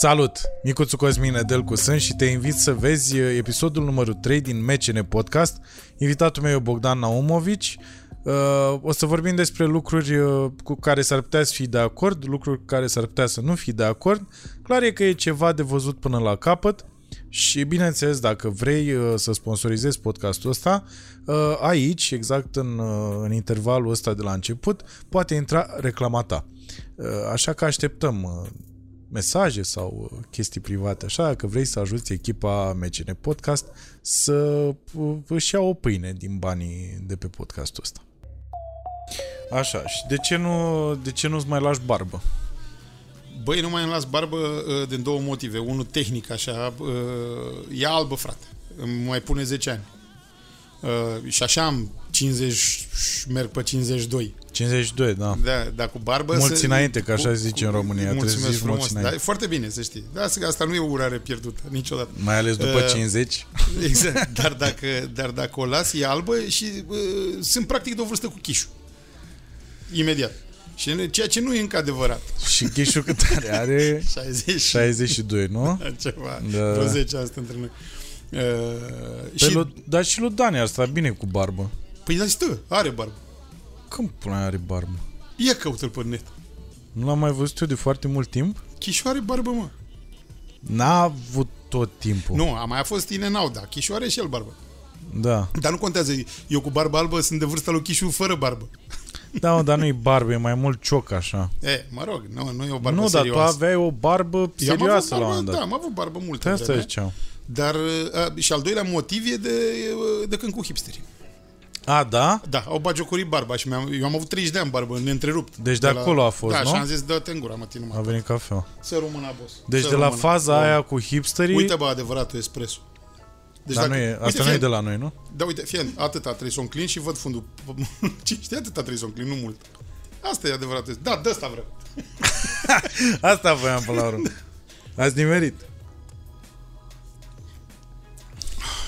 Salut! Micuțu Cosmin Nedelcu sunt și te invit să vezi episodul numărul 3 din MCN Podcast. Invitatul meu e Bogdan Naumovici. Uh, o să vorbim despre lucruri uh, cu care s-ar putea să fii de acord, lucruri cu care s-ar putea să nu fii de acord. Clar e că e ceva de văzut până la capăt și bineînțeles dacă vrei uh, să sponsorizezi podcastul ăsta, aici, exact în, în intervalul ăsta de la început, poate intra reclamata. Așa că așteptăm mesaje sau chestii private, așa, dacă vrei să ajuți echipa MCN Podcast să își ia o pâine din banii de pe podcastul ăsta. Așa, și de ce nu de ce nu-ți mai lași barbă? Băi, nu mai îmi las barbă uh, din două motive. Unul tehnic, așa, uh, e albă, frate. Îmi mai pune 10 ani. Uh, și așa am 50, merg pe 52. 52, da. Da, da cu barbă... Mulți să, înainte, că așa cu, zice în România. Mulțumesc frumos. Da, e foarte bine, să știi. Da, asta nu e o urare pierdută, niciodată. Mai ales după uh, 50. Exact. Dar dacă, dar dacă o las, e albă și uh, sunt practic de o vârstă cu chișul. Imediat. Și ceea ce nu e încă adevărat. Și Chișu cât are? Are 60. 62, nu? Ceva. Da. Vreo 10 asta între noi. Uh, și... Lui, dar și lui Dani ar sta bine cu barbă. Păi da, stă, are barbă. Cum până are barbă? Ia căută-l pe net. Nu l-am mai văzut eu de foarte mult timp? Chișu are barbă, mă. N-a avut tot timpul. Nu, a mai fost in and da. Chișu are și el barbă. Da. Dar nu contează. Eu cu barbă albă sunt de vârsta lui Chișu fără barbă. Da, mă, dar nu e barbă, e mai mult cioc așa. E, mă rog, nu, nu e o barbă Nu, serioasă. dar tu aveai o barbă serioasă la un moment dat. Da, am avut barbă multă Asta vreme, ziceam. Dar a, și al doilea motiv e de, de când cu hipsterii. A, da? Da, au bagiocorit barba și mi-am, eu am avut 30 de ani barbă, neîntrerupt. Deci de, de la, acolo a fost, da, nu? și am zis, dă-te în gura, mă, tine, A venit cafea. Să rămână, boss. Deci să de la rămână. faza Bun. aia cu hipsterii... Uite, bă, adevăratul espresso. Deci Dar dacă, nu e, asta uite, nu e de la noi, nu? Da, uite, fie, atâta trebuie să o înclin și văd fundul. Ce știi, atâta trebuie să o înclin, nu mult. Asta e adevăratul. Da, de asta vreau. asta voiam până la urmă. Ați nimerit.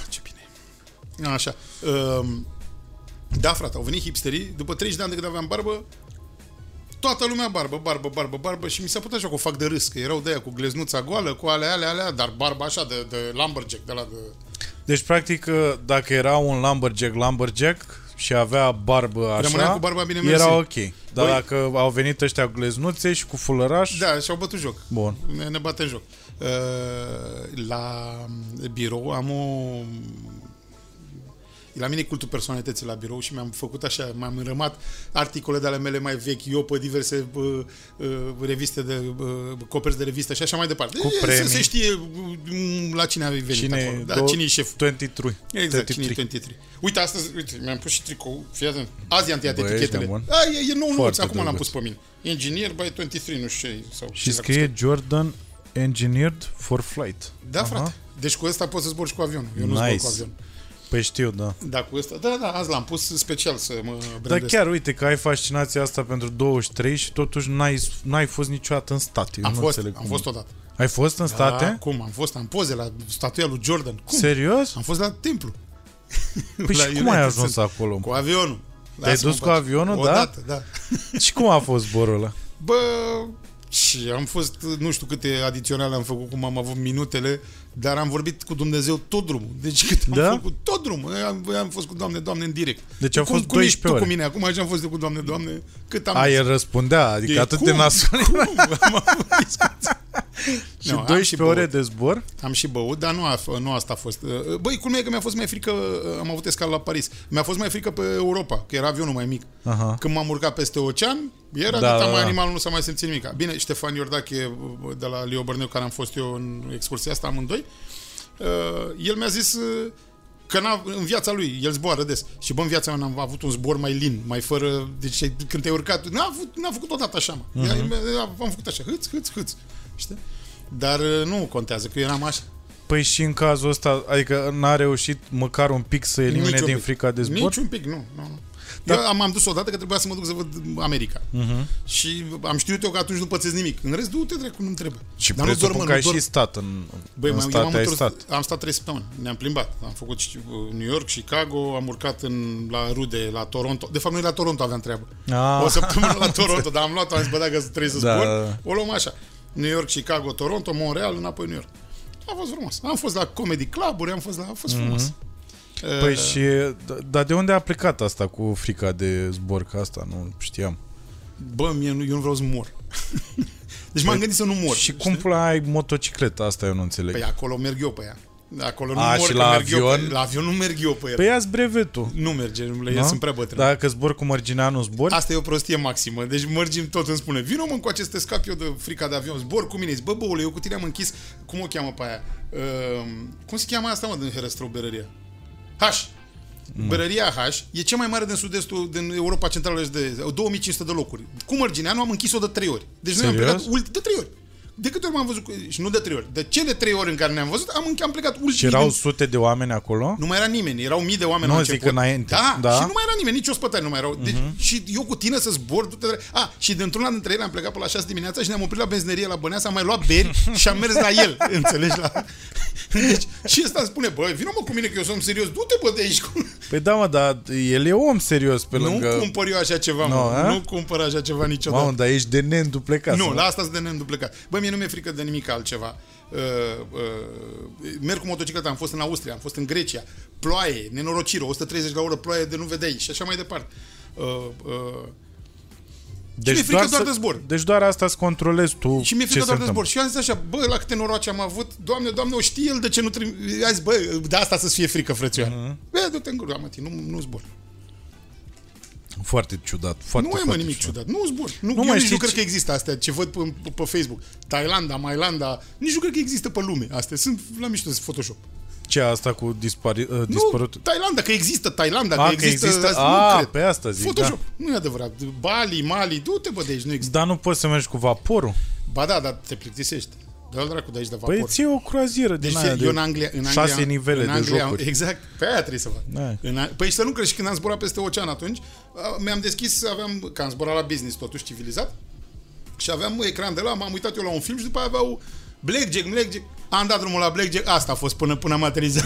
Ce bine. Așa. Um, da, frate, au venit hipsterii. După 30 de ani de când aveam barbă, toată lumea barbă, barbă, barbă, barbă și mi s-a putut așa că o fac de râs, că erau de aia cu gleznuța goală, cu alea, alea, alea, dar barba așa de, de lumberjack, de la de... Deci, practic, dacă era un lumberjack, lumberjack și avea barbă așa, Rămânea cu barba bine era ok. Dar Băi... dacă au venit ăștia cu gleznuțe și cu fulăraș... Da, și-au bătut joc. Bun. Ne, ne bate joc. Uh, la birou am o E la mine cultul personalității la birou și mi-am făcut așa, m-am înrămat articole de ale mele mai vechi, eu pe diverse uh, uh, reviste de uh, coperți de revistă și așa mai departe. Cu e, să se știe uh, la cine a venit cine, acolo. Da, cine e șeful. 23. Exact, 23. cine e 23. Uite, astăzi, uite, mi-am pus și tricou. Fii atent. Azi am tăiat etichetele. A, e, e nou, nu, acum l-am pus pe mine. Engineer by 23, nu știu ce. Sau și scrie Jordan Engineered for Flight. Da, Aha. frate. Deci cu ăsta poți să zbori și cu avionul. Eu nice. nu zbor cu avionul. Păi știu, da. Da, cu ăsta. Da, da, azi l-am pus special să mă brandesc. Dar chiar, uite, că ai fascinația asta pentru 23 și totuși n-ai, n-ai fost niciodată în state. Eu am nu fost, înțeleg am cum. fost odată. Ai fost în da, state? cum? Am fost, am poze la statuia lui Jordan. Cum? Serios? Am fost la templu. Păi și cum ai ajuns acolo? Cu avionul. Te-ai dus cu avionul, o da? Dată, da. și cum a fost zborul ăla? Bă, și am fost, nu știu câte adiționale am făcut, cum am avut minutele, dar am vorbit cu Dumnezeu tot drumul. Deci cât am Da? făcut tot drumul. Am, am fost cu Doamne, Doamne în direct. Deci au cum, fost cum ești 12 tu ore. cu mine acum? Așa am fost eu cu Doamne, Doamne, cât am... A, el răspundea, adică E, atât cum? de nasol. Cum? Am avut discuții. Și Nu, am 12 și ore băut. de zbor? Am și băut, dar nu, a, nu asta a fost. Băi, cum e că mi-a fost mai frică, am avut escal la Paris, mi-a fost mai frică pe Europa, că era avionul mai mic. Aha. Când m-am urcat peste ocean, era Da, da, de da, mai da. animal, nu s-a mai simțit nimic. Bine, Ștefan Iordache de la Leo Bărneu, care am fost eu în excursia asta amândoi, uh, el mi-a zis uh, că n-a, în viața lui, el zboară des. Și bă, în viața mea am avut un zbor mai lin, mai fără... Deci când te-ai urcat, n-a, avut, n-a făcut odată așa, mă. Uh-huh. Am făcut așa, hâț, hâț, hâț. Știi? Dar uh, nu contează, că eu eram așa. Păi și în cazul ăsta, adică n-a reușit măcar un pic să elimine Nici un din pic. frica de zbor? Nici un pic, nu. nu, nu. Da. Eu am, am dus odată că trebuia să mă duc să văd America. Mhm. Și am știut eu că atunci nu pățesc nimic. În rest, du-te, dracu, nu trebuie. Și Dar nu presupun dorm, că nu ai dorm. și stat în, Băi, în mai, eu state, m-am ai întors, stat. am stat trei săptămâni. Ne-am plimbat. Am făcut și, uh, New York, Chicago, am urcat în, la rude, la Toronto. De fapt, noi la Toronto aveam treabă. Ah. O săptămână la Toronto, dar am luat-o, am zis, bă, dacă trebuie să Da, zbor, da, da. o luăm așa. New York, Chicago, Toronto, Montreal, înapoi New York. A fost frumos. Am fost la comedy club am fost la... A fost frumos. Mm-hmm. Păi uh, și... Dar de unde a plecat asta cu frica de zbor? Că asta nu știam. Bă, mie, eu nu vreau să mor. deci m-am păi, gândit să nu mor. Și cum pula ai motocicleta asta, eu nu înțeleg. Păi acolo merg eu pe ea. Acolo nu A, mor, și la merg avion? Eu pe, la avion nu merg eu pe el. Păi ia brevetul. Nu merge, nu le Nu? sunt prea bătrân. Dacă zbor cu mărgineanul zbor? Asta e o prostie maximă. Deci mărgim tot îmi spune, vino mă cu să te scap eu de frica de avion, zbor cu mine. Zic, bă, băule, eu cu tine am închis, cum o cheamă pe aia? Uh, cum se cheamă asta, mă, din Herăstrău, berăria? H. Berăria H e cea mai mare din sud-estul, din Europa Centrală și de 2500 de locuri. Cu Mărgineanu am închis-o de trei ori. Deci noi am Serios? plecat ult- de trei ori. De câte ori m-am văzut, cu- și nu de trei ori, de cele trei ori în care ne-am văzut, am, am plecat ultimii Și erau din- sute de oameni acolo? nu mai era nimeni, erau mii de oameni Nu, la zic început. înainte. Da, Da. și nu mai era nimeni, nici ospătari nu mai erau. Deci, Și eu cu tine să zbor, du-te de... A, și dintr-una dintre ele am plecat pe la 6 dimineața și ne-am oprit la benzinerie la Băneasa, am mai luat beri și am mers la el, înțelegi? La... Deci, și ăsta îmi spune, bă, vină mă cu mine că eu sunt serios, du-te bă de aici. cu- Păi da, mă, dar el e om serios pe Nu lângă... cumpăr eu așa ceva, Nu, mă. a? Nu cumpăr așa ceva niciodată. Mamă, dar ești de neînduplecat. Nu, mă. la asta sunt de neînduplecat. Bă, mie nu mi-e frică de nimic altceva. Uh, uh, merg cu motocicleta, am fost în Austria, am fost în Grecia, ploaie, nenorocire, 130 la oră ploaie de nu vedeai și așa mai departe. Uh, uh, Deci mi-e frică doar să- de zbor. Deci doar asta îți controlezi tu și mi-e ce frică se doar de întâmplă. zbor. Și eu am zis așa, bă, la câte noroace am avut, doamne, doamne, o știe el de ce nu trebuie... Azi, bă, de asta să-ți fie frică, frățioară. Mhm. Uh-huh. Bă, du-te în gură, mă, nu, nu zbor. Foarte ciudat. Foarte, nu e, mă, foarte nimic ciudat. Nu zbor. Nu, Nu eu mai nici știi nu cred ce- că există astea, ce văd pe, pe Facebook. Thailanda, Mailanda, nici nu cred că există pe lume. Astea sunt la mișto de Photoshop. Ce asta cu dispari, uh, Nu, dispărut? Thailanda, că există Thailanda, A, că că există... există- asta, A, nu cred. pe asta zic, Photoshop. Nu e adevărat. Bali, Mali, du-te, bă, de aici, nu există. Dar nu poți să mergi cu vaporul? Ba da, dar te plictisești. Dă-l dracu de aici de vapor. Păi ție o croazieră din Deci aia eu de în Anglia, în Anglia, șase nivele în de Anglia, jocuri. Exact, pe aia trebuie să fac. Da. În, a- păi și să nu crezi, și când am zburat peste ocean atunci, a, mi-am deschis, aveam, că am zburat la business totuși civilizat, și aveam un ecran de la, m-am uitat eu la un film și după aia aveau Blackjack, Blackjack, am dat drumul la Blackjack, asta a fost până, până am aterizat.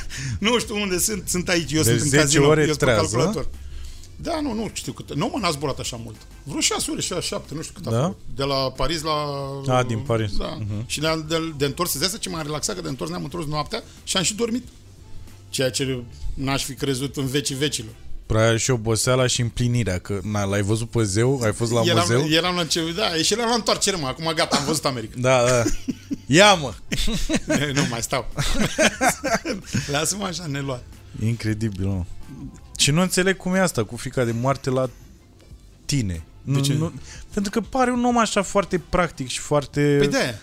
nu știu unde sunt, sunt aici, eu De sunt în 10 casino, ore eu sunt pe trează? calculator. Da, nu, nu știu cât. Nu, mă, n-a zburat așa mult. Vreo 6 ore, 6, 7, nu știu cât a Da? făcut. De la Paris la... A, din Paris. Da. Uh-huh. Și de, de, de întors, îți dai seama ce m-am relaxat, că de întors ne-am întors noaptea și am și dormit. Ceea ce n-aș fi crezut în vecii vecilor. Prea și oboseala și împlinirea, că na, l-ai văzut pe zeu, ai fost la eram, muzeu. eram la ce, da, și eram la întoarcere, mă, acum gata, am văzut America. Da, da. Ia mă! nu mai stau. Lasă-mă așa, neluat. Incredibil, mă. Și nu înțeleg cum e asta cu frica de moarte la tine. Nu, ce? Nu, pentru că pare un om așa foarte practic și foarte... Păi de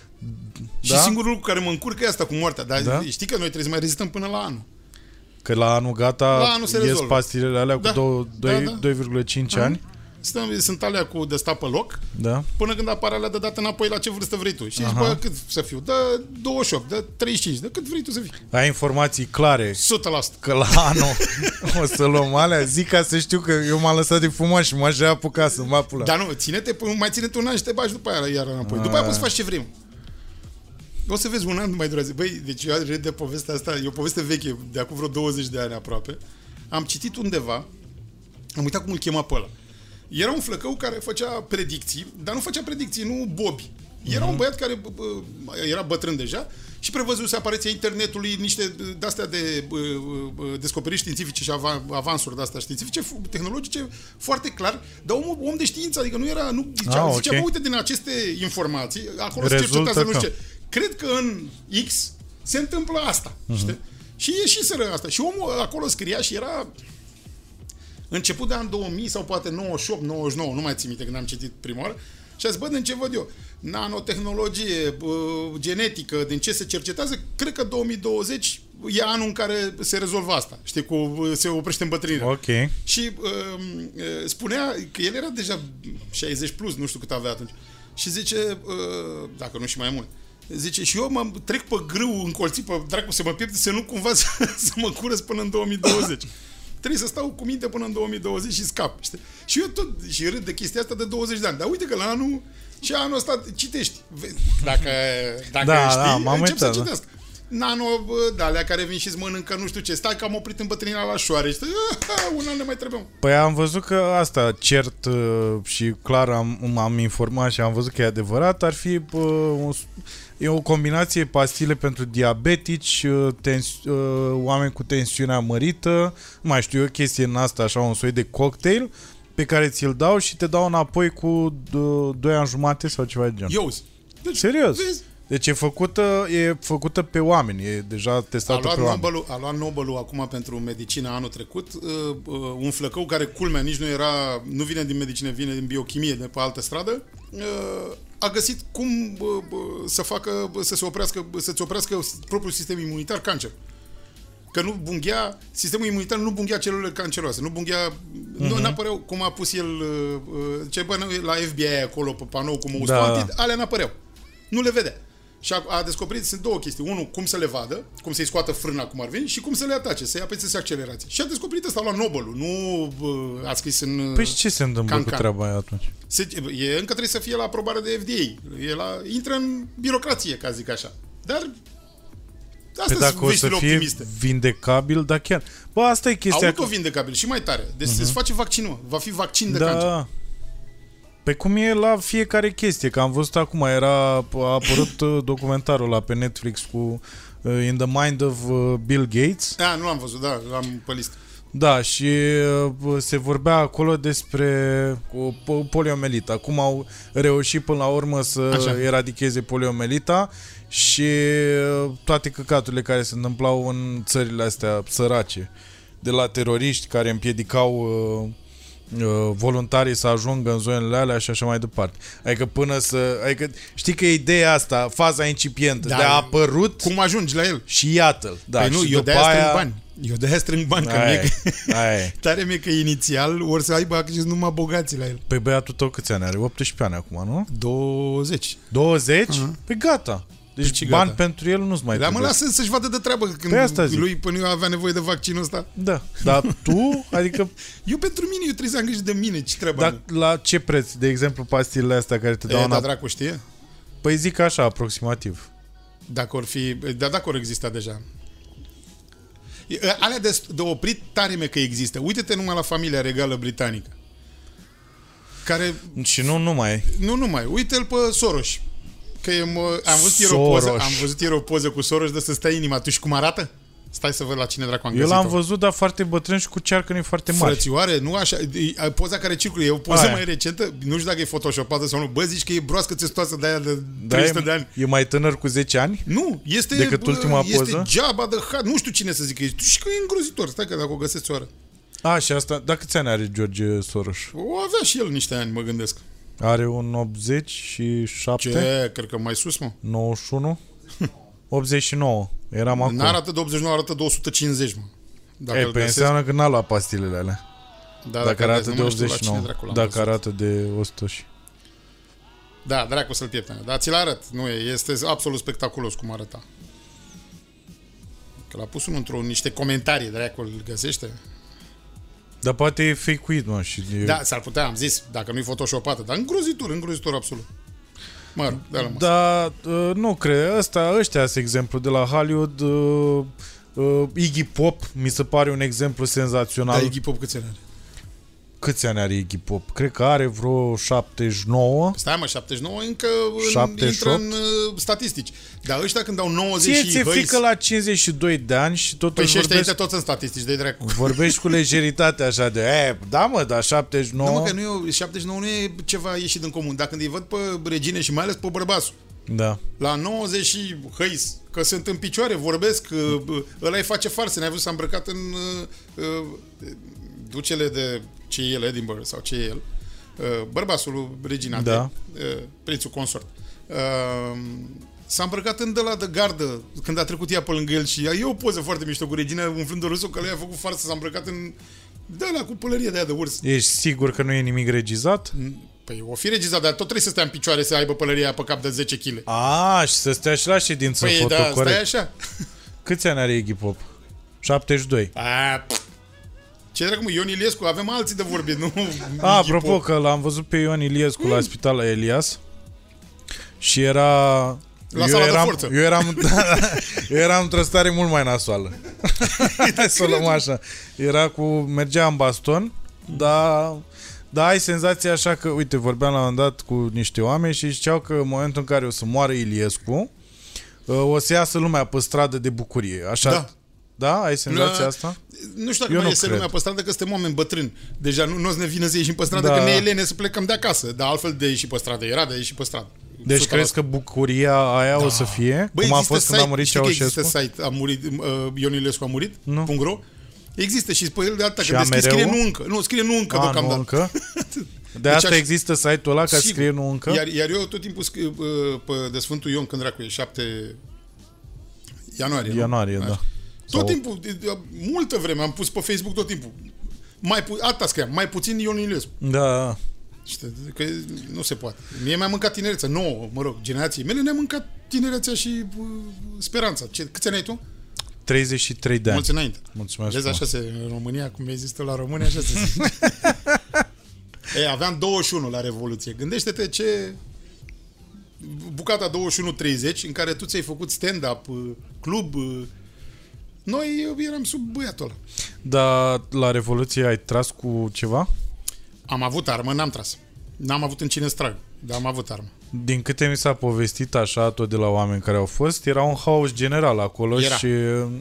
Și Da? singurul lucru care mă încurcă e asta cu moartea. Dar Da? știi că noi trebuie să mai rezistăm până la anul. Că la anul gata La anul se ies rezolvă. pastilele alea cu Da. două- Da, doi- da. 2,5 ani. Stăm, sunt alea cu de stat pe loc, Da? până când apare alea de dat înapoi la ce vârstă vrei tu. Și zici, Aha. bă, cât să fiu? De 28, de 35, de cât vrei tu să fii. Ai informații clare 100%. că la anul o să luăm alea. Zic ca să știu că eu m-am lăsat de fumat și m-aș apuca să mă apula. Dar nu, ține-te, până- mai ține-te un an și te bagi după aia iar înapoi. După aia poți să faci ce vrei. mă. O să vezi un an nu mai durează. Băi, deci eu râd de povestea asta, e o poveste veche, de acum vreo 20 de ani aproape. Am citit undeva, am uitat cum îl chema pe ăla. Era un flăcău care făcea predicții, dar nu făcea predicții, nu Bobby. Era un băiat care bă, bă, era bătrân deja și prevăzuse apariția internetului, niște de-astea de bă, bă, descoperiri științifice și avan, avansuri de-astea științifice, f- tehnologice, foarte clar, dar om, om de știință, adică nu era, nu zicea, Ah, zicea ok. bă, uite din aceste informații, acolo se Rezultă cercetează, nu că- știu ce. Cred că în X se întâmplă asta, Mhm. știi? Și ieșiseră asta. Și omul acolo scria și era început de an 2000 sau poate 98, 99, nu mai țin minte când am citit prima oară, și a zis, bă, din ce văd eu? Nanotehnologie, bă, genetică, din ce se cercetează, cred că 2020 e anul în care se rezolvă asta, știi, cu, bă, se oprește îmbătrânirea. Ok. Și uh, uh, spunea că el era deja 60 plus, nu știu cât avea atunci. Și zice, uh, dacă nu și mai mult, zice, și eu mă trec pe grâu încolțit pe dracu să mă pierd, să nu cumva să, să mă curăț până în 2020. Trebuie să stau cu minte până în 2020 și scap. Știi? Și eu tot, și râd de chestia asta de 20 de ani. Dar uite că la anul, și anul ăsta citești. Vezi, Dacă, dacă Da, știi, da, m-am încep să uitat, da. citească. nano, bă, de alea care vin și îți mănâncă nu știu ce. Stai că am oprit îmbătrânirea la șoare și stai, "Ah, un an ne mai trebuie. Păi am văzut că asta, cert uh, și clar am, am informat și am văzut că e adevărat, ar fi uh, un, e o combinație pastile pentru diabetici, uh, tens, uh, oameni cu tensiunea mărită, nu mai știu, e o chestie în asta, așa, un soi de cocktail pe care ți-l dau și te dau înapoi cu 2 ani jumate sau ceva de genul. Eu deci, Serios? Vezi? Deci e făcută, e făcută pe oameni, e deja A testată luat, pe oameni. Nobel-ul, a luat Nobel-ul acum pentru medicină anul trecut, uh, uh, un flăcău care, culmea, nici nu era, nu vine din medicină, vine din biochimie de pe altă stradă, uh, a găsit cum uh, uh, să facă, să se oprească, să-ți oprească propriul sistem imunitar cancer. Că nu bunghea, sistemul imunitar nu bunghea celulele canceroase, nu bunghea, uh-huh. nu n-apăreau, cum a pus el, uh, uh, ce bă, la FBI acolo pe panou cu most Da. wanted, alea n-apăreau. Nu le vedea. Și a, a descoperit, sunt două chestii. Unul, cum să le vadă, cum să-i scoată frâna cum ar veni și cum să le atace, să-i apețe accelerație. Și a descoperit asta la Nobelul, nu bă, a scris în... Păi și ce se întâmplă Can, cu can. treaba aia atunci? Se, e, încă trebuie să fie la aprobare de FDA. E la, intră în birocrație, ca zic așa. Dar Pe astea dacă sunt o să veștile fie optimiste. vindecabil, dar chiar... Bă, asta e chestia... că- Autovindecabil și mai tare. Deci uh-huh. se face vaccinul. Va fi vaccin de da. cancer. Pe cum e la fiecare chestie, că am văzut acum, era, a apărut uh, documentarul la pe Netflix cu uh, In the Mind of uh, Bill Gates. A, nu l-am văzut, da, l-am pe listă. Da, și uh, se vorbea acolo despre cu po- poliomelita, cum au reușit până la urmă să Așa. eradicheze poliomelita și uh, toate căcaturile care se întâmplau în țările astea sărace, de la teroriști care împiedicau uh, uh, voluntarii să ajungă în zonele alea și așa mai departe. Adică până să... Adică știi că e ideea asta, faza incipientă, Da. de a apărut Cum ajungi la el? și iată-l. Da, păi nu, și eu după de-aia aia... strâng bani. Eu de-aia strâng bani, că Aia mie e, că... aia e. Tare mie că inițial ori să aibă acces numai bogații la el. Păi băiatul tău câți ani are? 18 ani acum, nu? 20. 20? Uh-huh. Păi gata. Deci ce bani gata? pentru el nu-ți mai Dar mă trebuie. lasă să-și vadă de treabă că când Păi asta zic. lui până eu avea nevoie de vaccinul ăsta. Da. Dar tu, adică, Eu pentru mine, eu trebuie să am grijă de mine, ce treabă dar la ce preț? De exemplu, pastilele astea care te dau E, da, înapoi? dracu știe? Păi zic așa, aproximativ. Dacă or fi... Da, dacă or exista deja. E, Alea de, de oprit tare me că există. Uite-te numai la familia regală britanică. Care, Și nu numai. nu numai, uite-l pe Soros. Că e, mă, am văzut ieri o poză, Soros. am văzut ieri o poză cu Soros de să stai inima. Tu și cum arată? Stai să văd la cine dracu am Eu găsit l-am văzut, dar foarte bătrân și cu cearcănii foarte mari. Frățioare, nu așa, e- poza care circulă, e o poză Aia. mai recentă, nu știu dacă e photoshopată sau nu, bă, zici că e broască țestoasă de aia de Da, 300 e, de ani. e mai tânăr cu 10 ani? Nu, este, Decât bă, ultima este poză? geaba de hat, nu știu cine să zic că e, și că e îngrozitor, stai că dacă o găsesc o oră. A, și asta, dar câți ani are George Soros? O avea și el niște ani, mă gândesc. Are un 87? Ce, cred că mai sus, mă. 91? 89. Eram acolo. N-arată de 89, arată de 150, mă. Dacă e, îl pe găsesc, înseamnă că n-a luat pastilele alea. da, dacă arată nu de mai știu la 89. cine dracu l-am Dacă văzut. arată de 100 și... Da, dracu să-l pieptene. Dar ți-l arăt. Nu e, este absolut spectaculos cum arăta. Că l-a pus unul într-o niște comentarii, dracu îl găsește. Dar poate e fake-uit, mă, și e... Da, s-ar putea, am zis, dacă nu-i photoshopată, dar îngrozitor, îngrozitor absolut. Mă rog, da, la masă. Da, uh, nu cred. Ăsta, ăștia sunt exemplu de la Hollywood. Uh, uh, Iggy Pop mi se pare un exemplu senzațional. Dar Iggy Pop câți ani are? Câți ani are Iggy Pop? Cred că are vreo 79. Stai mă, 79 încă în, 78? intră în uh, statistici. Dar ăștia când au 90 Ție și ți-e hăiți, frică la 52 de ani și Păi totuși și ăștia vorbești, intră toți în statistici, de dracu. vorbești cu lejeritate așa de e, da mă, dar 79 Nu, mă, că nu e, 79 nu e ceva ieșit din comun. Dacă când îi văd pe regine și mai ales pe bărbasul, Da. la 90 și hăis, că sunt în picioare, vorbesc, uh, ăla îi face farse, n-ai văzut, s-a îmbrăcat în uh, uh, ducele de ce e el, Edinburgh sau ce e el, uh, bărbasul lui Regina, Da. de, uh, prințul consort. Uh, S-a îmbrăcat în de la de gardă când a trecut ea pe lângă el și e o poză foarte mișto cu Regina umflând râsul că le a făcut farsă, s-a îmbrăcat în de la cu pălărie de aia de urs. Ești sigur că nu e nimic regizat? Păi o fi regizat, dar tot trebuie să stea în picioare să aibă pălăria aia pe cap de 10 kg. A, și să stea și la ședință Păi foto, da, corect. stai așa. Câți ani are Iggy Pop? 72. A, pf. Ce dracu, mă, Ion Iliescu, avem alții de vorbit, nu? A, Iggy apropo Pop. că l-am văzut pe Ion Iliescu la spital la Elias și era La eu sala de eram, forță. Eu eram, eu eram într-o stare mult mai nasoală. Hai să o luăm așa. Era cu, mergea în baston, dar dar ai senzația așa că, uite, vorbeam la un moment dat cu niște oameni și ziceau că în momentul în care o să moară Iliescu, uh, o să iasă lumea pe stradă de bucurie. Așa, Da. da? Ai senzația Da. asta? Nu știu dacă Eu mai nu iese cred. lumea pe stradă, că suntem oameni bătrâni. Deja nu, nu o să ne vină să ieșim pe stradă, Da. că ne e lene să plecăm de acasă. Dar altfel de ieși pe stradă. Era de ieși pe stradă. Deci 100%. crezi că bucuria aia o să fie? Băi, cum a există fost când a site- murit știi că Ceaușescu? Există site, a murit, uh, Ion Ilescu a murit, Nu. .ro. Există și pe el de alta, Și că deschis AMR-ul? scrie nu încă. Nu, scrie nu încă A, nu deocamdată. încă? De Deci asta aș- există site-ul ăla ca să Sigur. scrie nu încă? Iar, iar eu tot timpul scriu uh, pe de Sfântul Ion, când dracu e, 7 ianuarie. nu? Ianuarie, da. Tot Sau- timpul, de- de- multă vreme am pus pe Facebook tot timpul. Mai pu- asta scriam, mai puțin Ion Ilescu. Da, Știi, că nu se poate. Mie mi-a mâncat tinerețea, nouă, mă rog, generației mele ne-a mâncat tinerețea și uh, speranța. Ce, câți ani ai tu? 33 de ani. Mulți înainte. Mulțumesc Vezi, frumos. așa se, în România, cum există la România, așa se zice. e, aveam 21 la Revoluție. Gândește-te ce bucata 21-30 în care tu ți-ai făcut stand-up, uh, club, uh, noi uh, eram sub băiatul ăla. Dar la Revoluție ai tras cu ceva? Am avut armă, n-am tras. N-am avut în cine să trag, dar am avut armă. Din câte mi s-a povestit așa tot de la oameni care au fost, era un haos general acolo Era. și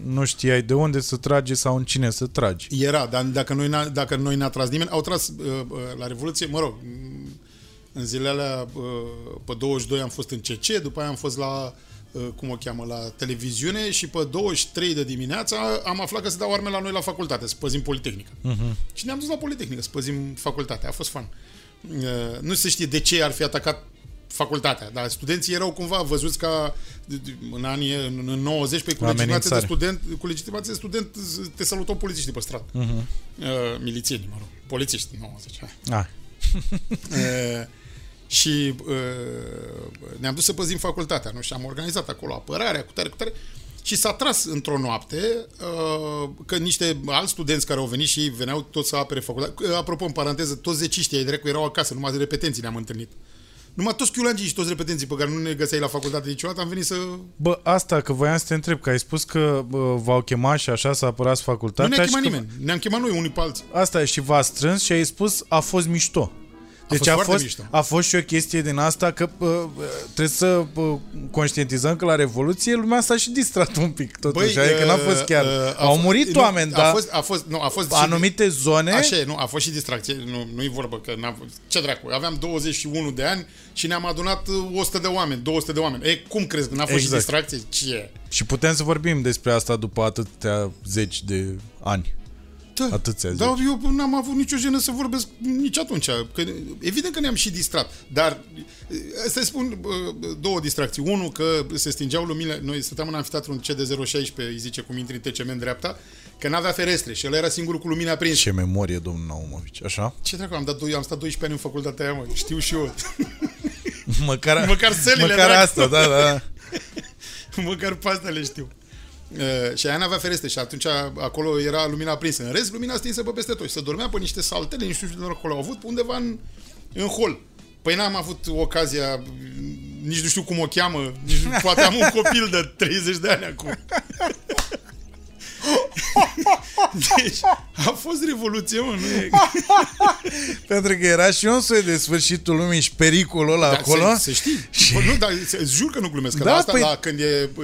nu știai de unde să tragi sau în cine să tragi. Era, dar dacă noi, n-a, dacă noi n-a tras nimeni, au tras uh, uh, la Revoluție, mă rog, m, în zilele alea, uh, pe 22 am fost în CC, după aia am fost la, uh, cum o cheamă, la televiziune și pe 23 de dimineața am aflat că se dau arme la noi la facultate, să păzim Politehnică. Uh-huh. Și ne-am dus la Politehnică să păzim facultatea, a fost fan. Uh, nu se știe de ce ar fi atacat facultatea, dar studenții erau cumva văzuți ca în anii în, în 90 pe cu legitimație de Amenințare. student, cu legitimație de student te salutau polițiștii pe stradă. Uh-huh. Uh, milițieni, mă rog. Polițiști, 90. hai. Ah, Uh, și uh, ne-am dus să păzim facultatea, nu? Și am organizat acolo apărarea, cu tare, cu tare. Și s-a tras într-o noapte uh, că niște alți studenți care au venit și ei veneau toți să apere facultatea. Uh, Apropo, în paranteză, toți zeciștii ai drept erau acasă, numai de repetenții ne-am întâlnit. Numai toți chiulangii și toți repetenții pe care nu ne găseai la facultate niciodată am venit să... Bă, asta, că voiam să te întreb, că ai spus că bă, v-au chemat și așa să apărați Nu facultatea. ne-a și chemat că- nimeni. Ne-am chemat noi unii pe alții. Asta e, și v-a strâns și ai spus a fost mișto. Deci fost a, foarte fost, mișto. a fost și o chestie din asta că uh, trebuie să uh, conștientizăm că la Revoluție lumea s-a și distrat un pic totuși. Băi, adică n-a fost chiar... uh, a Au fost- murit nu, oameni, a dar Fost, a fost, nu, a fost și- anumite zone... Așa e, nu, a fost și distracție, nu, nu-i vorbă că n-a, ce dracu, aveam 21 de ani și ne-am adunat uh, 100 de oameni, 200 de oameni. E, cum crezi că n-a fost Exact. și distracție? Ce? Și putem să vorbim despre asta după atâtea zeci de ani. Da, Atâția Dar zeci. eu n-am avut nicio jenă să vorbesc nici atunci. Că, evident că ne-am și distrat, dar să spun uh, două distracții. Unul, că se stingeau luminile, noi stăteam în amfiteatru în CD016, îi zice cum intri în TCM în dreapta, că n-avea ferestre și el era singurul cu lumina aprinsă. Ce memorie, domnul Naumovici, așa? Ce dracu, am, dat doi, am stat 12 ani în facultatea aia, mă, știu și eu. Măcar, Măcar sălile, măcar dracu. asta, da, da. Măcar pe astea le știu. Uh, și aia n-avea ferestre și atunci acolo era lumina aprinsă. În rest, lumina stinsă pe peste tot și se dormea pe niște saltele, nu știu ce de acolo au avut, pe undeva în, în hol. Păi n-am avut ocazia, nici nu știu cum o cheamă, nici nu, poate am un copil de 30 de ani acum. Deci, a fost revoluție, mă, nu e... Pentru că era și un soi de sfârșitul lumii și pericolul ăla Dar acolo. Să, să știi. Bă, nu, dar să- îți jur că nu glumesc. Că Da, la asta, păi- la, când e bă,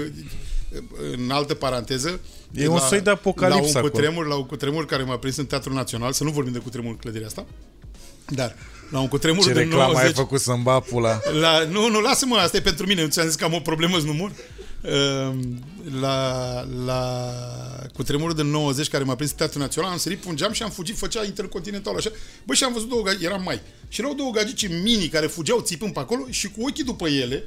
în altă paranteză, E un soi de apocalipsă la un acolo. cutremur, la un cutremur care m-a prins în Teatrul Național, să nu vorbim de cutremur în clădirea asta, dar la un cutremur Ce de reclamă 90... ai făcut să-mi ba pula. La, nu, nu, lasă-mă, asta e pentru mine. Nu ți-am zis că am o problemă, nu mor. Ehm, La, la cutremurul de 90 care m-a prins în Teatrul Național, am sărit pe un geam și am fugit, făcea intercontinental așa. Bă, și am văzut două gagici, eram mai. Și erau două gagici mini care fugeau țipând pe acolo și cu ochii după ele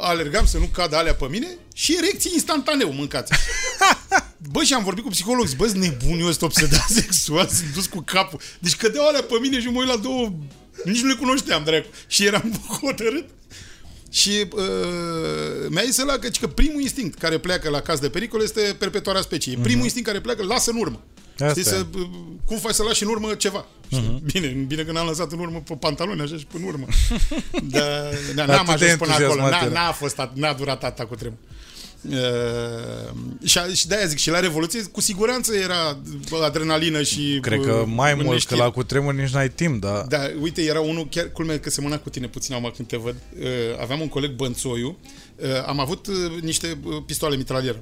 alergam să nu cadă alea pe mine și erecții instantaneu mâncați. Bă, și am vorbit cu psihologi, bă, sunt nebun, eu sunt obsedat sexual, sunt dus cu capul. Deci cădeau alea pe mine și mă uit la două, nici nu le cunoșteam, dracu. Și eram hotărât. Și uh, mi-a zis ăla că, că primul instinct care pleacă la caz de pericol este perpetuarea speciei. Primul instinct care pleacă, lasă în urmă. Asta Știi, e. să, cum faci să lași în urmă ceva? Știi? Bine, bine că n-am lăsat în urmă pe pantaloni, așa și până în urmă. Dar da, n-am Atât de ajuns până acolo. entuziasmat N-a, era. n-a, fost, at- n-a durat atâta cu tremur. Uh, și, a- și de-aia zic, și la Revoluție cu siguranță era bă, adrenalină și Cred bă, că mai mult, că neștire. la cutremur nici n-ai timp, dar... Da, uite, era unul, chiar culmea că semăna cu tine puțin acum când te văd. Uh, aveam un coleg Bănțoiu, uh, am avut uh, niște uh, pistoale mitralieră.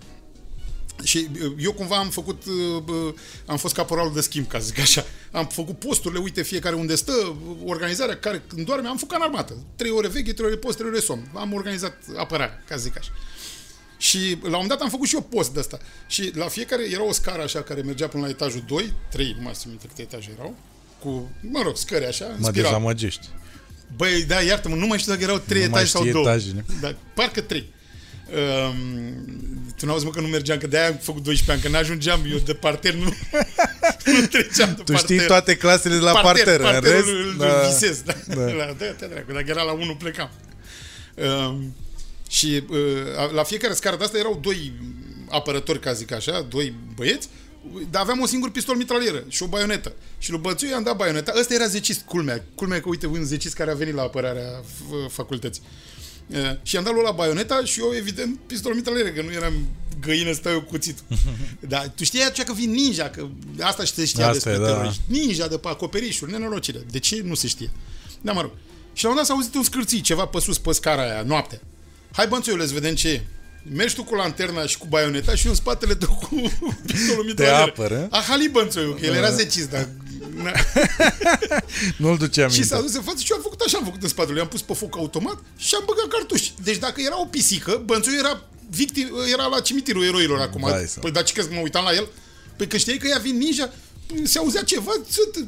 Și uh, eu cumva am făcut, uh, uh, am fost caporalul de schimb, ca să zic așa. Am făcut posturile, uite, fiecare unde stă, uh, organizarea care când doarme, am făcut în armată. Trei ore veche, trei ore post, trei ore somn. Am organizat apărarea, ca să zic așa. Și la un moment dat am făcut și eu post de asta. Și la fiecare era o scară așa care mergea până la etajul 2, 3, nu mai știu minte câte etaje erau, cu, mă rog, scări așa, în Mă spiral. dezamăgești. Băi, da, iartă-mă, nu mai știu dacă erau 3 Nu mai etaje sau știi 2. etajele. Da, parcă 3. Um, tu n-auzi mă că nu mergeam, că de-aia am făcut 12 ani, că n-ajungeam eu de parter, nu, nu treceam de Tu parter. știi toate clasele de la parter, în parterul rest... îl, da. îl visez, da. Da. da. La, da, te dracu, dacă era la 1 plecam. Um, și uh, la fiecare scară de asta erau doi apărători, ca zic așa, doi băieți, dar aveam un singur pistol mitralieră și o baionetă. Și lui Bățu i-am dat baioneta. Ăsta era zecist, culmea. Culmea că, uite, un zecist care a venit la apărarea f- facultății. Uh, și i-am dat lui la baioneta și eu, evident, pistol mitralieră, că nu eram găină, stau eu cu cuțitul. Dar tu știai atunci că vin ninja, că asta și se știa Asta despre e, da. teroriști. Ninja de pe acoperișuri, nenorocire. De ce? Nu se știe. Da, mă rog. Și la un dat s-a auzit un scârții, ceva pe sus, pe scara aia, noaptea. Hai, bănțoiule, să vedem ce e. Mergi tu cu lanterna și cu baioneta și eu în spatele tău cu pistolul mitralier. apără. A halit bănțoiul, că el era zecist, dar... Na. Nu-l duce Și s-a aminte. dus în față și eu am făcut așa, am făcut în spatele. I-am pus pe foc automat și am băgat cartuși. Deci dacă era o pisică, bănțoiul era victim, era la cimitirul eroilor acum. Vai să- Păi, dar ce crezi că mă uitam la el? Păi că știai că ea vin ninja, se auzea ceva, țât,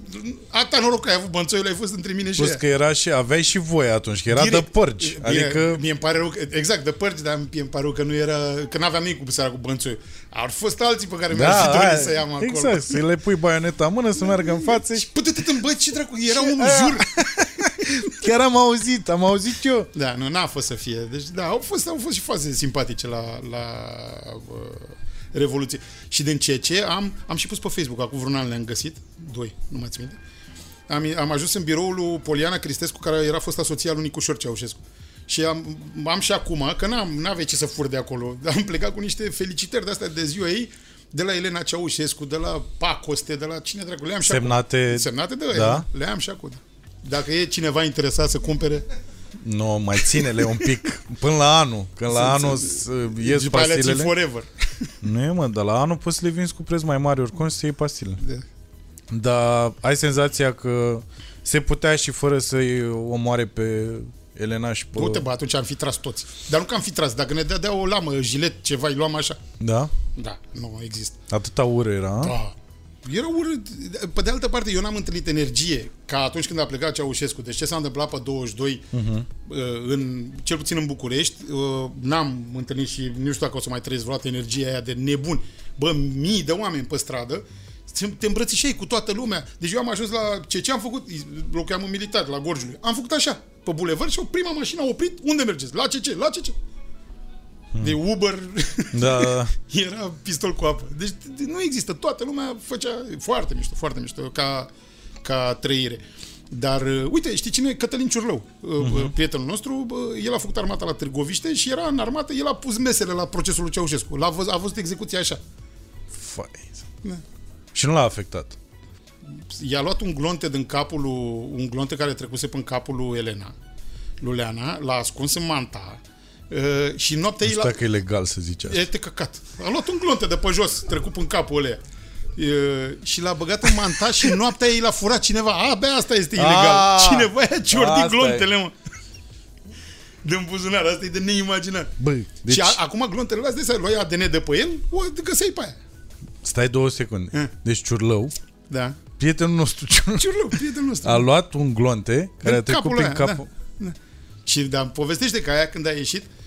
ata noroc că ai avut bănțoiul, ai fost între mine și Plus ea. că era și, aveai și voi atunci, că era de părgi. Bine, Adică, Mie îmi pare rău, că, exact, de părți, dar mie îmi pare rău că nu era, că n-aveam nimic cu seara cu bănțoiul. Ar fost alții pe care mi-ar fi da, dorit aia, să iau acolo. exact, să le pui baioneta în mână, să meargă în față și Păi, bă, ce dracu, era Ce- unul, aia- jur. chiar am auzit, am auzit eu. Da, nu, n-a fost să fie. Deci, da, au fost, au fost și faze simpatice la, la uh, Revoluție. Și din ce ce am, am și pus pe Facebook, acum vreun an le-am găsit, doi, nu mai țin minte. Am, am ajuns în biroul lui Poliana Cristescu, care era fosta soția lui Nicușor Ceaușescu. Și am, am și acum, că n-am, n-avea ce să fur de acolo, am plecat cu niște felicitări de astea de ziua ei, de la Elena Ceaușescu, de la Pacoste, de la cine dracu, le am și Semnate- acum. Semnate de Da? da? le am și acum. Dacă e cineva interesat să cumpere, Nu, mai ține-le un pic până la anul. Când la Să- anul să- să ies după alea ții pastilele. forever. Nu e, mă, dar la anul poți să le vinzi cu preț mai mare oricum să iei pastile. Da. Dar ai senzația că se putea și fără să-i omoare pe Elena și pe... Du-te, bă, atunci am fi tras toți. Dar nu că am fi tras, dacă ne dădea o lamă, jilet, ceva, îi luam așa. Da? Da, nu există. Atâta ură era, a? Da. Era urât. Pe de altă parte, eu n-am întâlnit energie ca atunci când a plecat Ceaușescu. Deci ce s-a întâmplat pe 22, uh-huh. în, cel puțin în București, uh, n-am întâlnit și nu știu dacă o să mai trăiesc vreodată energia aia de nebun. Bă, mii de oameni pe stradă, te îmbrățișei cu toată lumea. Deci eu am ajuns la ce, ce am făcut, locuiam în militar, la Gorjului. Am făcut așa, pe bulevard și o prima mașină a oprit. Unde mergeți? La ce ce? La ce ce? De Uber Da, da. era pistol cu apă. Deci nu există. Toată lumea făcea foarte mișto, foarte mișto ca, ca trăire. Dar, uh, uite, știi cine e? Cătălin Ciurlău, uh-huh. prietenul nostru, uh, el a făcut armata la Târgoviște și era în armată, el a pus mesele la procesul lui Ceaușescu. L-a văzut, a văzut execuția așa. Fai. Da. Și nu l-a afectat. I-a luat un glonte din capul lui, un glonte care trecuse până capul lui Elena, lui Leana, l-a ascuns în manta uh, și noaptea Nu ei știu l-a... dacă e legal să zici asta. E te căcat. A luat un glonte de pe jos, trecut în capul ălea. E, și l-a băgat în manta și noaptea ei l-a furat cineva. A, bea, asta este ilegal. Ah, cineva i-a ciordit asta glontele, mă. Din buzunar, asta e de neimaginat. Bă, Deci... deci Și a, acum glontele astea, să luai ADN de pe el, o găseai pe aia. stai două secunde. Eh. Deci Ciurlău, Da. prietenul nostru Ciurlău, Ciurlău, prietenul nostru. a luat un glonte care a Din trecut capul prin ăia, capul... Da, da. Și da, povestește că aia când a ieșit, uh, uh,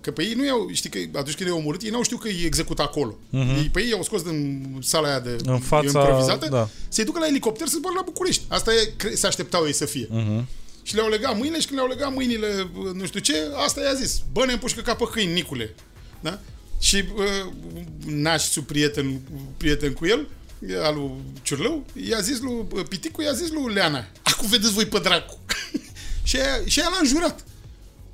că pe ei nu i-au, știi că atunci când i-au omorât, ei n-au știut că îi execută acolo. Uh-huh. Ei, pe ei i-au scos din sala aia de Mhm. În fața- improvizată, da. să-i ducă la elicopter să zboară la București. Asta e, cre- se așteptau ei să fie. Uh-huh. Și le-au legat mâinile și când le-au legat mâinile, uh, nu știu ce, asta i-a zis. Bă, ne împușcă ca pe câini, Nicule. Da? Și uh, nașul prieten, prieten cu el, al lui Ciurlău, i-a zis lui uh, Piticu, i-a zis lui Leana, acum vedeți voi pe dracu. și, aia, și aia l-a înjurat.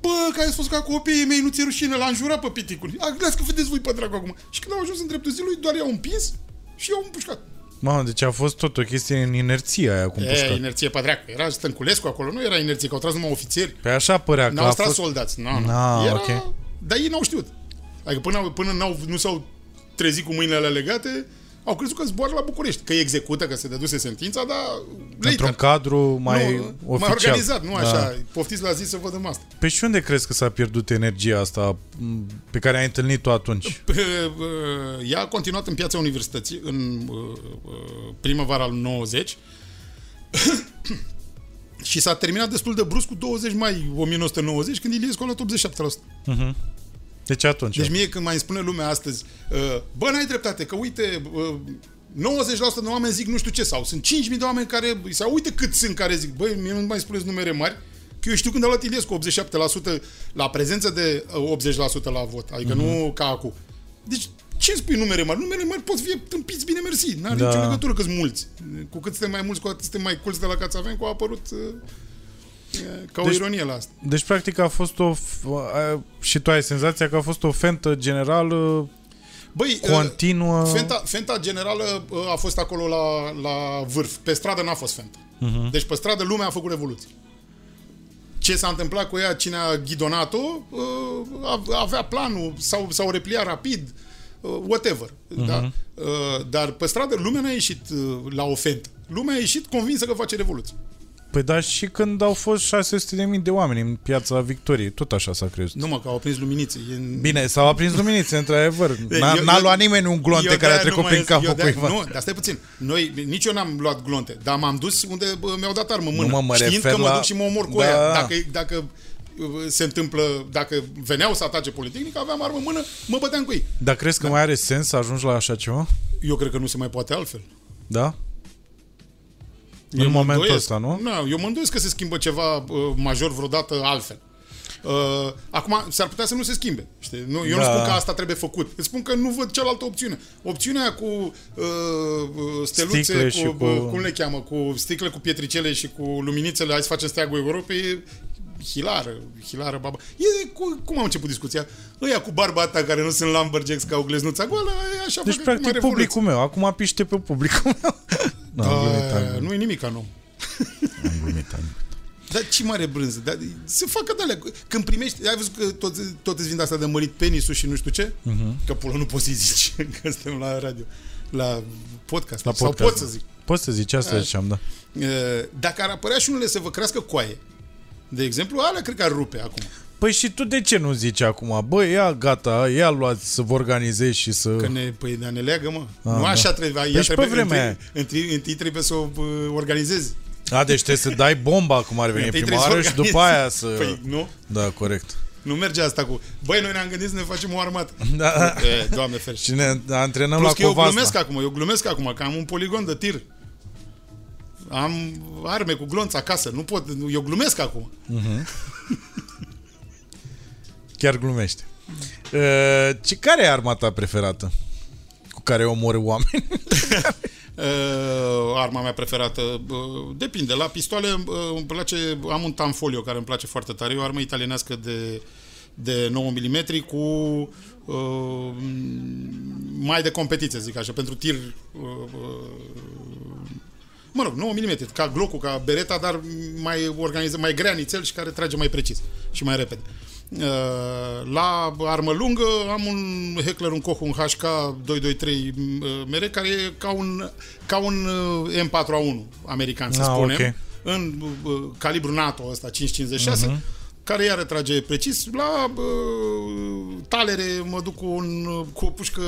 Bă, că ai spus că copiii mei nu ți rușine, l-a înjurat pe Piticul. A, las că vedeți voi pe dracu acum. Și când au ajuns în dreptul zilului, doar i-au împins și i-au împușcat. Mamă, deci a fost tot o chestie în inerție aia cu E, împușcat. inerție pe dracu. Era Stănculescu acolo, nu era inerție, că au tras numai ofițeri. Pe așa părea că N-au a tras fost... soldați. Nu, nu. Na, Era... ok. Dar ei n-au știut. Adică până, până n-au, nu s-au trezit cu mâinile alea legate, au crezut că zboară la București. Că execută, că se dăduse sentința, dar Într-un later. cadru mai nu, oficial. mai organizat, nu Da. așa. Poftiți la zi să vădăm asta. Pe și unde crezi că s-a pierdut energia asta m, pe care ai întâlnit-o atunci? Pe, uh, ea a continuat în piața universității în uh, uh, primăvara lui 90 și s-a terminat destul de brusc cu 20 mai 1990 când Iliescu a luat 87%. Deci atunci. Deci mie când mai îmi spune lumea astăzi, uh, bă, n-ai dreptate, că uite, uh, 90% de oameni zic nu știu ce, sau sunt 5.000 de oameni care, sau uite cât sunt care zic, băi, mie nu mai spuneți numere mari, că eu știu când a luat Iliescu 87% la prezență de uh, 80% la vot, adică Mhm. nu ca acum. Deci ce îmi spui numere mari? Numere mari pot fi tâmpiți bine mersi. N-are Da. nicio legătură că sunt mulți. Cu cât suntem mai mulți, cu atât suntem mai culți de la Cațaven, cu a apărut uh, uh, ca o Deci- ironie la asta. Deci, practic, a fost o... f- a- Și tu ai senzația că a fost o fentă generală Băi, uh, continuă... Fenta, fenta generală uh, a fost acolo la, la vârf. Pe stradă n-a fost fenta. Uh-huh. Deci pe stradă lumea a făcut revoluție. Ce s-a întâmplat cu ea, cine a ghidonat-o, uh, a- avea planul sau, sau replia rapid, uh, whatever. Uh-huh. Da? Uh, Dar pe stradă lumea n-a ieșit uh, la o fentă. Lumea a ieșit convinsă că face revoluție. Păi da, și când au fost 600.000 de oameni în piața Victoriei, tot așa s-a crezut. Nu mă, că au aprins luminițe. E în... Bine, s-au aprins luminițe, într-adevăr. N-a, Eu- n-a eu- luat nimeni un glonte eu care a de-aia trecut nu prin mai- capul eu de-aia- cuiva. Nu, dar stai puțin. Noi, nici eu n-am luat glonte, dar m-am dus unde bă, mi-au dat armă în mână. mă, mă știind refer că mă la- duc și mă omor cu Da, aia. da. Dacă, dacă uh, se întâmplă, dacă veneau să atace Politehnic, aveam armă în mână, mă băteam cu ei. Dar crezi că mai are sens să ajungi la așa ceva? Eu cred că nu se mai poate altfel. Da? Eu în mă momentul îndoiesc. ăsta, nu? Nu, eu mă îndoiesc că se schimbă ceva uh, major vreodată altfel. Uh, acum, s-ar putea să nu se schimbe. Știi? Nu, eu Da. nu spun că asta trebuie făcut. Îți spun că nu văd cealaltă opțiune. Opțiunea aia cu uh, uh, steluțe, Sticle cu, și cu... cu- cum le cheamă, cu sticle, cu pietricele și cu luminițele, hai să facem steagul Europei, e hilară, hilară, baba. E, cu, cum am început discuția? Ăia cu barba asta care nu sunt lumberjacks ca o gleznuța goală, e așa Deci, fac acum practic, revoluție. publicul meu. Acum piște pe publicul meu. Nu, am glumit, am Da, glumit, nu e nimic ca nou. am glumit, am glumit. Dar ce mare brânză. Dar se facă de alea. Când primești, ai văzut că tot, tot îți vin de asta de mărit penisul și nu știu ce? Uh-huh. Că pula nu poți să-i zici că suntem la radio. La podcast. La Sau podcast, pot să da. zic. Poți să zici asta, Da. ziceam, da. E, Dacă ar apărea și unele să vă crească coaie, de exemplu, alea cred că ar rupe acum. Păi și tu de ce nu zici acum? Bă, ia gata, ia luați să vă organizezi și să... Că ne, păi, dar ne leagă, mă. Ah, nu da. așa trebuie. Ea Deci pe trebuie vremea aia. întâi, întâi, întâi, trebuie să o uh, organizezi. A, deci trebuie să dai bomba cum ar veni Întâi prima trebuie oară să și după aia organizezi. să... Păi nu, Da, corect. nu merge asta cu... Băi, noi ne-am gândit să ne facem o armată. Da. E, doamne ferește. Și ne antrenăm Plus la că eu Covasna. glumesc acum, eu glumesc acum, că am un poligon de tir. Am arme cu glonț acasă, nu pot, eu glumesc acum. Chiar glumește. Uh, ce, care e arma ta preferată? Cu care omori oameni? Uh, arma mea preferată uh, depinde. La pistoale uh, îmi place, am un Tanfolio care îmi place foarte tare, e o armă italienească de de 9 mm cu uh, mai de competiție, zic așa, pentru tir uh, uh, mă rog, 9 mm, ca Glock-ul, ca Beretta, dar mai organizat, mai grea nițel și care trage mai precis și mai repede. Uh, La armă lungă am un Heckler, un Koch, un HK 223 uh, mere, care e ca un, ca un uh, M4A1 american, să Ah, spunem, ok. în uh, calibru NATO ăsta, 556, Mhm. care iară trage precis. La uh, talere mă duc cu, un, cu o pușcă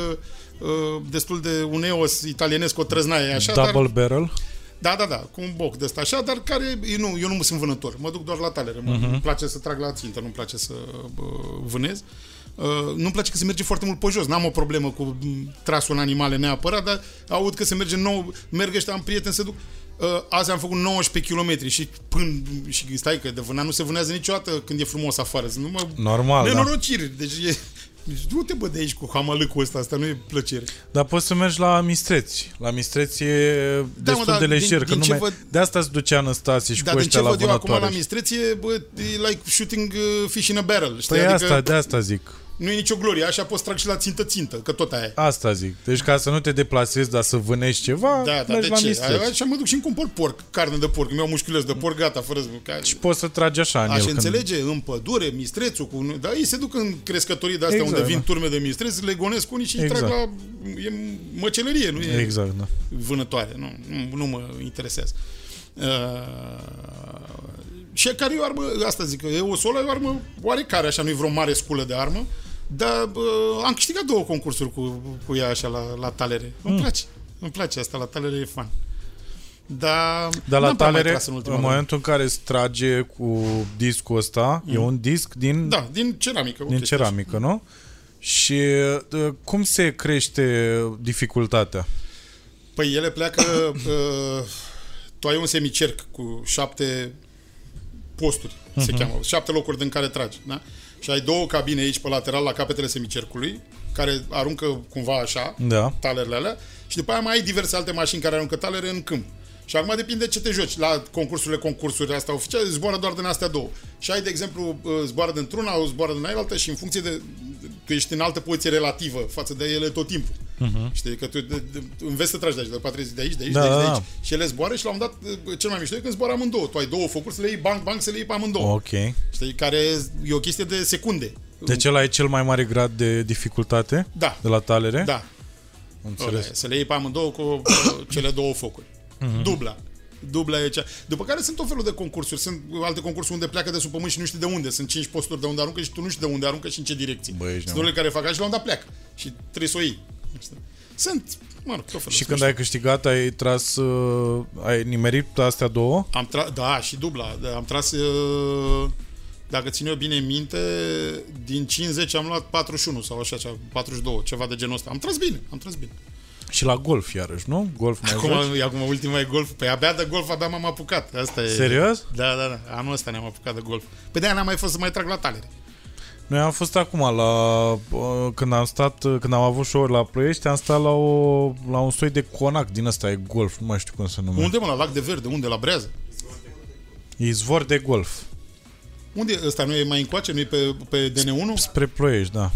uh, destul de un EOS italienesc, cu o trăznaie așa, dar Double barrel? Da, da, da, cu un boc de ăsta așa, dar care, eu nu, eu nu sunt vânător, mă duc doar la talere, mă, Mhm. îmi place să trag la țintă, nu-mi place să uh, vânez. Uh, nu-mi place că se merge foarte mult pe jos, n-am o problemă cu m, trasul în animale neapărat, dar aud că se merge nou, merg ăștia, am prieteni, se duc, uh, azi am făcut 19 km și până, și stai că de vânat nu se vânează niciodată când e frumos afară, sunt numai Normal, da. nenorociri, deci e, Deci du-te bă de aici cu hamalâcul ăsta, asta nu e plăcere. Dar poți să mergi la Mistreți. La Mistreți e Da, mă, destul dar de din- lejer, că din nu ce mai... văd- De asta se ducea Năstase și Dar cu din ce ăștia la văd eu acum la vânătoare. mistreție, bă, e like shooting uh, fish in a barrel. Știi? Păi adică asta, de asta zic. Nu e nicio glorie, așa poți trag și la țintă-țintă, că tot aia e. Asta zic. Deci ca să nu te deplasezi, dar să vânești ceva, Da, da, mergi de la ce? Mistreți. Așa mă duc și îmi cumpăr porc, carne de porc, îmi iau mușchiuleț de porc, gata, fără să... Ca... Și poți să tragi așa în Aș el. când- înțelege în pădure, mistrețul, cu... dar ei se duc în crescătorii de astea Exact, unde vin da. turme de mistreți, le gonesc unii și îi Exact. trag la... E măcelărie, nu e Exact, da. vânătoare. Nu, nu, nu mă interesează. Uh, și care e o armă, asta zic, e o solă, e o armă oarecare, așa, nu e vreo mare sculă de armă, dar uh, am câștigat două concursuri cu, cu ea așa la, la talere. Îmi Mm. place, îmi place asta, la talere e fan. Dar, Dar la n-am prea mai talere, tras în în, ultima vreme. momentul în care îți trage cu discul ăsta, e un disc din, Da, din ceramică. o din chestie ceramică, nu? Și uh, cum se crește dificultatea? Păi ele pleacă... uh, tu ai un semicerc cu șapte posturi, uh-huh. se cheamă, șapte locuri din care tragi, da? Și ai două cabine aici pe lateral la capetele semicercului, care aruncă cumva așa, Da. talerele alea, și după aia mai ai diverse alte mașini care aruncă talere în câmp. Și acum depinde ce te joci. La concursurile, concursuri astea oficiale, zboară doar din astea două. Și ai, de exemplu, uh, zboară dintr-una, o zboară din altă și în funcție de... Tu ești în altă poziție relativă față de ele tot timpul. Uh-huh. Știi? Că tu de, de, înveți să tragi de aici, de patru de aici, de aici, Da, de aici, de da, aici. da. Și ele zboară și la un dat, uh, cel mai mișto e când zboară amândouă. Tu ai două focuri, să le iei bang, bang, să le iei pe amândouă. Ok. Știi? Care e o chestie de secunde. Deci ăla e cel mai mare grad de dificultate Da. de la talere? Da. Înțeles. Ăla e, Să le iei pe amândouă cu uh, cele două focuri. Mhm. Dubla. Dubla e cea. După care sunt tot felul de concursuri. Sunt alte concursuri unde pleacă de sub pământ și nu știi de unde. Sunt 5 posturi de unde aruncă și tu nu știi de unde aruncă și în ce direcție. Bă, ești sunt unele care fac așa și la un dat pleacă. Și trebuie să o iei. Sunt, mă rog, tot felul. Și Sunt când ai câștigat, ai tras, uh, ai nimerit astea două? Am tra- da, și dubla. Da, Am tras, uh, dacă țin eu bine minte, din 50 am luat 41 sau așa, ceva, 42, ceva de genul ăsta. Am tras bine, am tras bine. Și la golf, iarăși, nu? Golf mai Acum, joci? acum ultima e golf. Păi abia de golf, abia m-am apucat. Asta e... Serios? Da, da, da. Anul ăsta ne-am apucat de golf. Pe de-aia n-am mai fost să mai trag la talere. Noi am fost acum la... uh, Când am stat, uh, când am avut show la Ploiești, am stat la, o, la un soi de conac din ăsta, e golf, nu mai știu cum se numește. Unde, mă, la Lac de Verde? Unde? La Brează? Izvor de golf. Unde e ăsta? Nu e mai încoace? Nu e pe, pe DN1? Spre Ploiești, da.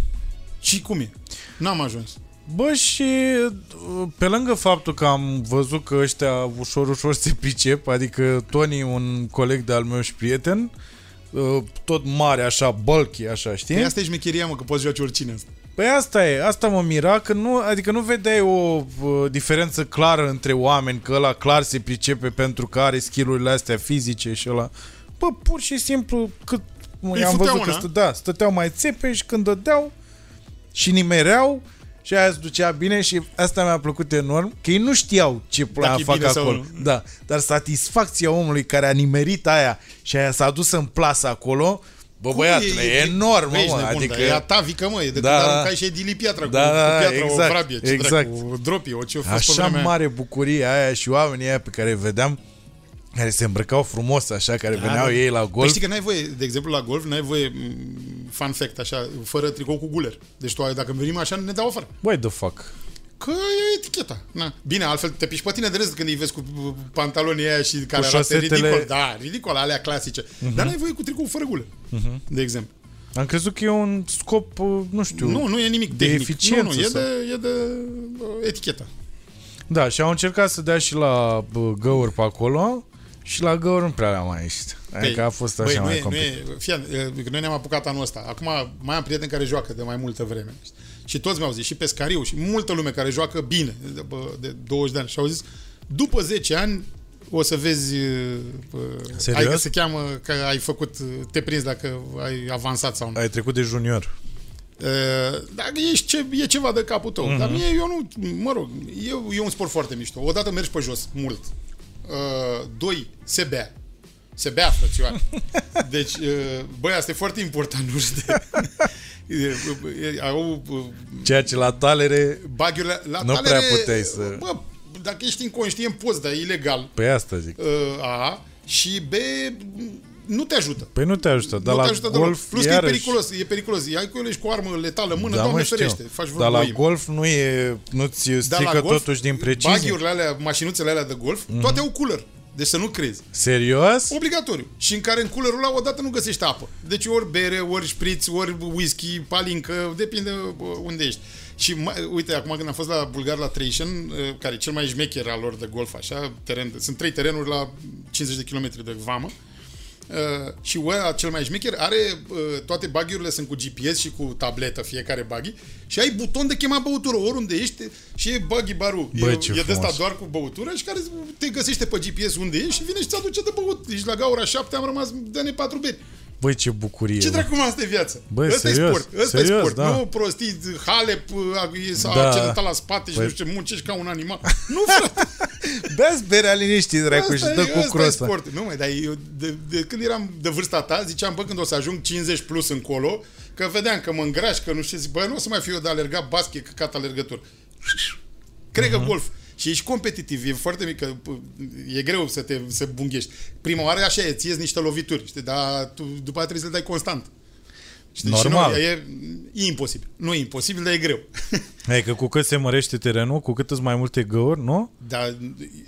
Și cum e? N-am ajuns. Bă, și uh, pe lângă faptul că am văzut că ăștia ușor, ușor se pricep, adică Tony, un coleg de-al meu și prieten, uh, tot mare, așa, bulky, așa, știi? Păi asta e șmecheria, mă, că poți joace oricine asta. Păi asta e, asta mă mira, că nu, adică nu vedeai o uh, diferență clară între oameni, că ăla clar se pricepe pentru că are skillurile astea fizice și ăla. Bă, pur și simplu, cât Îi am futeau văzut că una. stă, da, stăteau mai țepe și când dădeau și nimereau și aia se ducea bine și asta mi-a plăcut enorm, că ei nu știau ce Dacă plan e fac bine sau acolo. nu. Da, dar satisfacția omului care a nimerit aia și aia s-a dus în plasă acolo, bă băiatule, e, enorm, Bă, ești mă, nebun, adică... dar E atavică, mă, e de Da, când da. aruncai și Edili piatra cu, Da, cu da, piatra, exact, o vrabie, ce exact. dracu, o dropie, o ce a fost pe Așa vremea aia. mare bucurie aia și oamenii aia pe care îi vedeam care se îmbrăcau frumos așa, care Da, veneau da. ei la Păi golf. știi că n-ai voie, de exemplu la golf, n-ai voie, m, fun fact, așa, fără tricou cu guler. Deci tu, ai- dacă venim așa, ne dau afară. Băi, the fuck. Că e eticheta. Na. Bine, altfel te piși pe tine de râs când îi vezi cu uh, pantalonii aia și care arată șosetele- ridicol. Da, ridicol, alea clasice. Uh-huh. Dar n-ai voie cu tricou fără guler, uh-huh. de exemplu. Am crezut că e un scop, uh, nu știu. Nu, nu e nimic de tehnic. eficiență Nu, nu, e sau- de, e de uh, etichetă. Da, și au încercat să dea și la bă, găuri pe acolo și la găuri nu prea le-am mai ieșit. Adică a fost așa băi, nu mai e, nu complicat. e, fie, e, noi ne-am apucat anul ăsta. Acum mai am prieteni care joacă de mai multă vreme. Și toți mi-au zis, și pescariu, și multă lume care joacă bine, de, bă, de 20 de ani. Și au zis, după 10 ani o să vezi bă, Serios? ai că se cheamă că ai făcut, te prinzi dacă ai avansat sau nu. Ai trecut de junior. Uh, Dacă ești ce, e ceva de capul tău. Mm-hmm. Dar mie, eu nu, mă rog, e, e un sport foarte mișto. Odată mergi pe jos, mult. Uh, doi, se bea. Se bea, frățioare. Deci, uh, băi, asta e foarte important, nu știu. E, e, Au uh, Ceea ce la talere, baghiurile la Nu talere, prea puteai să- Bă, dacă ești inconștient, poți, dar e ilegal. pe asta zic. Uh, A. Și B, nu te ajută. Păi nu te ajută, dar nu la te ajută deloc. golf Plus că iarăși... e periculos, e periculos. Ai cu el ești cu o armă letală în mână, Da, doamne mă, știu. ferește, faci vreo Dar la boim. golf nu e, nu-ți strică totuși din precizie? Baghiurile alea, mașinuțele alea de golf, Mhm. toate au cooler. Deci să nu crezi. Serios? Obligatoriu. Și în care în coolerul ăla odată nu găsești apă. Deci ori bere, ori șpriț, ori whisky, palincă, depinde bă, unde ești. Și mai, uite, acum când am fost la Bulgar la Trajan, uh, care e cel mai șmecher al lor de golf, așa, teren, sunt trei terenuri la 50 de kilometri de vamă, Uh, și ăla cel mai șmecher are uh, toate baghiurile sunt cu GPS și cu tabletă fiecare baghi și ai buton de chemat băutură oriunde ești și e baghi barul. Bă, e, ce e de frumos. asta doar cu băutură și care te găsește pe GPS unde ești și vine și ți aduce de băut. Ești la gaura 7, am rămas de patru beri. Băi, ce bucurie. Ce bă. dracu mă, asta e viață? Bă, ăsta serios, e sport. Ăsta serios, e sport. da. Nu prostii, Halep s-a Da. accidentat la spate și Păi- nu știu ce, muncești ca un animal. nu, frate. Beați berea liniștit, dracu, și Asta dă e- cu asta e crosta. sport. Nu, mai, dar eu, de, de, când eram de vârsta ta, ziceam, bă, când o să ajung 50 plus încolo, că vedeam că mă îngraș, că nu știu, zic, bă, nu o să mai fiu eu de alergat basket, căcat alergător. Cred Mhm. că golf. Și ești competitiv, e foarte mic, că pă, e greu să te să bunghești. Prima oară așa e, ți ies niște lovituri, știi, dar tu după aia trebuie să le dai constant. Știi? Normal. Și nu, e, e imposibil. Nu e imposibil, dar e greu. Hai că cu cât se mărește terenul, cu cât sunt mai multe găuri, nu? Dar,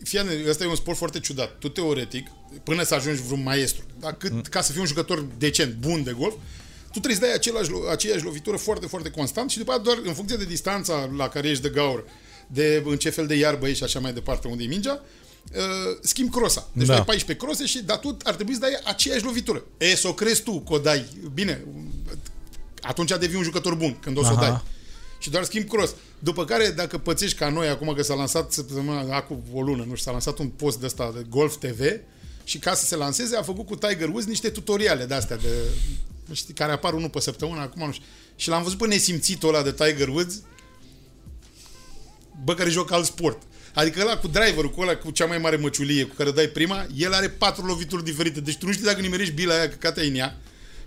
fii atent, ăsta e un sport foarte ciudat. Tu, teoretic, până să ajungi vreun maestru, dar cât, mm. ca să fii un jucător decent, bun de golf, tu trebuie să dai același, lo- aceeași lovitură foarte, foarte constant și după aceea doar în funcție de distanța la care ești de gaură, de în ce fel de iarbă ești și așa mai departe, unde e mingea, uh, schimbi crosa. Deci Da. dai 14 crose și dar tu ar trebui să dai aceeași lovitură. E, să o crezi tu că o dai. Bine, atunci devii un jucător bun când o să o Aha. dai. Și doar schimb cross. După care, dacă pățești ca noi, acum că s-a lansat săptămâna, acum o lună, nu știu, s-a lansat un post de ăsta de Golf TV și ca să se lanseze a făcut cu Tiger Woods niște tutoriale de astea de, știi, care apar unul pe săptămână, acum nu știu. Și l-am văzut pe nesimțitul ăla de Tiger Woods, bă, care joc alt sport. Adică ăla cu driverul, cu ăla cu cea mai mare măciulie cu care dai prima, el are patru lovituri diferite. Deci tu nu știi dacă nimerești bila aia că în ea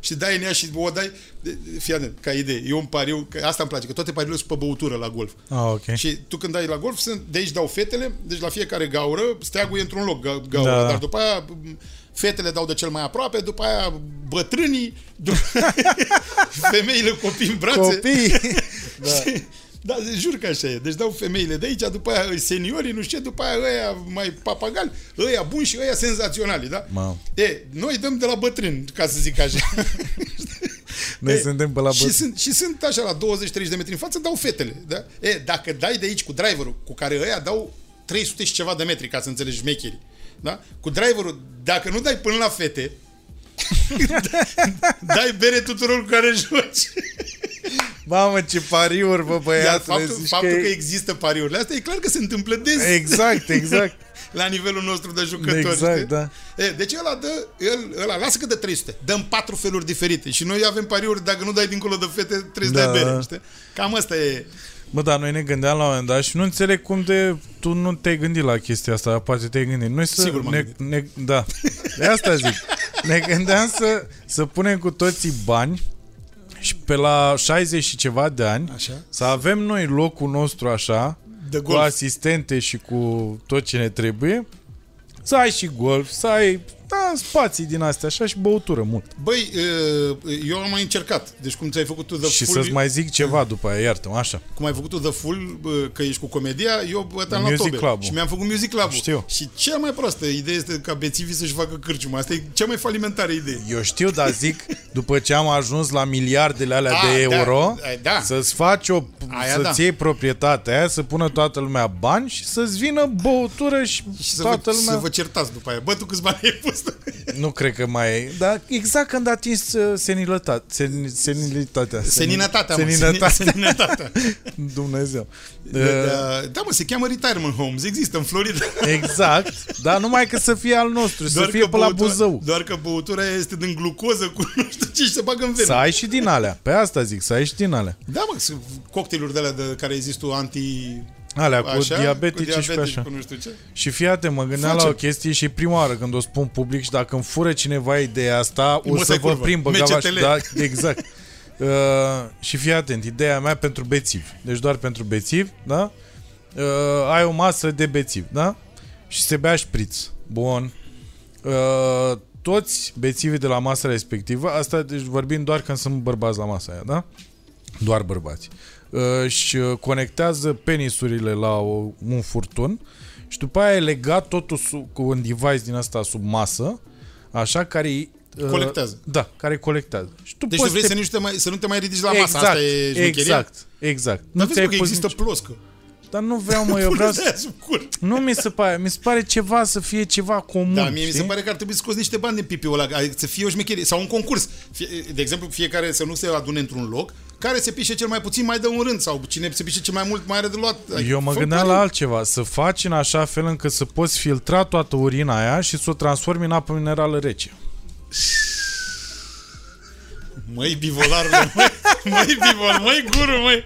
și dai în ea și o dai... de- Fii atent, ca idee, e un pariu, că asta îmi place, că toate pariurile sunt pe băutură la golf. Ah, ok. Și tu când dai la golf, sunt, de aici dau fetele, deci la fiecare gaură, steagul e într-un loc, ga- gaură, Da, da, da. dar după aia m, fetele dau de cel mai aproape, după aia bătrânii, după femeile copii în brațe. Copii! da. Da, jur că așa e. Deci dau femeile de aici, după aia îi seniorii, nu știu ce, după aia ăia mai papagali, ăia buni și ăia senzaționali, da? Mamă. E, noi dăm de la bătrâni, ca să zic așa. Noi E, suntem pe la și băt... sunt, și sunt așa la 20-30 de metri în față, dau fetele. Da? E, dacă dai de aici cu driverul, cu care ăia dau 300 și ceva de metri, ca să înțelegi șmecherii. Da? Cu driverul, dacă nu dai până la fete, dai bere tuturor cu care joci. Mamă, ce pariuri, bă, Iar băiatule, faptul, zici faptul că... că e- există pariurile astea, e clar că se întâmplă des Exact, exact. la nivelul nostru de jucători. Exact, știi? da. E, deci ăla dă, el, ăla, lasă că de 300, dăm patru feluri diferite și noi avem pariuri, dacă nu dai dincolo de fete, trebuie să Da. dai bere, știi? Cam asta e. Bă, dar noi ne gândeam la un moment dat și nu înțeleg cum de tu nu te-ai gândit la chestia asta, dar poate te-ai gândit. Noi să Sigur m-am ne, gândit. ne, da, de asta zic. Ne gândeam să, să punem cu toții bani și pe la 60 și ceva de ani Așa. să avem noi locul nostru așa, De cu golf. asistente și cu tot ce ne trebuie, să ai și golf, să ai da, spații din astea așa și băutură mult. Băi, eu am mai încercat. Deci cum ți-ai făcut tu de și full, să-ți mai zic ceva după aia, iartă așa. cum ai făcut tu de full, că ești cu comedia, eu băteam la Music tobe. Club-ul. Și mi-am făcut music club Știu. Și cea mai proastă idee este ca bețivii să-și facă cârciuma. Asta e cea mai falimentară idee. Eu știu, dar zic, după ce am ajuns la miliardele alea A, de da, euro, da. să-ți faci o, Aia să-ți da. iei proprietatea aia, să pună toată lumea bani și să-ți vină băutură și, Și să toată vă, lumea... să vă certați după aia. Bă, tu câți bani ai pus? Nu cred că mai e. Dar exact când atingi uh, senilătate, sen, senilitatea. Seninătatea, mă. Seninătatea. Seninătatea. Dumnezeu. Da, da, da, mă, se cheamă retirement homes. Există în Florida. Exact, dar numai că să fie al nostru, să fie pe la băutura- Buzău. Doar că băutura aia este din glucoză cu nu știu ce și se bagă în venă. Să ai și din alea. Pe asta zic, să ai și din alea. Da, mă, sunt cocktailuri de alea de care există anti... Alea cu Așa, diabetice cu și cu diabetici, așa. cu nu știu ce. Și fii atent, mă gândeam Facem. la o chestie și prima oară când o spun public și dacă îmi fură cineva ideea asta, o Mă, să stai vă curvă. prind băgava și MCTL. da, exact. Uh, și fii atent, ideea mea pentru bețivi. Deci doar pentru bețivi, da? Uh, ai o masă de bețivi, da? Și se bea șpriț. Bun. Uh, toți bețivii de la masa respectivă, asta deci vorbim doar când sunt bărbați la masa aia, da? Doar bărbați. Uh, își conectează penisurile la o, un furtun și după aia e legat totul sub, cu un device din asta sub masă, așa, care uh, Colectează. Da, care colectează. Și tu Deci tu poți vrei te- să, nu te mai, să nu te mai ridici la masă, exact, asta e șmecheria? exact, exact. Dar vezi ți-ai mă, că pus există nici- ploscă. Dar nu vreau, mă, eu vreau Pune să... de sub cur. Nu mi se pare, mi se pare ceva să fie ceva comun, Da, mie mi știi? se pare că ar trebui să scoți niște bani din pipiul ăla, adică să fie o șmecherie, sau un concurs. Fie, de exemplu, fiecare să nu se adune într-un loc, care se pișe cel mai puțin mai dă un rând, sau cine se pișe cel mai mult mai are de luat. Adică, Eu mă fă gândeam bani. la altceva, să faci în așa fel încât să poți filtra toată urina aia și să o transformi în apă minerală rece. Măi, bivolarule, măi, măi, bivol, măi, guru, măi.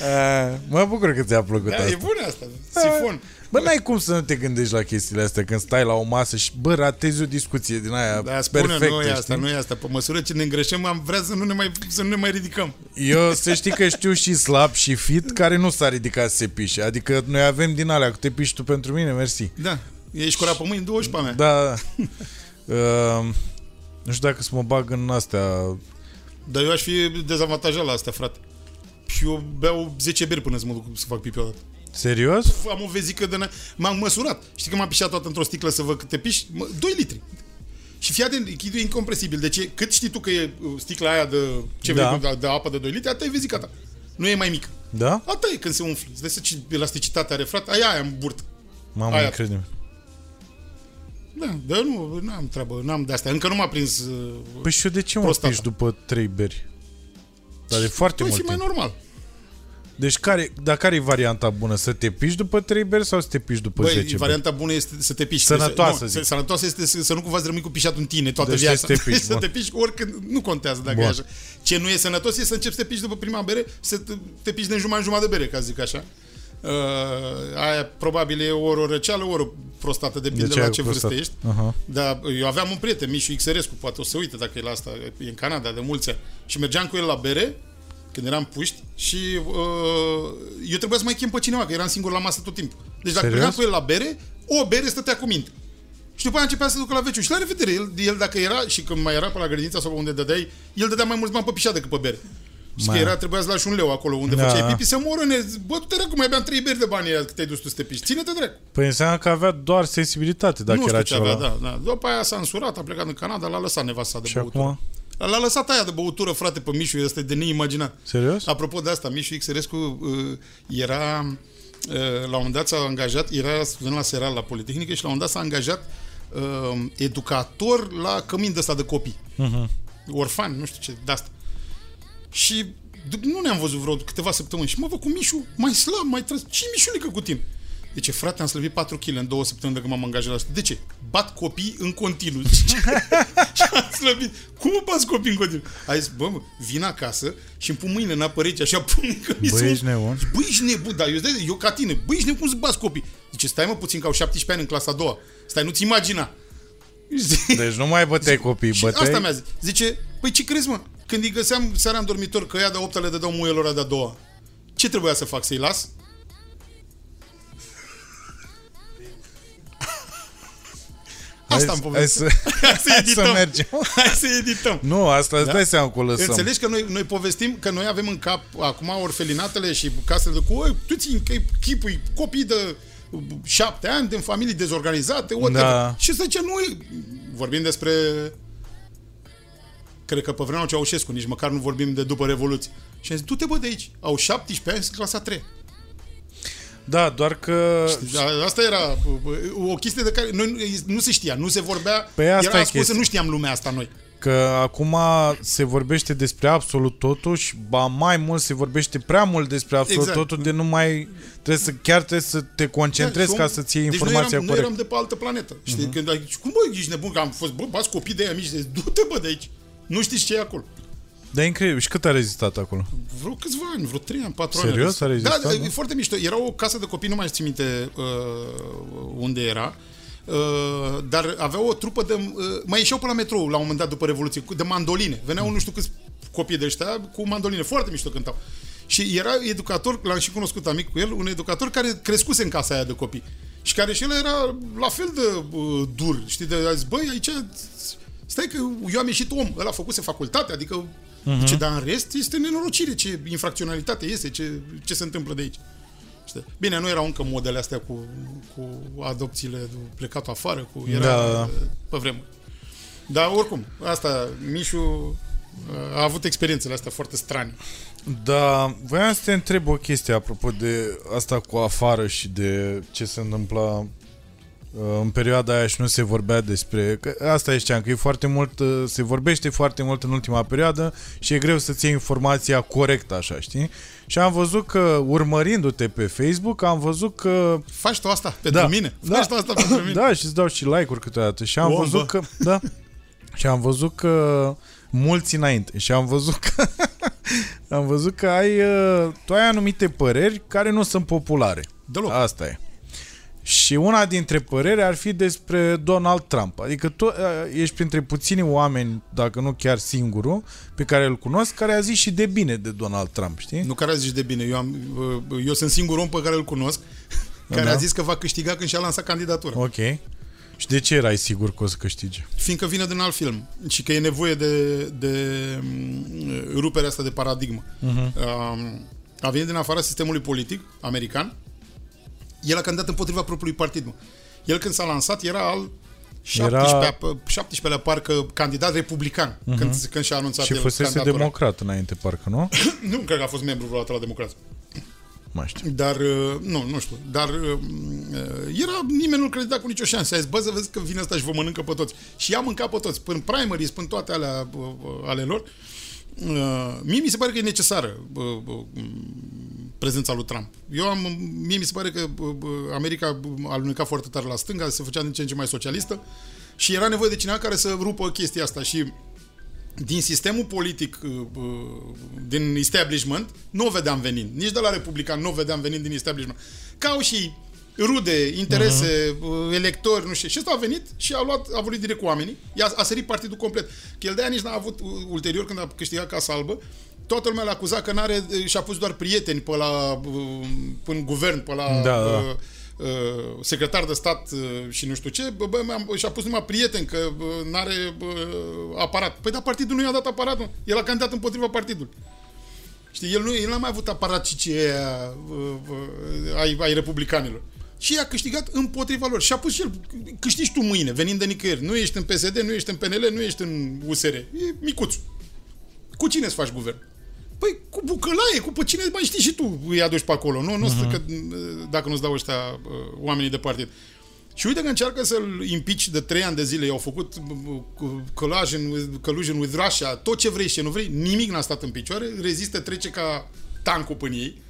A, mă bucur că ți-a plăcut Da, asta. e bună asta, sifon. Bă, n-ai cum să nu te gândești la chestiile astea când stai la o masă și, bă, ratezi o discuție din aia Da, spune, perfectă, nu e asta, știi? nu e asta. Pe măsură ce ne îngreșăm, am vrea să nu ne mai, să nu ne mai ridicăm. Eu să știi că știu și slab și fit care nu s-a ridicat să se pișe. Adică noi avem din alea, că te piși tu pentru mine, mersi. Da, ești curat pe mâini, două și pe a mea. Da, da. uh, nu știu dacă să mă bag în astea Dar eu aș fi dezavantajat la asta, frate. Și eu beau 10 beri până să mă duc să fac pipi odată. Serios? Am o vezică de... Ne- m-am măsurat. Știi că m-am pișat toată într-o sticlă să văd câte piși? Mă, 2 litri. Și fii atent, chidul e incompresibil. Deci e- cât știi tu că e uh, sticla aia de, ce Da. vrei, de, de apă de 2 litri, atât e vezica ta. Nu e mai mică. Da? Atât e când se umflă. Îți dai să ce elasticitatea are, frate? Aia, aia în burtă. Mamă, Aia. incredibil. Da, dar nu, nu am treabă, n-am de astea. Încă nu m-a prins... Uh, Păi și eu de ce mă Prostata. piși după trei beri? Dar de foarte Păi mult fi mai timp. normal. Deci care, dar care e varianta bună? Să te piși după trei beri sau să te piși după Băi, 10 beri? varianta bună este să te piși. Sănătoasă, nu, zic. Sănătoasă este să, să nu cumva să rămâi cu pișat în tine toată Deci viața. să te piși, să bun. te piși oricând, nu contează dacă Bun. e așa. Ce nu e sănătos e să începi să te piși după prima bere, să te, te piși de jumătate în jumătate de bere, ca să zic așa. Uh, aia probabil e ori o răceală, ori o prostată, depinde Deci de la ai ce prostată. vârstă ești. Aha. Dar eu aveam un prieten, Mișu Xerescu, poate o să uite dacă e la asta, e în Canada de mulți ani. Și mergeam cu el la bere, când eram puști, și uh, eu trebuia să mai chem pe cineva, că eram singur la masă tot timpul. Deci dacă Serios? mergeam cu el la bere, o bere stătea cu minte. Și după aia începea să ducă la veciu. Și la revedere, el, el dacă era, și când mai era pe la grădinița sau pe unde dădeai, el dădea mai mulți bani pe pișat decât pe bere. Și că Mai. era, trebuia să lași un leu acolo unde Da. făceai pipi, să moră, ne, bă, tu te dracu, mai beam trei beri de bani aia cât te-ai dus tu să te piși. Ține-te dracu. Păi înseamnă că avea doar sensibilitate dacă nu era știu ce ceva. avea, da, da. După aia s-a însurat, a plecat în Canada, l-a lăsat nevasta de Și băutură. acum? L-a lăsat aia de băutură, frate, pe Mișu, ăsta e de neimaginat. Serios? Apropo de asta, Mișu Xerescu uh, era, uh, la un moment dat s-a angajat, era student la Seral la Politehnică și la un moment dat s-a angajat uh, educator la cămin de ăsta de copii. Mhm. Orfani, nu știu ce, de asta. Și d- nu ne-am văzut vreo câteva săptămâni și mă văd cu Mișu mai slab, mai tras. ce Mișulică cu tine? Deci, frate, am slăbit 4 kg în două săptămâni de când m-am angajat la asta. De ce? Bat copii în continuu. și am slăbit. Cum mă bați copii în continuu? A zis, bă, mă, vin acasă și îmi pun mâine în apă rece, așa pun că mi Bă, se- ești nebun? Băi, ești nebun, dar eu, îți dai- eu ca tine, băi, ești nebun să bați copii. Zice, stai mă puțin, că au 17 ani în clasa a doua. Stai, nu-ți imagina. Deci nu mai băteai copii, Și băteai... asta mi-a zis. Zice, păi ce crezi, mă? Când îi găseam seara în dormitor că ea de 8 le dădeau muielor ăla de-a doua, ce trebuia să fac? Să-i las? Asta am hai, povestit. să, Hai să hai edităm. să mergem. Hai să edităm. Nu, asta îți Da? dai seama că o lăsăm. Înțelegi că noi, noi povestim că noi avem în cap acum orfelinatele și casele de cu tu ții chipui copii de șapte ani din familii dezorganizate, whatever. Da. Și să zice, nu e... Vorbim despre... Cred că pe vremea lui Ceaușescu, nici măcar nu vorbim de după Revoluție. Și am zis, du-te bă de aici. Au 17 ani, sunt clasa 3. Da, doar că... Da, Asta era o chestie de care noi, nu se știa, nu se vorbea. Păi asta era e ascunsă, chestia. nu știam lumea asta noi. Că acum se vorbește despre absolut totul și ba mai mult se vorbește prea mult despre absolut Exact. totul de nu mai trebuie să chiar trebuie să te concentrezi Da, ca și om- să-ți iei deci informația noi eram, corectă. Noi eram de pe altă planetă. Știi? Uh-huh. Când ai, zici, cum bă, ești nebun că am fost, bă, bați copii de aia mici, zici, du-te bă de aici. Nu știți ce e acolo. Dar e incredibil. Și cât a rezistat acolo? Vreo câțiva ani, vreo 3 ani, 4 Serios? A ani. rezistat, Da, da? e foarte mișto. Era o casă de copii, nu mai țin minte uh, unde era. Uh, dar avea o trupă de... Uh, mai ieșeau pe la metrou la un moment dat după Revoluție, cu- de mandoline. Veneau nu știu câți copii de ăștia cu mandoline. Foarte mișto cântau. Și era educator, l-am și cunoscut amic cu el, un educator care crescuse în casa aia de copii. și care și el era la fel de uh, dur, știi, de a zis, băi, aici, stai că eu am ieșit om, ăla a făcuse facultate, adică, uh-huh. ce, dar în rest este nenorocire, ce infracționalitate este, ce, ce se întâmplă de aici. Știi? Bine, nu erau încă modele astea cu, cu adopțiile, plecat afară, cu era Da, da. pe vremuri. Dar oricum, asta, Mișu a avut experiențele astea foarte strane. Da, voiam să te întreb o chestie apropo de asta cu afară și de ce se întâmpla uh, în perioada aia și nu se vorbea despre... Că asta e știam, că e foarte mult, uh, se vorbește foarte mult în ultima perioadă și e greu să-ți iei informația corectă, așa, știi? Și am văzut că, urmărindu-te pe Facebook, am văzut că... Faci tu asta pentru mine? Faci tu asta pentru mine? Da, și îți dau și like-uri câteodată. Și am Om, văzut bă. că... Da. Și am văzut că mulți înainte. Și am văzut că... am văzut că ai... uh, Tu ai anumite păreri care nu sunt populare. Deloc. Asta e. Și una dintre păreri ar fi despre Donald Trump. Adică tu uh, ești printre puțini oameni, dacă nu chiar singurul, pe care îl cunosc, care a zis și de bine de Donald Trump, știi? Nu care a zis de bine. Eu, am, eu sunt singurul om pe care îl cunosc care Da. a zis că va câștiga când și-a lansat candidatura. Ok. Și de ce erai sigur că o să câștige? Fiindcă vine din alt film și că e nevoie de, de mm, ruperea asta de paradigmă. Uh-huh. A venit din afara sistemului politic american. El a candidat împotriva propriului partid. Mă. El când s-a lansat era al 17-lea, 17-lea parcă candidat republican uh-huh. când, când și-a anunțat Și el fusese candidatura. democrat înainte, parcă, nu? Nu cred că a fost membru vreodată la democrație. Mai știu. Dar, uh, nu, nu știu, dar uh, era, nimeni nu credea cu nicio șansă. A zis, bă, să vezi că vine ăsta și vă mănâncă pe toți. Și i-a mâncat pe toți, până primaries, până toate alea uh, uh, ale lor. Uh, mie mi se pare că e necesară uh, uh, prezența lui Trump. Eu am, mie mi se pare că uh, uh, America a alunecat foarte tare la stânga, se făcea din ce în ce mai socialistă și era nevoie de cineva care să rupă chestia asta și din sistemul politic uh, uh, din establishment nu o vedeam venind. Nici de la republican nu o vedeam venind din establishment. Ca au și rude, interese, uh-huh. electori, nu știu. Și ăsta a venit și a luat, a vorbit direct cu oamenii. I-a, a sărit partidul complet. Că el de-aia nici n-a avut uh, ulterior când a câștigat Casa Albă. Toată lumea l-a acuzat că n-are, uh, și-a pus doar prieteni pe la, uh, în guvern, pe la Da, da. uh, uh, secretar de stat uh, și nu știu ce, bă, bă, mi-am- și-a pus numai prieten că uh, n-are uh, aparat. Păi dar partidul nu i-a dat aparat, mă. El a candidat împotriva partidului. Știi, el nu el n-a mai avut aparat și ce aia, uh, uh, ai, ai republicanilor. Și a câștigat împotriva lor. Și a pus și el, câștigi tu mâine, venind de nicăieri. Nu ești în PSD, nu ești în PNL, nu ești în USR. E micuț. Cu cine îți faci guvern? Păi cu bucălaie, cu pe cine mai știi și tu îi aduci pe acolo. Nu, nu uh-huh. că, dacă nu-ți dau ăștia uh, oamenii de partid. Și uite că încearcă să-l impici de trei ani de zile. I-au făcut uh, cu- collusion with, collusion with Russia, tot ce vrei și ce nu vrei, nimic n-a stat în picioare, rezistă, trece ca tancul până ei.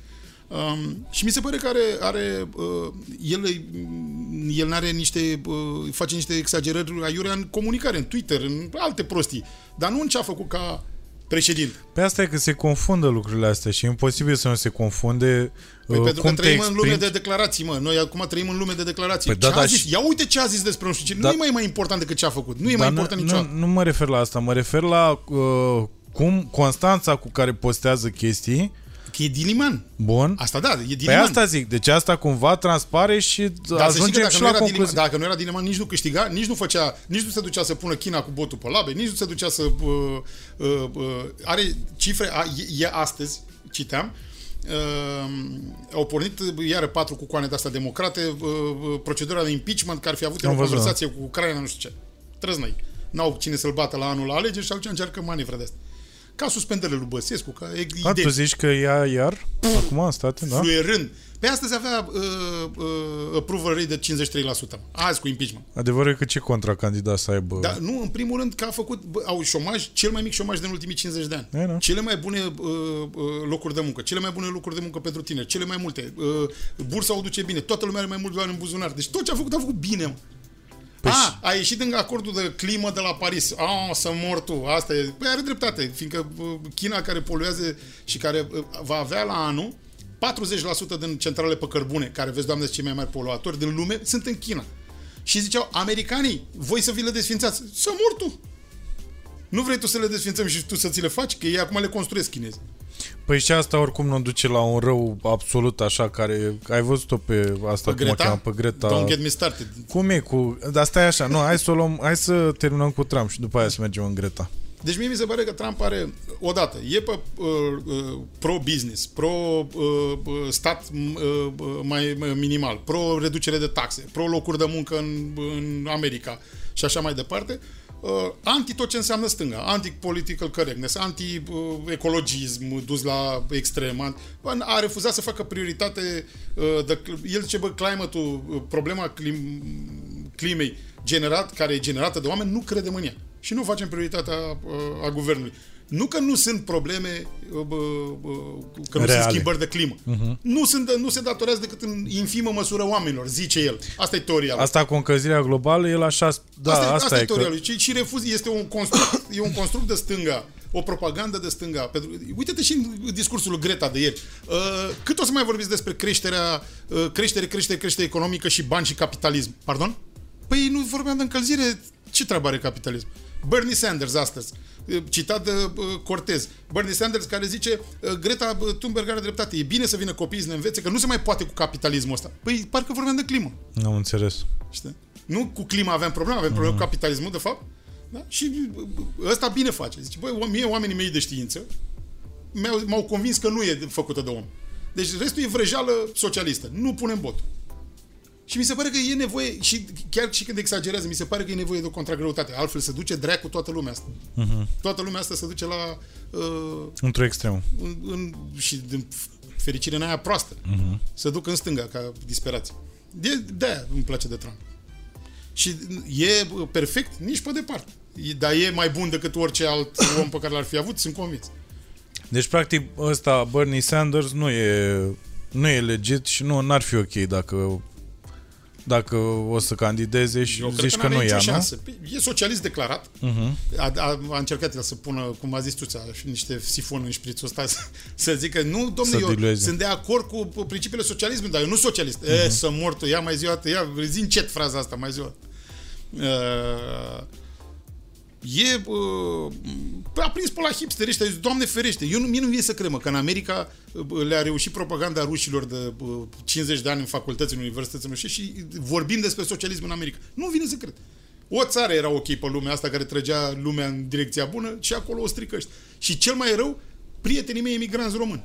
Um, și mi se pare că are, are uh, el, uh, el are niște, uh, face niște exagerări aiurea în comunicare, în Twitter, în alte prostii, dar nu în ce a făcut ca președinte. Pe asta e că se confundă lucrurile astea și e imposibil să nu se confunde Păi uh, pentru cum că te trăim în lume exprimi. de declarații, mă. Noi acum trăim în lume de declarații. Păi ce da, a da, zis? și- Ia uite ce a zis despre nu știu ce. Da. Nu e mai, mai important decât ce a făcut. Nu e mai Dar important nu, niciodată. nu, nu mă refer la asta, mă refer la uh, cum constanța cu care postează chestii, Că e diliman. bun, Asta da, e Păi diliman. asta zic, deci asta cumva transpare și Dar să știi că ajungem dacă și nu, la era diliman, concluzie. dacă nu era diliman, nici nu câștiga, nici nu făcea, nici nu se ducea să pună China cu botul pe labe, nici nu se ducea să... Uh, uh, uh, are cifre, a, e, e astăzi, citeam, uh, au pornit iară patru cucoane de-astea democrate, uh, uh, procedura de impeachment care ar fi avut Am o văzut. conversație cu Ucraina, nu știu ce. Trăznăi. N-au cine să-l bată la anul la alegeri și atunci încearcă manevre de astea. Ca suspendările lui Băsescu, ca e- A, idei tu zici că ea iar, acum în state, da? fluierând. Pe astăzi avea uh, uh, approval rate de 53%. Azi cu impeachment. Adevărul e că ce contracandidat să aibă... Dar nu, în primul rând că a făcut, bă, au șomaj, cel mai mic șomaj din ultimii 50 de ani. E, da. Cele mai bune uh, uh, locuri de muncă, cele mai bune locuri de muncă pentru tineri, cele mai multe. Uh, bursa o duce bine, toată lumea are mai mulți bani în buzunar. Deci tot ce a făcut, a făcut bine. Mă. Păi a, și- a ieșit în acordul de climă de la Paris. A, să mor tu. Asta e. Păi are dreptate, fiindcă uh, China care poluează și care uh, va avea la anul 40% din centrale pe cărbune, care vezi, doamne, cei mai mari poluatori din lume, sunt în China. Și ziceau, americanii, voi să vi le desfințați. Să mor tu! Nu vrei tu să le desfințăm și tu să ți le faci? Că ei acum le construiesc chinezi. Păi și asta oricum nu duce la un rău absolut așa care... Ai văzut-o pe asta, Pe cum o Greta? cheamă, pe Greta... Don't get me started. Cum e cu... Dar stai așa, nu, hai să o luăm, hai să terminăm cu Trump și după aia să mergem în Greta. Deci mie mi se pare că Trump are, odată, e pe uh, uh, pro-business, pro-stat uh, uh, mai uh, minimal, pro-reducere de taxe, pro-locuri de muncă în, în America și așa mai departe, uh, anti tot ce înseamnă stânga, anti-political correctness, anti-ecologism dus la extrem, an- a refuzat să facă prioritate, uh, de, el zice, bă, climate-ul, uh, problema clim, climei generat, care e generată de oameni, nu credem în ea. Și nu facem prioritatea uh, a guvernului. Nu că nu sunt probleme, uh, bă, bă, că nu Reale. sunt schimbări de climă. Uh-huh. Nu, sunt, nu se datorează decât în infimă măsură oamenilor, zice el. Asta e teoria lui. Asta cu încălzirea globală, el așa... Da, asta, asta, e- asta e e teoria că... lui. Și, și refuz, este un construct, e un construct de stânga, o propagandă de stânga. Pentru, uite-te și în discursul lui Greta de ieri. Uh, cât o să mai vorbiți despre creșterea, uh, creștere, creștere, creștere economică și bani și capitalism? Pardon? Păi nu vorbeam de încălzire. Ce treabă are capitalism? Bernie Sanders astăzi, uh, citat de uh, Cortez. Bernie Sanders care zice uh, Greta Thunberg are dreptate. E bine să vină copiii să ne învețe că nu se mai poate cu capitalismul ăsta. Păi parcă vorbeam de climă. Am înțeles. Știi? Nu cu clima aveam probleme, avem probleme cu capitalismul, de fapt. Da? Și uh, ăsta bine face. Zice, băi, mie oamenii mei de știință mi-au, m-au convins că nu e făcută de om. Deci restul e vrăjeală socialistă. Nu punem botul. Și mi se pare că e nevoie, și chiar și când exagerează, mi se pare că e nevoie de o contragreutate. Altfel se duce dracu toată lumea asta. Uh-huh. Toată lumea asta se duce la... Uh, Într-o extremă. în, în, și din fericire în aia proastă. Uh-huh. Se duc în stânga ca disperați. De, de-aia îmi place de Trump. Și e bă, perfect nici pe departe. E- Dar e mai bun decât orice alt om pe care l-ar fi avut, sunt convins. Deci, practic, ăsta, Bernie Sanders, nu e, nu e legit și nu n-ar fi ok dacă dacă o să candideze și Eu zici cred că, că, nu n-are ia, nicio nu? șansă. Păi, E socialist declarat. Uh-huh. A, a, a încercat el să pună, cum a zis tu, ți-a- și niște sifon în șprițul ăsta să, să zică, nu, domnule, Să eu dilueze. sunt de acord cu principiile socialismului, dar eu nu socialist. Uh-huh. E, să mor tu, ia mai ziua, ia, zi încet fraza asta, mai ziua. Uh, e uh, a prins pe la hipsteri ăștia, zic, Doamne ferește, eu nu, mie nu vine să cred, mă, că în America uh, le-a reușit propaganda rușilor de uh, 50 de ani în facultăți, în universități, nu știu, și vorbim despre socialism în America. Nu vine să cred. O țară era ok pe lumea asta care trăgea lumea în direcția bună și acolo o strică ăștia. Și cel mai rău, prietenii mei emigranți români.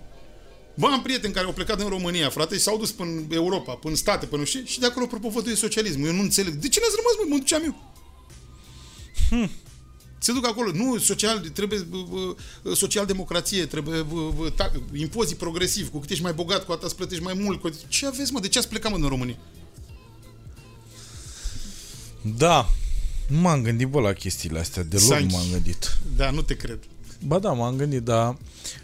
Bă, am prieteni care au plecat în România, frate, și s-au dus până în Europa, până în state, până nu știu, și de acolo propovăduie socialism. Eu nu înțeleg. De ce n-ați rămas, mă? Mă duceam eu. Hmm. Se duc acolo. Nu, social, trebuie bă, bă, social-democrație, trebuie bă, bă, ta, impozit progresiv. Cu cât ești mai bogat, cu atât îți plătești mai mult. Cu atât... Ce aveți, mă? De ce ați plecat, mă, în România? Da. Nu m-am gândit, bă, la chestiile astea. Deloc nu Sanchi. m-am gândit. Da, nu te cred. Ba da, m-am gândit, dar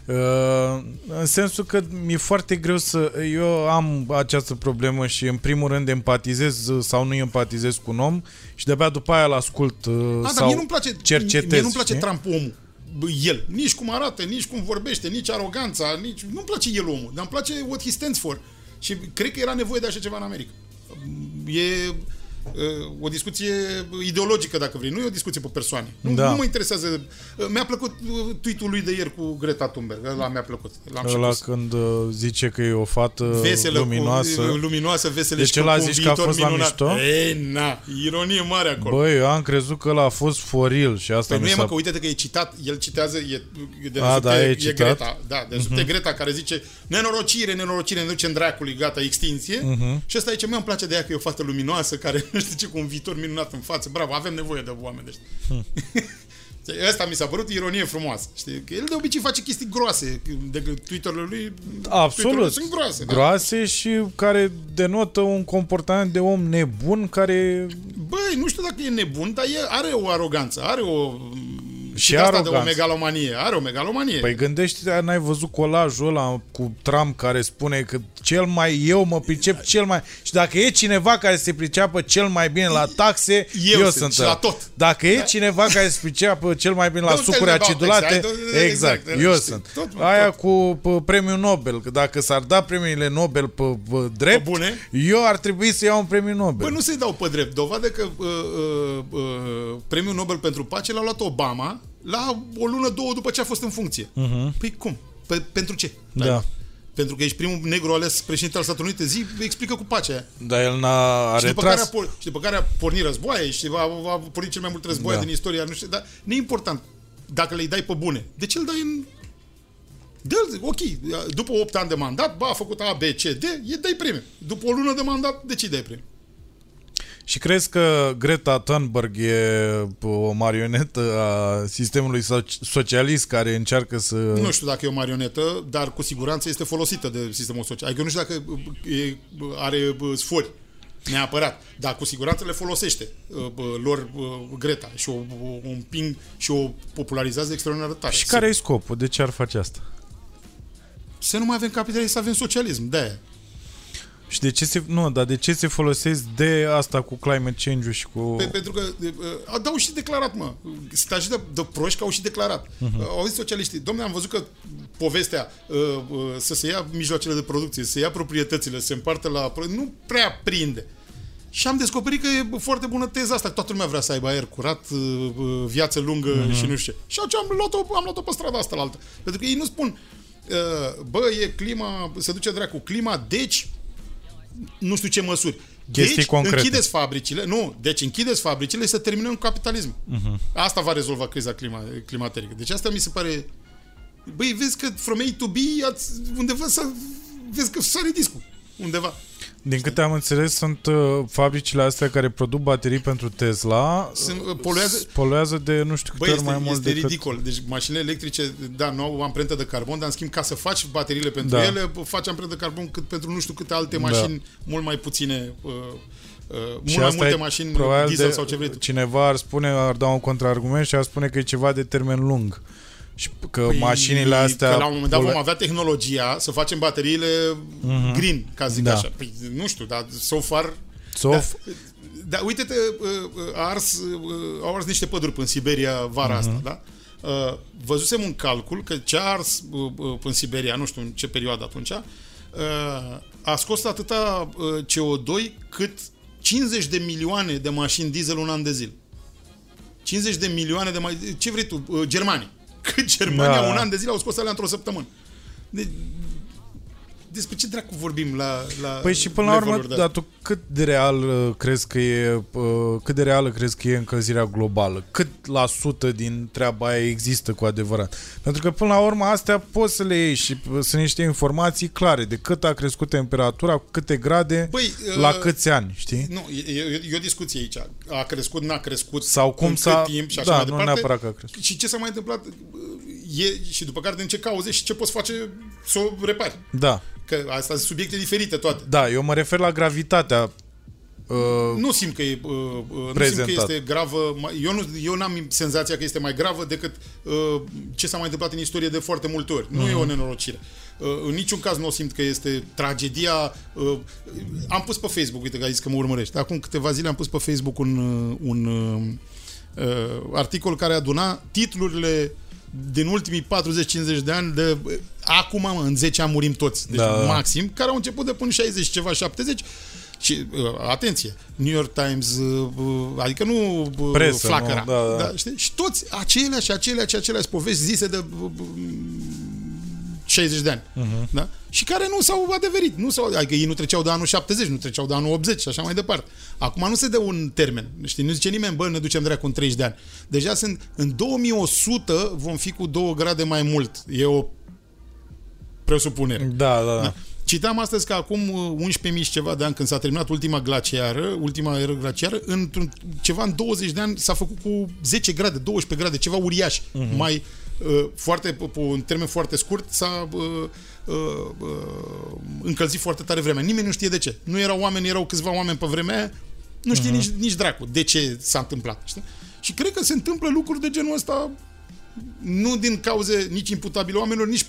uh, în sensul că mi-e foarte greu să... Eu am această problemă și în primul rând empatizez uh, sau nu empatizez cu un om și de-abia după aia îl ascult uh, A, dar sau mie nu-mi place, cercetez. mie nu-mi place știi? Trump omul. Bă, El. Nici cum arată, nici cum vorbește, nici aroganța, nici... Nu-mi place el omul, dar îmi place what he stands for. Și cred că era nevoie de așa ceva în America. E uh, o discuție ideologică, dacă vrei. Nu e o discuție pe persoane. Nu, Da. nu mă interesează. Uh, Mi-a plăcut uh, tweet-ul lui de ieri cu Greta Thunberg. Ăla mi-a plăcut. L-am și Ăla pus. când uh, zice că e o fată Veselă, luminoasă. Cu, luminoasă, veselă Deci și cu, ăla cu un zici că a viitor fost la minunat. mișto? Ei, na, ironie mare acolo. Băi, eu am crezut că ăla a fost for real și asta Păi mi nu e, s-a... mă, că uite că e citat, el citează, e, e de A, da, e e citat? Greta, da, de uh-huh. Greta care zice nenorocire, nenorocire, ne ducem dracului, gata, extinție. Uh-huh. Și ăsta e ce mi-am place de ea, că e o fată luminoasă, care nu știu ce, cu un viitor minunat în față. Bravo, avem nevoie de oameni de ăștia. Ăsta mi s-a părut ironie frumoasă. Știi? Că el de obicei face chestii groase. De Twitter-ul lui Twitter-urile Absolut. sunt groase. Da? Groase și care denotă un comportament de om nebun care... Băi, nu știu dacă e nebun, dar e, are o aroganță, are o... Și de asta de o aroganță. megalomanie. Are o megalomanie. Păi gândește n-ai văzut colajul ăla cu Trump care spune că cel mai eu mă pricep cel mai... Și dacă e cineva care se priceapă cel mai bine la taxe, Eu eu, sunt sunt și ăla. la tot. Dacă e cineva care se priceapă cel mai bine la Don't tell sucuri me about acidulate, taxe, I don't- exact, exact, eu știi, sunt. tot, mă, Aia tot. cu p- premiul Nobel, că dacă s-ar da premiile Nobel pe, pe drept, Pe bune? eu ar trebui să iau un premiu Nobel. Băi, nu să-i dau pe drept. Dovadă că uh, uh, uh, premiul Nobel pentru pace l-a luat Obama la o lună, două după ce a fost în funcție. Uh-huh. Păi cum? Pe, pentru ce? Da. Pentru că ești primul negru ales președinte al Statelor Unite, zi, explică cu pacea aia. Dar el n-a a Și după, care a, retras. por- și după care a pornit războaie și a, a pornit cel mai multe războaie Da. din istoria, nu știu, dar nu e important dacă le dai pe bune. De ce îl dai în... dă ok, după 8 ani de mandat, ba, a făcut A, B, C, D, e dai premiu. După o lună de mandat, de ce îi dai premiu? Și crezi că Greta Thunberg e o marionetă a sistemului soci- socialist care încearcă să... Nu știu dacă e o marionetă, dar cu siguranță este folosită de sistemul social. Adică eu nu știu dacă e, are bă, sfori neapărat, dar cu siguranță le folosește uh, bă, lor bă, Greta și o, o, o împing și o popularizează extraordinar de tare. Și care e scopul? De ce ar face asta? Să nu mai avem capitalism, să avem socialism, de Și de ce se... Nu, dar de ce se folosesc de asta cu climate change-ul și cu... Pe, pentru că uh, dau și declarat, mă. Sunt așa de, de proști că au și declarat. Uh-huh. Uh, au zis socialiștii, domnule, am văzut că povestea uh, uh, să se ia mijloacele de producție, să se ia proprietățile, să se împartă la... Nu prea prinde. Și am descoperit că e foarte bună teza asta, că toată lumea vrea să aibă aer curat, uh, uh, viață lungă uh-huh. și nu știu ce. Și atunci am luat-o, am luat-o pe strada asta la altă. Pentru că ei nu spun, uh, bă, e clima, se duce dracu clima, deci nu știu ce măsuri. Chestii deci, concrete. închideți fabricile, nu, deci închideți fabricile și să terminăm cu capitalism. Uh-huh. Asta va rezolva criza clima, climaterică. Deci asta mi se pare... Băi, vezi că from A to B, ați, undeva să... Vezi că sare discul. Undeva. Din câte am înțeles, sunt uh, fabricile astea care produc baterii pentru Tesla. Sunt, uh, poluează- poluează de nu știu câte Băi, ori este, mai mult este decât... ridicol. Deci mașinile electrice, da, nu au amprentă de carbon, dar în schimb ca să faci bateriile pentru Da. ele, faci amprentă de carbon cât pentru nu știu câte alte mașini mult mai puține uh, uh, mult mai multe e mașini probabil diesel de, sau ce vrei tu. Cineva ar spune, ar da un contraargument și ar spune că e ceva de termen lung. Și că păi, mașinile astea... Că la un moment dat pole- vom avea tehnologia să facem bateriile uh-huh. green, ca să zic Da. așa. Păi, nu știu, dar so far... Sof, Da, da, uite-te, uh, uh, a ars, uh, au ars niște păduri în Siberia vara uh-huh. asta, da? Uh, văzusem un calcul că ce a ars uh, uh, în Siberia, nu știu în ce perioadă atunci, uh, a scos atâta uh, CO2 cât 50 de milioane de mașini diesel un an de zile. 50 de milioane de mai... Ce vrei tu? Uh, Germania. Cât Germania Da. un an de zile au scos alea într-o săptămână. De, despre ce dracu vorbim la, la Păi și până la urmă, leveluri de dar tu cât de real uh, crezi că e, uh, cât de reală crezi că e încălzirea globală? Cât la sută din treaba aia există cu adevărat? Pentru că până la urmă astea poți să le iei și uh, sunt niște informații clare de cât a crescut temperatura, cu câte grade, Băi, la uh, câți ani, știi? Nu, e, e, e o discuție aici. A crescut, n-a crescut, Sau cum în s-a- cât timp și așa da, mai nu departe. neapărat că a crescut. Și ce s-a mai întâmplat e, și după care din ce cauze și ce poți face să o repari. Da, Că asta sunt subiecte diferite toate. da, eu mă refer la gravitatea uh, Nu simt că e, uh, uh, nu simt că Prezentat. este gravă. mai- Eu nu eu n-am senzația că este mai gravă decât uh, ce s-a mai întâmplat în istorie de foarte multe ori. Nu e o nenorocire. Uh, în niciun caz nu o simt că este tragedia. Uh, am pus pe Facebook, uite că ai zis că mă urmărești. Acum câteva zile am pus pe Facebook un, uh, un uh, uh, articol care aduna titlurile din ultimii 40-50 de ani de uh, acum, mă, în 10 ani murim toți, deci Da. maxim, care au început de până 60 și ceva, 70 și, uh, atenție, New York Times, uh, uh, adică nu uh, Presă, flacăra. nu? Da, da. Da, știi? Și toți aceleași și aceleași, aceleași povești zise de uh, uh, 60 de ani. Uh-huh. Da? Și care nu s-au adeverit. Nu s-au, adică ei nu treceau de anul 70, nu treceau de anul 80 și așa mai departe. Acum nu se dă un termen. Știi? Nu zice nimeni, bă, ne ducem dracu în 30 de ani. Deja sunt, în 2100 vom fi cu 2 grade mai mult. E o presupunere. da, da, da. Citeam astăzi că acum uh, 11.000 și ceva de ani, când s-a terminat ultima glaciară, ultima eră glaciară, într-un, ceva în 20 de ani s-a făcut cu 10 grade, 12 grade, ceva uriaș. Uh-huh. Mai uh, foarte, pe un termen foarte scurt, s-a uh, uh, uh, încălzit foarte tare vremea. Nimeni nu știe de ce. Nu erau oameni, erau câțiva oameni pe vremea aia, nu știe uh-huh. nici, nici dracu de ce s-a întâmplat. Știi? Și cred că se întâmplă lucruri de genul ăsta nu din cauze nici imputabile oamenilor, nici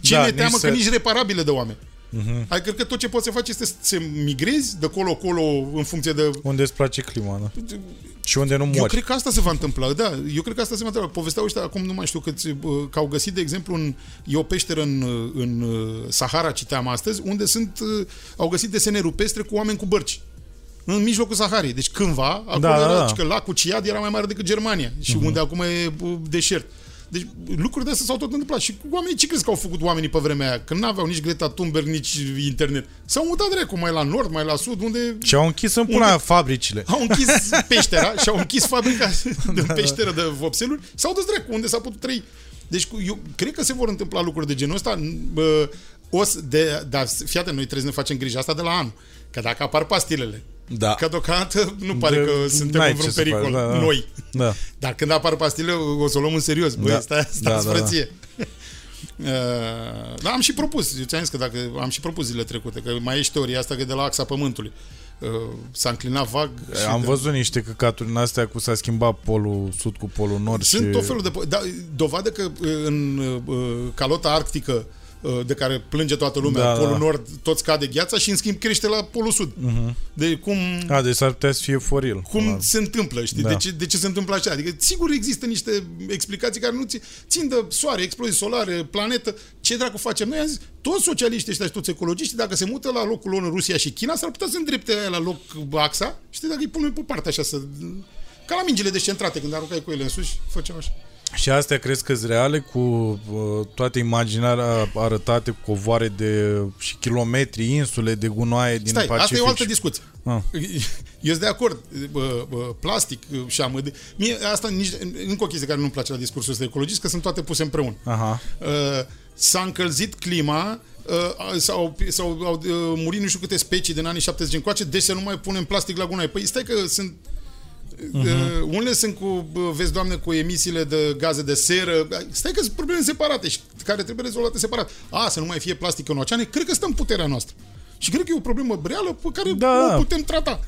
ce Da, da, mi-e nici teamă să- că nici reparabile de oameni. Uh-huh. Adică cred că tot ce poți să faci este să te migrezi de colo-colo în funcție de... Unde îți place clima, da? Și unde nu Eu mori. cred că asta se va întâmpla, da. Eu cred că asta se va întâmpla. Povesteau ăștia, acum nu mai știu câți, bă, că au găsit, de exemplu, în, e o peșteră în, în uh, Sahara, citeam astăzi, unde sunt, uh, au găsit desene rupestre cu oameni cu bărci. În mijlocul Saharei. Deci cândva, acolo Da, era, da, da. și că lacul Ciad era mai mare decât Germania și uh-huh. unde acum e bă, deșert. Deci lucruri de astea s-au tot întâmplat. Și oamenii, ce crezi că au făcut oamenii pe vremea aia? Când n-aveau nici Greta Thunberg, nici internet. S-au mutat dracu, mai la nord, mai la sud, unde... Și au închis în pula Unde- aia fabricile. Au închis peștera și au închis fabrica de peșteră de vopseluri. S-au dus dracu, unde s-a putut trăi. Deci cu- eu cred că se vor întâmpla lucruri de genul ăsta. Bă, o să, de, dar fii atent, noi trebuie să ne facem griji asta de la anul. Că dacă apar pastilele, Da. că deocamdată nu pare De- că suntem n-ai în vreun ce să faci, pericol. da, da. Noi. Da. Dar când apar pastile, o să o luăm în serios. Băi, Da. da. stai, stați Da, da, da, da. frăție. Uh, da, am și propus, eu ți-am zis că dacă am și propus zilele trecute, că mai e și teoria asta că e de la axa Pământului. Uh, s-a înclinat vag și Am de- văzut niște căcaturi în astea cu s-a schimbat polul sud cu polul nord Sunt și... tot felul de... Da, dovadă că uh, în uh, calota arctică uh, de care plânge toată lumea, Da, da, polul da. nord tot scade gheața și în schimb crește la polul sud. Uh-huh. De cum, A, deci s-ar putea să fie foril. cum se întâmplă, știi? Da. De, ce, de ce se întâmplă așa? Adică, sigur, există niște explicații care nu ți, țin de soare, explozii solare, planetă. Ce dracu facem? Noi am zis, toți socialiștii ăștia și toți ecologiștii, dacă se mută la locul lor în Rusia și China, s-ar putea să îndrepte aia la loc axa, știi, dacă îi punem pe parte așa să... Ca la mingile descentrate, când aruncai cu ele în sus, făceau așa. Și astea crezi că sunt reale cu uh, toate imaginarea arătate cu covoare de și kilometri, insule de gunoaie din Stai, Pacific? asta e o altă și- discuție. Ah. Eu sunt de acord. Bă, bă, plastic și amăd. Mie asta nici, încă o chestie care nu-mi place la discursul ăsta ecologist, că sunt toate puse împreună. Aha. Uh, s-a încălzit clima, uh, s-au, s-au au, uh, murit nu știu câte specii din anii 70 încoace, deci să nu mai punem plastic la gunoi. Păi stai că sunt Uh, unele sunt cu, bă, vezi, doamne, cu emisiile de gaze de seră. Stai că sunt probleme separate și care trebuie rezolvate separat. A, să nu mai fie plastic în oceane, cred că stă în puterea noastră. Și cred că e o problemă reală pe care Da. o putem trata.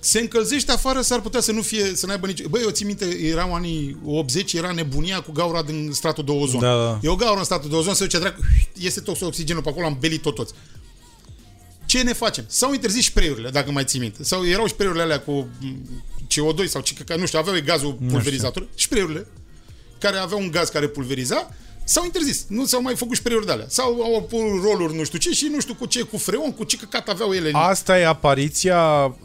Se încălzește afară, s-ar putea să nu fie, să n-aibă nici... Băi, eu țin minte, erau anii 80, era nebunia cu gaura din stratul de ozon. Da, da. E o gaură în stratul de ozon, se duce dracu, este tot oxigenul pe acolo, am belit tot toți. Ce ne facem? S-au interzis spray-urile, dacă mai ții minte. Sau erau spray-urile alea cu m, CO2 sau ce, că, nu știu, aveau gazul pulverizator. Spray-urile care aveau un gaz care pulveriza, s-au interzis. Nu s-au mai făcut spray de alea. Sau au pus roluri nu știu ce și nu știu cu ce, cu freon, cu ce căcat aveau ele. Asta e apariția,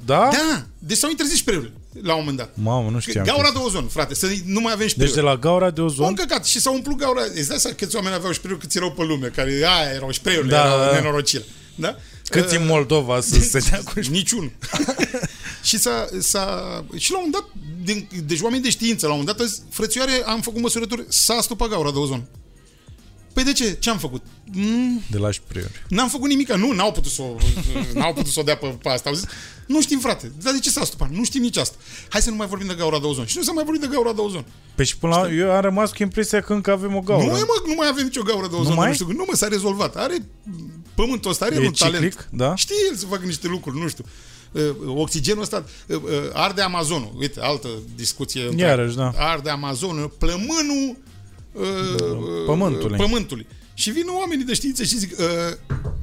da? Da, deci s-au interzis spray la un moment dat. Mamă, nu știam. Gaura chestia. de ozon, frate, să nu mai avem spray Deci de la gaura de un ozon? căcat și s-au umplut gaura. Îți dai seama câți oameni aveau spray câți erau pe lume, care aia erau spray Da, erau da, da. nenorocire. Da? Câți în Moldova să se dea cu Niciun. și s-a, s-a, și la un dat, din, deci oameni de știință, la un dat, azi, frățioare, am făcut măsurături, s-a stupat gaura de ozon. Păi de ce? Ce am făcut? Mm, de la spray n-am făcut nimic, nu, n-au putut să o, n-au putut să o dea pe, pe asta. Au zis, nu știm, frate, dar de ce s-a stupat? Nu știm nici asta. Hai să nu mai vorbim de gaura de ozon. Și nu s-a mai vorbit de gaura de ozon. Păi și până la eu am rămas cu impresia că încă avem o gaură. Nu, mai, mă, nu mai avem nicio gaură de ozon. Nu mai? Nu, știu, nu mă, s-a rezolvat. Are pământul ăsta, are E un ciclic, talent. da? Știe el să facă niște lucruri, nu știu. Uh, Oxigenul ăsta uh, uh, arde Amazonul. Uite, altă discuție. întreagă. Iarăși, da. Arde Amazonul, plămânul uh, Pământului. pământului. Și vin oamenii de știință și zic, uh,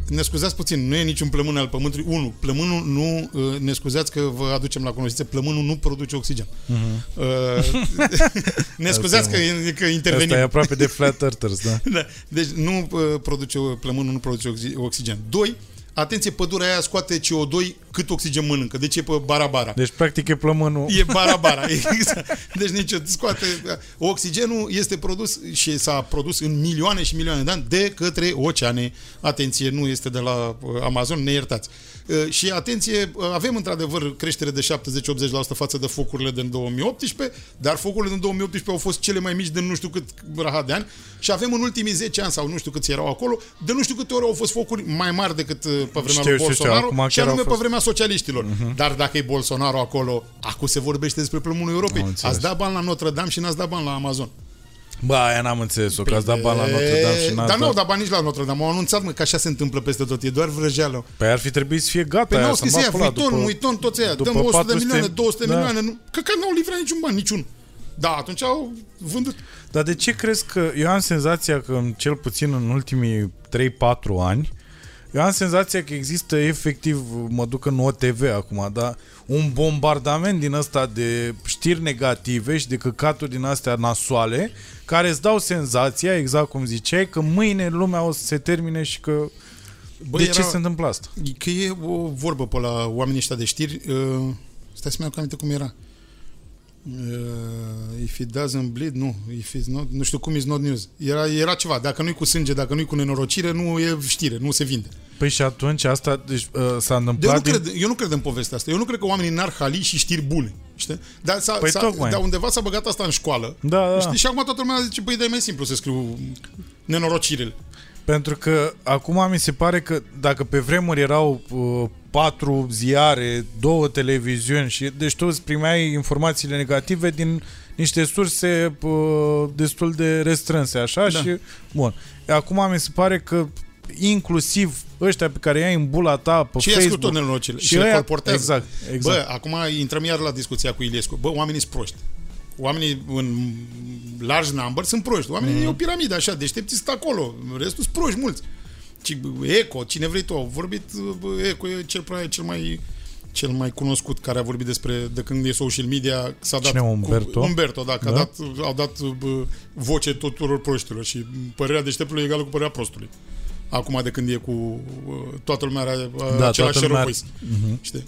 ne scuzați puțin, nu e niciun plămân al pământului. Unu, plămânul nu, uh, ne scuzați că vă aducem la cunoștință, plămânul nu produce oxigen. Uh-huh. Uh, ne scuzați că, că intervenim. Asta e aproape de flat earthers, da? Da. Deci nu uh, produce, plămânul nu produce oxi- oxigen. Doi, atenție, pădurea aia scoate CO2 cât oxigen mănâncă. Deci e pe bara-bara. Deci practic e plămânul. E bara-bara. exact. Deci nici scoate... Oxigenul este produs și s-a produs în milioane și milioane de ani de către oceane. Atenție, nu este de la uh, Amazon, ne iertați. Uh, Și atenție, uh, avem într-adevăr creștere de 70-80% față de focurile din 2018, dar focurile din 2018 au fost cele mai mici de nu știu cât rahat de ani și avem în ultimii 10 ani sau nu știu câți erau acolo, de nu știu câte ori au fost focuri mai mari decât uh, pe vremea Știu, lui știu, știu, Bolsonaro acum și chiar au anume pe fost. vremea socialiștilor. Dar dacă e Bolsonaro acolo, acum se vorbește despre plămânul Europei. Am înțeles. Ați dat bani la Notre Dame și n-ați dat bani la Amazon. Bă, aia n-am înțeles-o, că ați dat bani la Notre Dame și n-ați Dar nu au dat... dat bani nici la Notre Dame. Au anunțat mă, că așa se întâmplă peste tot. E doar vrăjeală. Păi ar fi trebuit să fie gata Păi aia, n-au să scris mă ea, pula Vuitton, după- Vuitton, toți ăia. după Dăm 100 de 400 milioane, 200 de da. milioane. Nu, că, că n-au livrat niciun bani, niciun. Da, atunci au vândut. Dar de ce crezi că... Eu am senzația că, în- cel puțin în ultimii 3-4 ani, eu am senzația că există efectiv, mă duc în OTV acum, dar un bombardament din ăsta de știri negative și de căcaturi din astea nasoale, care îți dau senzația, exact cum ziceai, că mâine lumea o să se termine și că... Băi, de ce se întâmplă asta? Că e o vorbă pe la oamenii ăștia de știri. Uh, stai să-mi aduc aminte cum era. Uh, if it doesn't bleed, nu. If it's not, nu știu cum is not news. Era, era ceva. Dacă nu-i cu sânge, dacă nu-i cu nenorocire, nu e știre, nu se vinde. Păi și atunci asta deci, uh, s-a Deci întâmplat nu din... cred, eu nu cred în povestea asta. Eu nu cred că oamenii n-ar hali și știri bune. Știi? Dar, s-a, Păi s-a, tocmai. dar undeva s-a băgat asta în școală. Da, da. Știi? Și acum toată lumea zice, păi, dar e mai simplu să scriu nenorocirile. Pentru că acum mi se pare că dacă pe vremuri erau uh, patru ziare, două televiziuni și deci tu îți primeai informațiile negative din niște surse uh, destul de restrânse, așa, Da. și bun. Acum mi se pare că inclusiv ăștia pe care i-ai în bula ta pe Și ea Facebook tot nenorocile. Și, și le ăia- colportează. exact, exact. Bă, acum intrăm iar la discuția cu Iliescu. Bă, oamenii sunt proști. Oamenii în large number sunt proști. Oamenii Mhm. mm. e o piramidă așa, deștepții sunt acolo. Restul sunt proști mulți. Ci, Eco, cine vrei tu, au vorbit, bă, Eco e cel, prea, cel mai cel mai cunoscut care a vorbit despre de când e social media s-a dat Cine, Umberto? Cu, Umberto, da, că Da? A dat, au dat bă, voce tuturor proștilor și părerea deșteptului e egală cu părerea prostului. Acum de când e cu bă, toată lumea are Da, același toată share lumea- of voice. Mhm. Știi?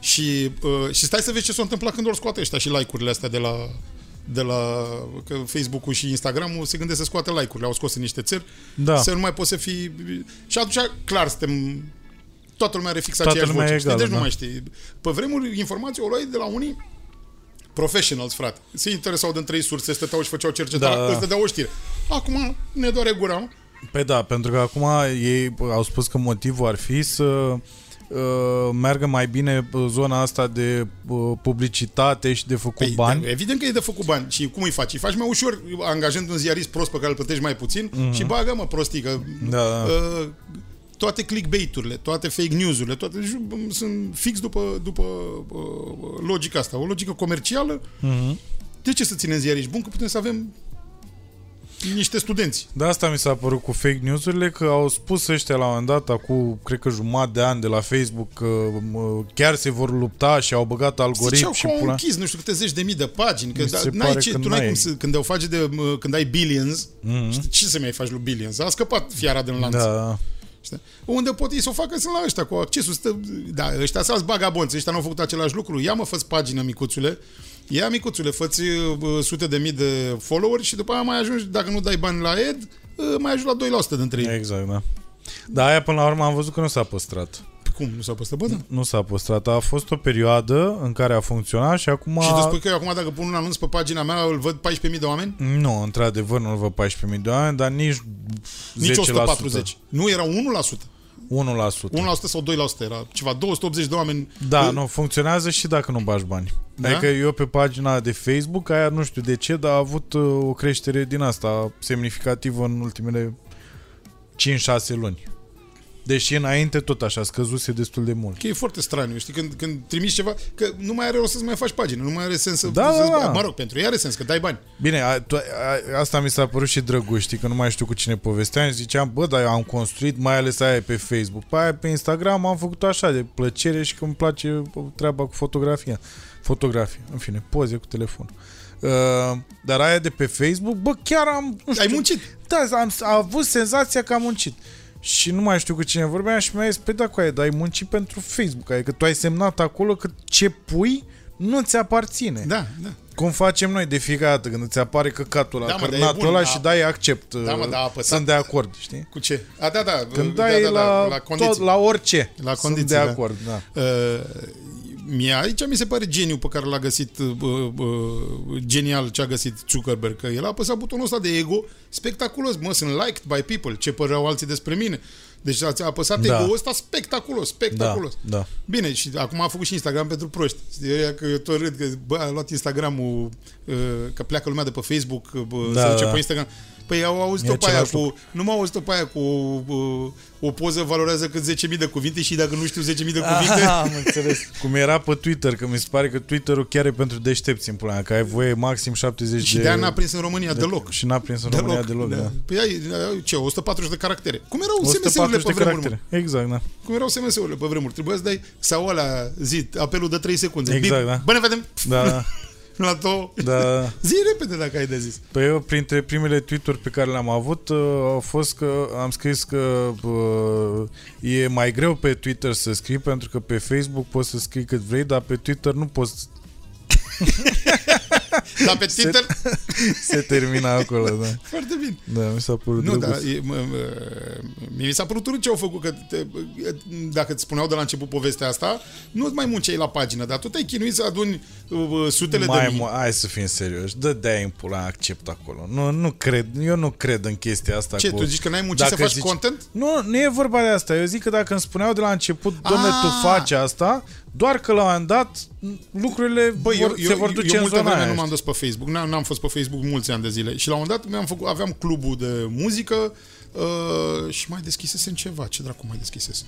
Și, uh, și stai să vezi ce s-a întâmplat când ori scoate ăștia și like-urile astea de la de la că Facebook-ul și Instagram-ul se gândesc să scoate like-urile, au scos în niște țări, Da. să nu mai poți să fii... Și atunci, clar, suntem... Toată lumea are fix Toată aceeași lumea voce, e știi? egală, Deci nu da. mai știi. Pe vremuri, informații o luai de la unii professionals, frate. Se interesau din trei surse, stăteau și făceau cercetare, Da, da, da. îți dădeau o știre. Acum ne doare gura, mă. Păi da, pentru că acum ei au spus că motivul ar fi să uh, meargă mai bine uh, zona asta de uh, publicitate și de făcut Păi, bani. da, Evident că e de făcut bani. Și cum îi faci? Îi faci mai ușor angajând un ziarist prost pe care îl plătești mai puțin mm-hmm. și bagă, mă, prostică. Da, da. Uh, toate clickbait-urile, toate fake news-urile, toate ju- sunt fix după, după uh, logica asta. O logică comercială. Mhm. De ce să ținem ziariști bun? Că putem să avem niște studenți. De asta mi s-a părut cu fake news-urile că au spus ăștia la un moment dat, acum cred că jumătate de ani de la Facebook că mă, chiar se vor lupta și au băgat algoritm Ziceau și că au pula. închis nu știu câte zeci de mii de pagini, că Mi da, se n-ai pare ce, că tu n-ai n-ai. cum să, când au face de, mă, când ai billions, Mhm. știi, ce să mai faci lui billions? A scăpat fiara din lanț. Da, Știi? Unde pot ei să o facă sunt la ăștia cu accesul. Stă, da, ăștia sunt alți bagabonți, ăștia n-au făcut același lucru. Ia mă, fă pagină, micuțule. Ia, micuțule, fă sute de mii de followeri și după aia mai ajungi, dacă nu dai bani la ad, uh, mai ajungi la 2% dintre ei. exact, da. Dar aia până la urmă am văzut că nu s-a păstrat. Cum? Nu s-a păstrat? Bă, da. Nu s-a păstrat. A fost o perioadă în care a funcționat și acum... Și tu spui că eu acum dacă pun un anunț pe pagina mea, îl văd 14.000 de oameni? Nu, într-adevăr nu-l văd 14.000 de oameni, dar nici 10%. Nici 140. Nu, era 1%. 1%. 1% sau 2% era ceva, 280 de oameni. Da, Uh, nu, funcționează și dacă nu bagi bani. Da? Adică eu pe pagina de Facebook, aia nu știu de ce, dar a avut uh, o creștere din asta semnificativă în ultimele 5-6 luni. Deși înainte tot așa scăzuse destul de mult. Că e foarte straniu, știi, când, când trimiți ceva, că nu mai are rost să mai faci pagină, nu mai are sens să... Da, să da, da. Mă rog, pentru ei are sens, că dai bani. Bine, a, tu, a, asta mi s-a părut și drăguț, știi, că nu mai știu cu cine povesteam și ziceam, bă, dar eu am construit, mai ales aia pe Facebook. Pe aia pe Instagram am făcut așa de plăcere și că îmi place treaba cu fotografia. Fotografie, în fine, poze cu telefon. Uh, dar aia de pe Facebook, bă, chiar am... Nu știu, Ai muncit. Da, am, am avut senzația că am muncit. Și nu mai știu cu cine vorbeam și mi-a zis, pe da, cu aia, dar ai muncit pentru Facebook, adică tu ai semnat acolo că ce pui nu ți aparține. Da, da. Cum facem noi de fiecare dată când îți apare căcatul ăla, Da, mă, dar e cărnatul bun, ăla da. și dai accept. Da, mă, uh, da, a apăsat. Sunt de acord, știi? Cu ce? A, da, da. Când da, dai da, da, la, la condiții. tot, la orice. La Sunt condiții, de da. acord, da. Uh, mie aici mi se pare geniu pe care l-a găsit uh, uh, genial ce a găsit Zuckerberg, că el a apăsat butonul ăsta de ego spectaculos, mă, sunt liked by people, ce păreau alții despre mine. Deci a apăsat Da. ego ăsta spectaculos, Da, spectaculos. da. Bine, și acum a făcut și Instagram pentru proști. Știi, ăia că eu tot râd că, bă, a luat Instagramul, uh, că pleacă lumea de pe Facebook, bă, Da, se duce da. pe Instagram. Păi au auzit E o pe aia același cu, nu m-au auzit o pe aia cu uh, o poză valorează cât 10.000 de cuvinte și dacă nu știu 10.000 de cuvinte, Ah, am înțeles. Cum era pe Twitter, că mi se pare că Twitter-ul chiar e pentru deștepți în pula mea, că ai voie maxim 70 și de... de aia n-a prins în România de- deloc. Și n-a prins în România deloc, da. Păi ai, ai, ce, 140 de caractere. Cum erau 140 SMS-urile de pe vremuri, mă? caractere. Exact, da. Cum erau SMS-urile pe vremuri? Trebuia să dai, sau ăla, zi, apelul de 3 secunde. Exact, Bip, da. Bă, ne vedem! Da, da. La două. da. Zi repede dacă ai de zis. Păi eu, printre primele tweet-uri pe care le-am avut, uh, au fost că am scris că uh, e mai greu pe Twitter să scrii, pentru că pe Facebook poți să scrii cât vrei, dar pe Twitter nu poți Dar pe Twitter... Se termina acolo, da. Foarte bine. Da, mi s-a părut Nu, drăguț. dar e, mă, mă, mie mi s-a părut urât ce au făcut, că te, dacă îți spuneau de la început povestea asta, nu mai munceai la pagină, dar tu te-ai chinuit să aduni uh, sutele de mai, mii. mo- hai să fim serioși. Dă de în pula, accept acolo. Nu, nu cred, eu nu cred în chestia asta Ce, cu... tu zici că n-ai muncit să Dacă faci zici- content? Nu, nu e vorba de asta. Eu zic că dacă îmi spuneau de la început, domnule, tu Ah! faci asta, doar că la un moment dat lucrurile Băi, vor, eu, se eu, vor eu, duce eu în multă zona vreme aia. nu m-am dus pe Facebook, n-am, n-am fost pe Facebook mulți ani de zile și la un moment dat mi-am făcut, aveam clubul de muzică uh, și mai deschisesem ceva. Ce dracu mai deschisesem?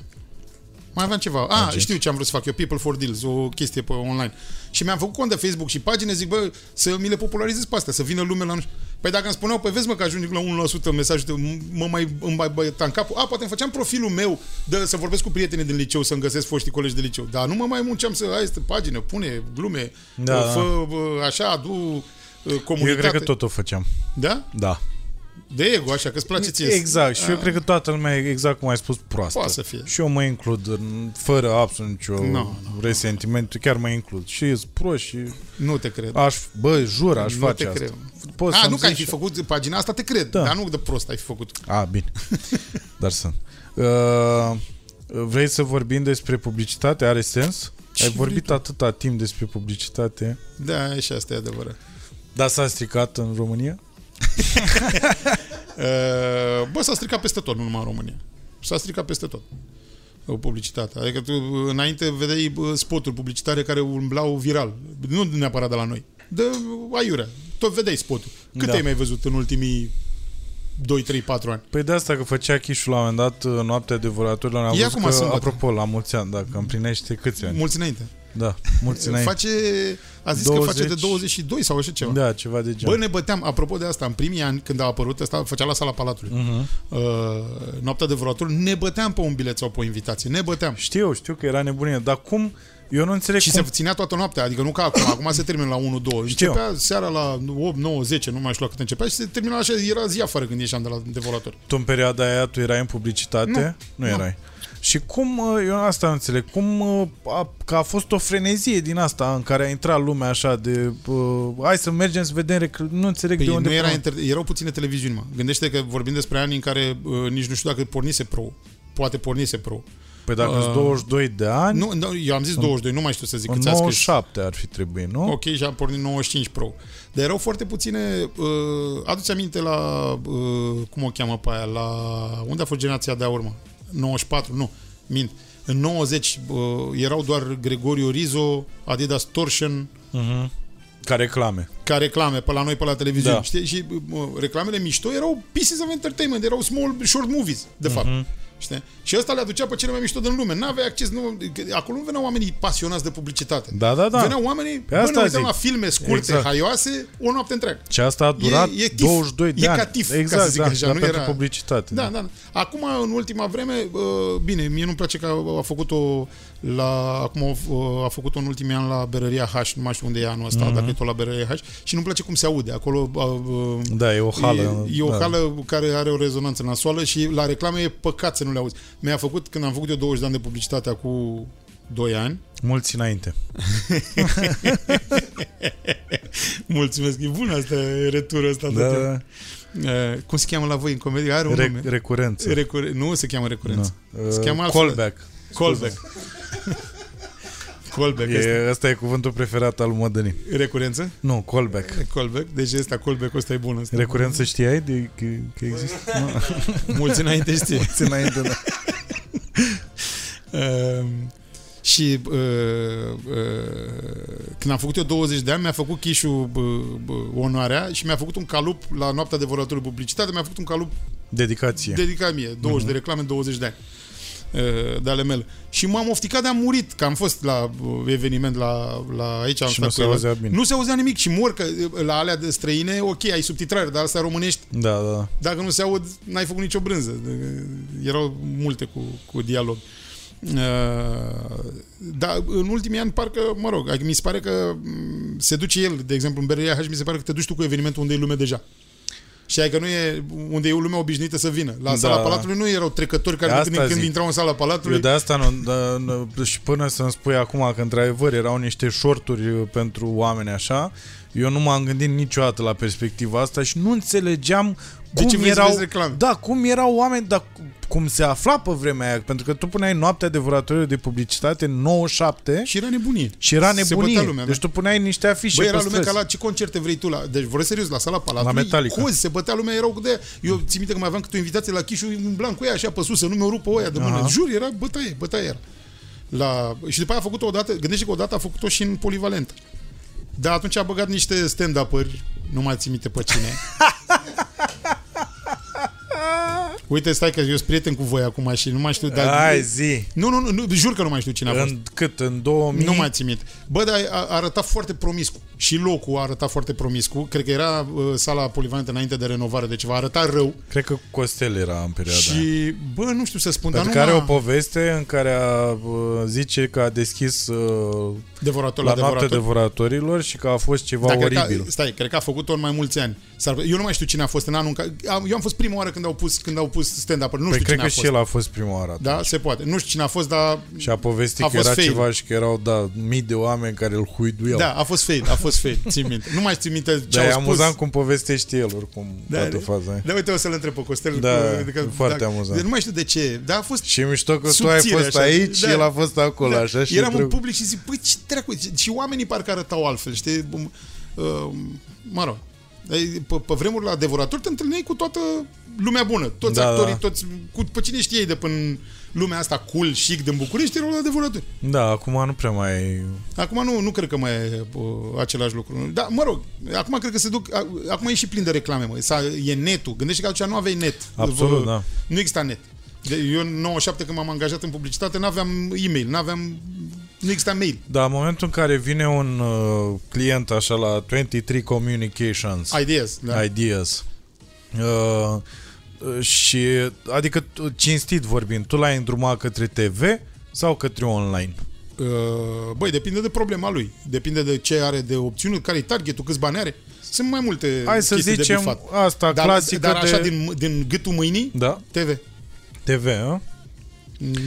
Mai aveam ceva. Ah, Agent. știu ce am vrut să fac eu, People for Deals, o chestie pe online. Și mi-am făcut cont de Facebook și pagine, zic, bă, să mi le popularizez pe astea, să vină lumea la nu știu. Păi dacă îmi spuneau, păi vezi mă că ajungi la 1% mesajul tău, mă mai îmi mai băta în capul. A, poate îmi făceam profilul meu de, să vorbesc cu prietenii din liceu, să-mi găsesc foștii colegi de liceu. Dar nu mă mai munceam să ai este pagină, pune glume, Da, da, da. fă bă, așa, adu uh, Eu comunitate. cred că tot o făceam. Da? Da. De ego, așa, că îți place ție. Exact. Și eu Ah. cred că toată lumea e exact cum ai spus proastă. Poate să fie. Și eu mă includ în, fără absolut nicio Nu, nu, resentiment. Chiar mă includ. Și ești prost și Nu te cred. aș, bă, jur, aș nu face te asta. cred. Poți A, să-mi nu că ai zici- fi făcut pagina asta, te cred. Da. Dar nu de prost ai fi făcut. A, bine. Dar sunt. Uh, vrei să vorbim despre publicitate? Are sens? Ce ai vorbit vrei atâta timp despre publicitate. Da, și asta e adevărat. Dar s-a stricat în România? Uh, Bă, s-a stricat peste tot, nu numai în România. S-a stricat peste tot. uh, Publicitatea. Adică tu înainte vedeai bă, spoturi publicitare care umblau viral. Nu neapărat de la noi. De aiurea. Tot vedeai spotul. Cât Da. ai mai văzut în ultimii 2, 3, 4 ani? Păi de asta că făcea chișul la un moment dat uh, noaptea devoratorilor. Am E văzut acum că, sâmbătă. apropo, la mulți ani, dacă împlinește câți ani? Mulți înainte. Da, mulți înainte. Face, a zis că 20. face de 22 sau așa ceva. Da, ceva de genul. Bă, ne băteam, apropo de asta, în primii ani când a apărut, asta făcea la sala Palatului. Mhm. Uh, noaptea de vroator, ne băteam pe un bilet sau pe o invitație. Ne băteam. Știu, știu că era nebunie, dar cum... Eu nu înțeleg Și cum... se ținea toată noaptea, adică nu ca acum, acum se termină la 1-2. Începea seara la 8, 9, 10, nu mai știu la cât începea și se termina așa, era zi afară când ieșeam de la devorator. Tu în perioada aia tu erai în publicitate? Nu, nu nu. erai. Și cum, uh, eu asta nu înțeleg, cum uh, a, că a fost o frenezie din asta în care a intrat lumea așa de uh, hai să mergem să vedem, rec- nu înțeleg Păi de unde nu era până- inter... erau puține televiziuni, mă. Gândește că vorbim despre ani în care uh, nici nu știu dacă pornise pro. Poate pornise pro. Păi dacă Uh, uh, 22 de ani, Nu, nu, eu am zis 22, nu mai știu să zic în câți a scris. 97 ar fi trebuit, nu? Ok, și am pornit 95 Pro. Dar erau foarte puține... Uh, aduți aminte la... Uh, cum o cheamă pe aia? La... Unde a fost generația de urmă? 94? Nu, mint. În 90 uh, erau doar Gregorio Rizo, Adidas Torsion, Uh-huh. Ca reclame. ca reclame pe la noi, pe la televiziune. Da. Știi? Și uh, reclamele mișto erau pieces of entertainment, erau small, short movies, de fapt. Mhm. Știi? Și ăsta le aducea pe cele mai mișto din lume. N-aveai acces, nu, că acolo nu veneau oamenii pasionați de publicitate. Da, da, da. Veneau oamenii, Pe bă, asta ne uitam zic. la filme scurte, Exact. exact. haioase, o noapte întreagă. Și asta a durat E- e tif. 22 de E ani. ca tif, ca exact, să zic da, așa, dar nu pentru era- publicitate. Da, da. Acum, în ultima vreme, uh, bine, mie nu-mi place că a a făcut-o la, acum uh, a făcut-o în ultimii ani la Berăria H, nu mai știu unde e anul ăsta, Mhm. dacă e tot la Berăria H, și nu-mi place cum se aude. Acolo uh, uh, Da, e o hală. E, e o da. hală care are o rezonanță nasoală și la reclame e păcat să nu le auzi. Mi-a făcut, când am făcut eu 20 de ani de publicitate acum 2 ani, Mulți înainte. mulțumesc, e bună asta, retură asta. Da, tot. da. Uh, cum se cheamă la voi în comedie? Are un Re- nume. recurență. Recur- nu se cheamă recurență. Nu. Se cheamă Uh, altfel. callback. Callback. Callback. Este E, ăsta e cuvântul preferat al Mădălin. recurență? Nu, callback. Callback. Deci ăsta, callback ăsta e bun. Ăsta. Recurență știai de, că, că există? Nu. Mulți înainte știe. Mulți înainte, da. Uh, și uh, uh, când am făcut eu 20 de ani, mi-a făcut Chișu uh, uh, onoarea și mi-a făcut un calup la noaptea de volatorul publicitate, mi-a făcut un calup Dedicație. dedicat mie, 20 de reclame, 20 de ani uh, de ale mele. Și m-am ofticat de am murit, că am fost la uh, eveniment la, la aici. Am Și stat nu cu se el. auzea bine. Nu se auzea nimic și mor că uh, la alea de străine, ok, ai subtitrare, dar astea românești, Da, da. dacă nu se aud, n-ai făcut nicio brânză. Erau multe cu, cu dialog. Uh, dar în ultimii ani parcă, mă rog, adică mi se pare că m, se duce el, de exemplu, în Berea H, mi se pare că te duci tu cu evenimentul unde e lume deja. Și adică nu e unde e lumea obișnuită să vină. La Da. sala Palatului nu erau trecători care De de când în asta când zic. intrau în sala Palatului. Eu de asta nu, da, nu, și până să-mi spui acum că într-adevăr erau niște shorturi pentru oameni așa, eu nu m-am gândit niciodată la perspectiva asta și nu înțelegeam De cum ce vrei să erau, vezi reclame? da, cum erau oameni, dar cum se afla pe vremea aia, pentru că tu puneai noaptea de volatoriu de publicitate 97 Și era nebunie. și era Se bătea nebunie. lumea, deci da. tu puneai niște afișe Băi, era pe lumea străzi. ca la ce concerte vrei tu la... Deci, voresc serios, la sala Palatului, La Metallica. cozi, se bătea lumea, erau cu de Eu țin minte că mai aveam câte o invitație la Chișu în blanc cu ea, așa pe sus, să nu mi-o rupă oia de mână. Aha. Jur, era bătaie, bătaie era. La... Și după aia a făcut-o odată, gândește că odată a făcut-o și în polivalent. Dar atunci a băgat niște stand-up-ări, nu mai țin minte pe cine. Uite, stai că eu sunt prieten cu voi acum și nu mai știu... Dar... Hai zi, Nu, nu, nu, jur că nu mai știu cine a fost. în cât, în 2000? Nu mai țin minte. Bă, dar a, a arătat foarte promiscu. Și locul a arătat foarte promiscu. Cred că era uh, sala polivalentă înainte de renovare, deci va arăta rău. Cred că Costel era în perioada aia. și, bă, nu știu să spun, Pentru dar că nu are o m-a- poveste în care a, uh, zice că a deschis uh, devorator la la, noaptea devorator. devoratorilor și că a fost ceva Da, cred oribil. că, stai, cred că a făcut-o în mai mulți ani. S-ar, eu nu mai știu cine a fost în anul în care... am- Eu am fost prima oară când au pus, când au pus stand-up. Nu Păi știu cred cine că a și fost. el a fost prima oară. Da, se poate. Nu știu cine a fost, dar... Și a povestit A că fost era fail. ceva și că erau, da, mii de oameni care îl huiduiau. Da, a fost fail, a fost fail, țin minte. Nu mai țin minte ce Dar e au spus. amuzant cum povestește el, oricum, Da, toată da. faza aia. Da, uite, o să-l întreb pe Costel. Da, că, e foarte amuzant. De, nu mai știu de ce, dar a fost Și e mișto că tu ai Subțire, fost așa. aici și Da. el a fost acolo, Da, așa și Eram în trebuie- public și zic, păi ce dracu, și oamenii parcă arătau altfel, știi? Bum, Uh, mă rog, Ei, pe, pe vremuri la devorator te întâlneai cu toată lumea bună, toți Da, actorii, da. toți, cu, pe cine știai de până lumea asta cool, chic din București, erau la devoratori. Da, acum nu prea mai... Acum nu, nu cred că mai e uh, același lucru. Da, mă rog, acum cred că se duc, a, acum e și plin de reclame, mă. S-a, e netul. Gândește că atunci nu aveai net. Absolut, Vă- da. Nu exista net. De, eu în 97 când m-am angajat în publicitate, nu aveam e-mail, nu aveam nu exista mail. Dar în momentul în care vine un uh, client așa la 23 Communications Ideas, da. Ideas uh, uh, și adică tu, cinstit vorbind, tu l-ai îndrumat către TV sau către online? Uh, băi, depinde de problema lui. Depinde de ce are de opțiuni, care e targetul, câți bani are. Sunt mai multe Hai să chestii de zicem bifat. asta Dar, clasică dar așa de din, din gâtul mâinii, da, TV. TV, a?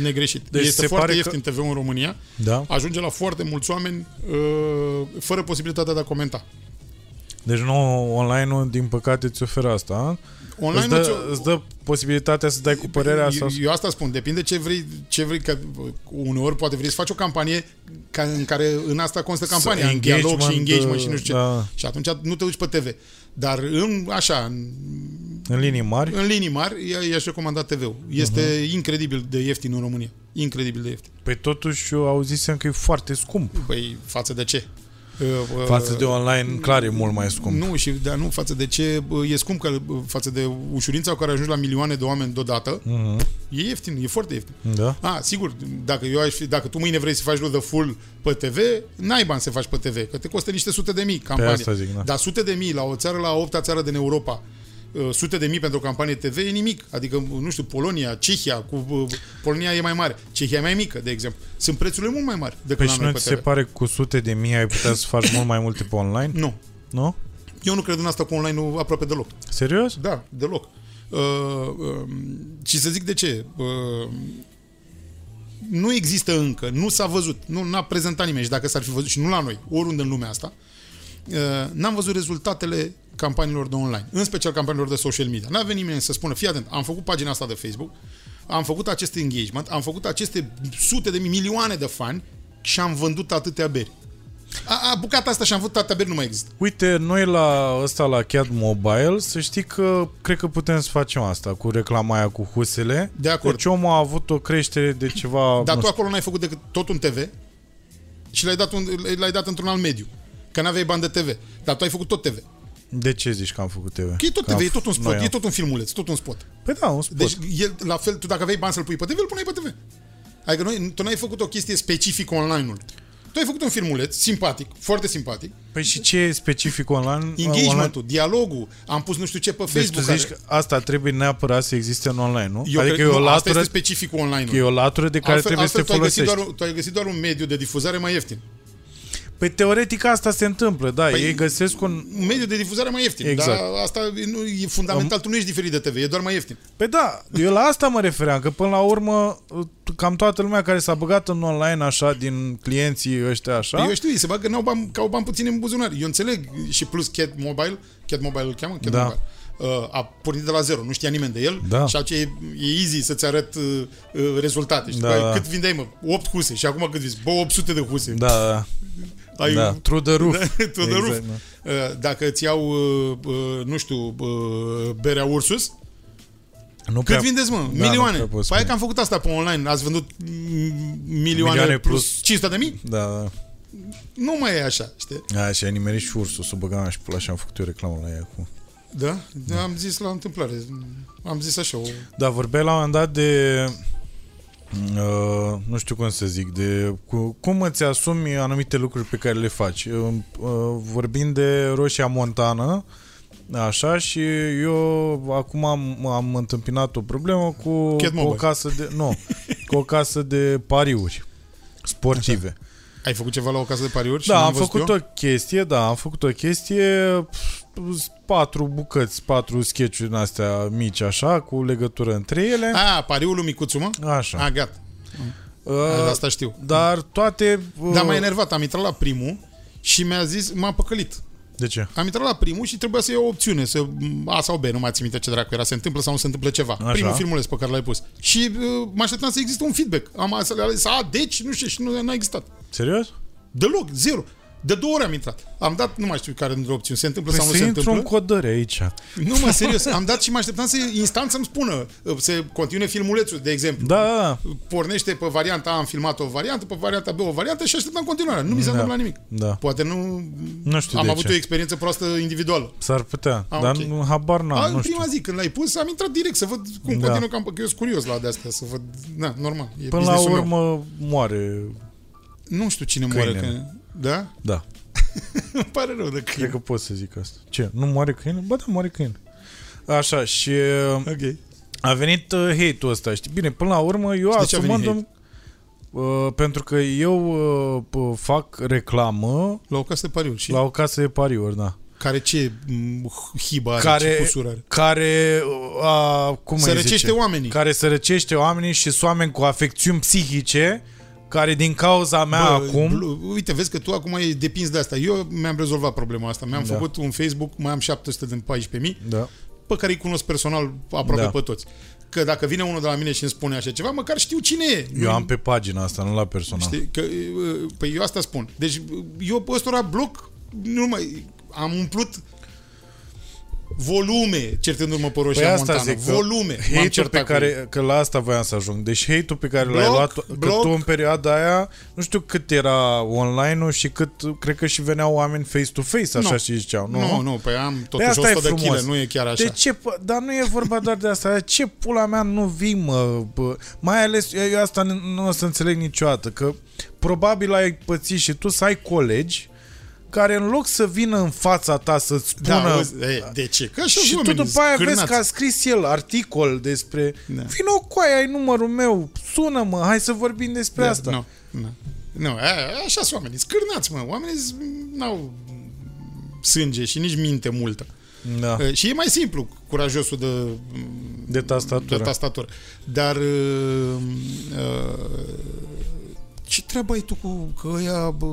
Negreșit. Deci Deci se este foarte pare că- ieftin TV în România. Da. Ajunge la foarte mulți oameni uh, fără posibilitatea de a comenta. Deci nu online-ul din păcate îți oferă asta, a? Online îți, dă, nu-ți- îți dă posibilitatea să dai cu părerea eu, sau... eu asta spun, depinde ce vrei, ce vrei că uneori poate vrei să faci o campanie ca, în care în asta constă campania, în dialog și engagement și nu știu ce. da. Și atunci nu te duci pe TV. Dar în, așa, în, În linii mari? în linii mari, i- i-aș recomanda TV-ul. Este uh-huh. incredibil de ieftin în România. Incredibil de ieftin. Păi totuși eu auzisem că e foarte scump. Păi, față de ce? Uh, uh, Față de online, clar e mult mai scump. Nu, și dar nu, față de ce bă, e scump, că bă, față de ușurința cu care ajungi la milioane de oameni deodată, Mhm. e ieftin, e foarte ieftin. Da? A, sigur, dacă eu aș fi, dacă tu mâine vrei să faci de full pe TV, n-ai bani să faci pe TV, că te costă niște sute de mii campanie. asta zic, da. Dar sute de mii la o țară, la a opta țară din Europa, uh, sute de mii pentru o campanie TV e nimic. Adică, nu știu, Polonia, Cehia, cu uh, Polonia e mai mare, Cehia e mai mică, de exemplu. Sunt prețurile mult mai mari decât Păi la și noi nu pe ți TV. se pare că cu sute de mii ai putea să faci mult mai multe pe online? Nu. Nu? Eu nu cred în asta cu online aproape deloc. Serios? Da, deloc. Uh, uh, și să zic de ce. Uh, nu există încă, nu s-a văzut, nu n-a prezentat nimeni și dacă s-ar fi văzut și nu la noi, oriunde în lumea asta, uh, n-am văzut rezultatele campaniilor de online, în special campaniilor de social media. N-a venit nimeni să spună, fii atent, am făcut pagina asta de Facebook, am făcut acest engagement, am făcut aceste sute de mii, milioane de fani și am vândut atâtea beri. A, a, bucata asta și am vândut atâtea beri nu mai există. Uite, noi la ăsta la Chiad Mobile, să știi că cred că putem să facem asta cu reclama aia cu husele. De acord. Deci omul a avut o creștere de ceva... Dar nu tu știu, acolo n-ai făcut decât tot un TV și l-ai dat, un, l-ai dat într-un alt mediu. Că n-aveai bani de TV. Dar tu ai făcut tot TV. De ce zici că am făcut TV? Că e tot Că am TV, e f- tot un spot, noi e am- tot un filmuleț, tot un spot. Păi da, un spot. Deci, el, la fel, tu dacă aveai bani să-l pui pe TV, îl puneai pe TV. Adică noi, tu n-ai făcut o chestie specifică online-ul. Tu ai făcut un filmuleț simpatic, foarte simpatic, Păi și ce e specific online? online? engagement-ul, dialogul, am pus nu știu ce pe Deci tu Facebook. zici că asta trebuie neapărat să existe în online, nu? eu adică cred, e o nu, asta latură, este specificul online că e o latură de care altfel, trebuie să te altfel tu ai, găsit folosești. doar, tu ai găsit doar un mediu de difuzare mai ieftin. Păi teoretic asta se întâmplă, da, Păi, ei găsesc un... Un mediu de difuzare mai ieftin. Exact. Dar asta nu, e fundamental, tu nu ești diferit de TV, e doar mai ieftin. Păi da, eu la asta mă refeream, că până la urmă cam toată lumea care s-a băgat în online așa, din clienții ăștia așa... Păi eu știu, ei se bagă, n-au bani, că au bani puțin în buzunar. Eu înțeleg și plus Cat Mobile, Cat Mobile îl cheamă? Cat Da. Mobile. Uh, a pornit de la zero, nu știa nimeni de el Da. și atunci e, e easy să-ți arăt uh, uh, rezultate. Și Da, da, da. cât vindeai, mă? 8 huse și acum cât vinzi? Bă, 800 de huse. Da, da, Ai da, un- through the roof. to the roof. Exact, da. Uh, Dacă îți iau, uh, uh, nu știu, uh, berea Ursus, Nu cât vindeți, mă? Da, milioane. nu prea pot Păi spune. că am făcut asta pe online, ați vândut mm, milioane, Milioane plus, plus- 500 de mii? Da, da. Nu mai e așa, știi? A, și ai nimerit și ursul, să băgam și pula și am făcut eu reclamă la ea acum. Da? da? Am zis la întâmplare. Am zis așa. O... Da, vorbeai la un moment dat de... Uh, nu știu cum să zic, de cu, cum îți asumi anumite lucruri pe care le faci. Uh, uh, vorbind de Roșia Montană, așa, și eu acum am, am întâmpinat o problemă cu, Cat cu o Mobile. casă de... Nu, cu o casă de pariuri sportive. Așa. Ai făcut ceva la o casă de pariuri? și Da, n-am am văzut făcut eu? o chestie, da, am făcut o chestie, pf, patru bucăți, patru sketch-uri din astea mici, așa, cu legătură între ele. A, pariul lui Micuțu, mă? Așa. A, gata. Uh, Asta știu. dar toate... Uh, Dar m-a enervat. Am intrat la primul și mi-a zis, m-a păcălit. De ce? Am intrat la primul și trebuia să iau o opțiune, să A sau B, nu mai țin minte ce dracu era, se întâmplă sau nu se întâmplă ceva. Așa. Primul filmuleț pe care l-ai pus. Și uh, mă așteptam să existe un feedback. Am ales, a, deci, nu știu, și nu n-a existat. Serios? Deloc, zero. De două ori am intrat. Am dat, nu mai știu care dintre opțiuni, se întâmplă Păi sau să nu se intru în întâmplă. codări aici. Nu, mă, serios, am dat și mă așteptam să instant să-mi spună, uh, să continue filmulețul, de exemplu. Da, da, da. Pornește pe varianta A, am filmat o variantă, pe varianta B o variantă și așteptam în continuare. Nu mi s-a Da. întâmplat nimic. Da. Poate nu... Nu știu am de avut ce. o experiență proastă individuală. S-ar putea. Ah, dar ok. nu, habar n-am, A, nu în știu. prima zi, când l-ai pus, am intrat direct să văd cum Da. continuă, cam, că eu sunt curios la de-astea, să văd, na, normal, e Până la business-ul meu. urmă moare. Nu știu cine moare, Câinele. că... Da? Da, Îmi pare rău de cred câine. că pot să zic asta. Ce? Nu moare câine? Ba da, moare câine. Așa, și uh, Ok. a venit uh, hate-ul ăsta, știi? Bine, până la urmă, eu Și de ce a venit asumându Uh, pentru că eu uh, p- fac reclamă La o casă de pariuri și la o casă de pariuri, da. care ce m, hibă are, care, ce cusur are. care uh, cum Să îi răcește zice? oamenii. Care să răcește oamenii și sunt oameni cu afecțiuni psihice care din cauza mea Bă, acum... blu- Uite, vezi că tu acum e depins de asta. Eu mi-am rezolvat problema asta. Mi-am Da. făcut un Facebook, mai am 714.000, Da. pe care îi cunosc personal aproape Da. pe toți. Că dacă vine unul de la mine și îmi spune așa ceva, măcar știu cine e. Eu am pe pagina asta, nu la personal. Știi? Că, uh, păi eu asta spun. Deci eu pe ăstora bloc nu mai... Am umplut volume certându-mă pe Roșia Păi asta Montană. zic, că volume. M-am hate-ul certat pe cu care, ei. că la asta voiam să ajung. Deci hate-ul pe care l-ai Bloc, luat, că bloc. tu în perioada aia, nu știu cât era online-ul și cât, cred că și veneau oameni face-to-face, așa Nu. și ziceau, nu? Nu, nu, păi am Păi totuși asta e 100 de frumos. kg, nu e chiar așa. De ce? pă- Dar nu e vorba doar de asta. Ce pula mea nu vii, mă? Bă? Mai ales, eu eu asta nu- nu o să înțeleg niciodată, că probabil ai pățit și tu să ai colegi care în loc să vină în fața ta să-ți spună... da, auzi, e, de ce? Că așa și tu oamenii, după aia vezi scârnați. că a scris el articol despre Da. Vino cu aia, ai numărul meu, sună-mă, hai să vorbim despre Da, asta. Nu, nu. Nu, a, așa sunt oamenii, scârnați, mă. Oamenii s- n-au sânge și nici minte multă. Da, Uh, Și e mai simplu, curajosul de, de tastatură. de tastatură. Dar uh, uh, ce treabă ai tu cu că ăia bă,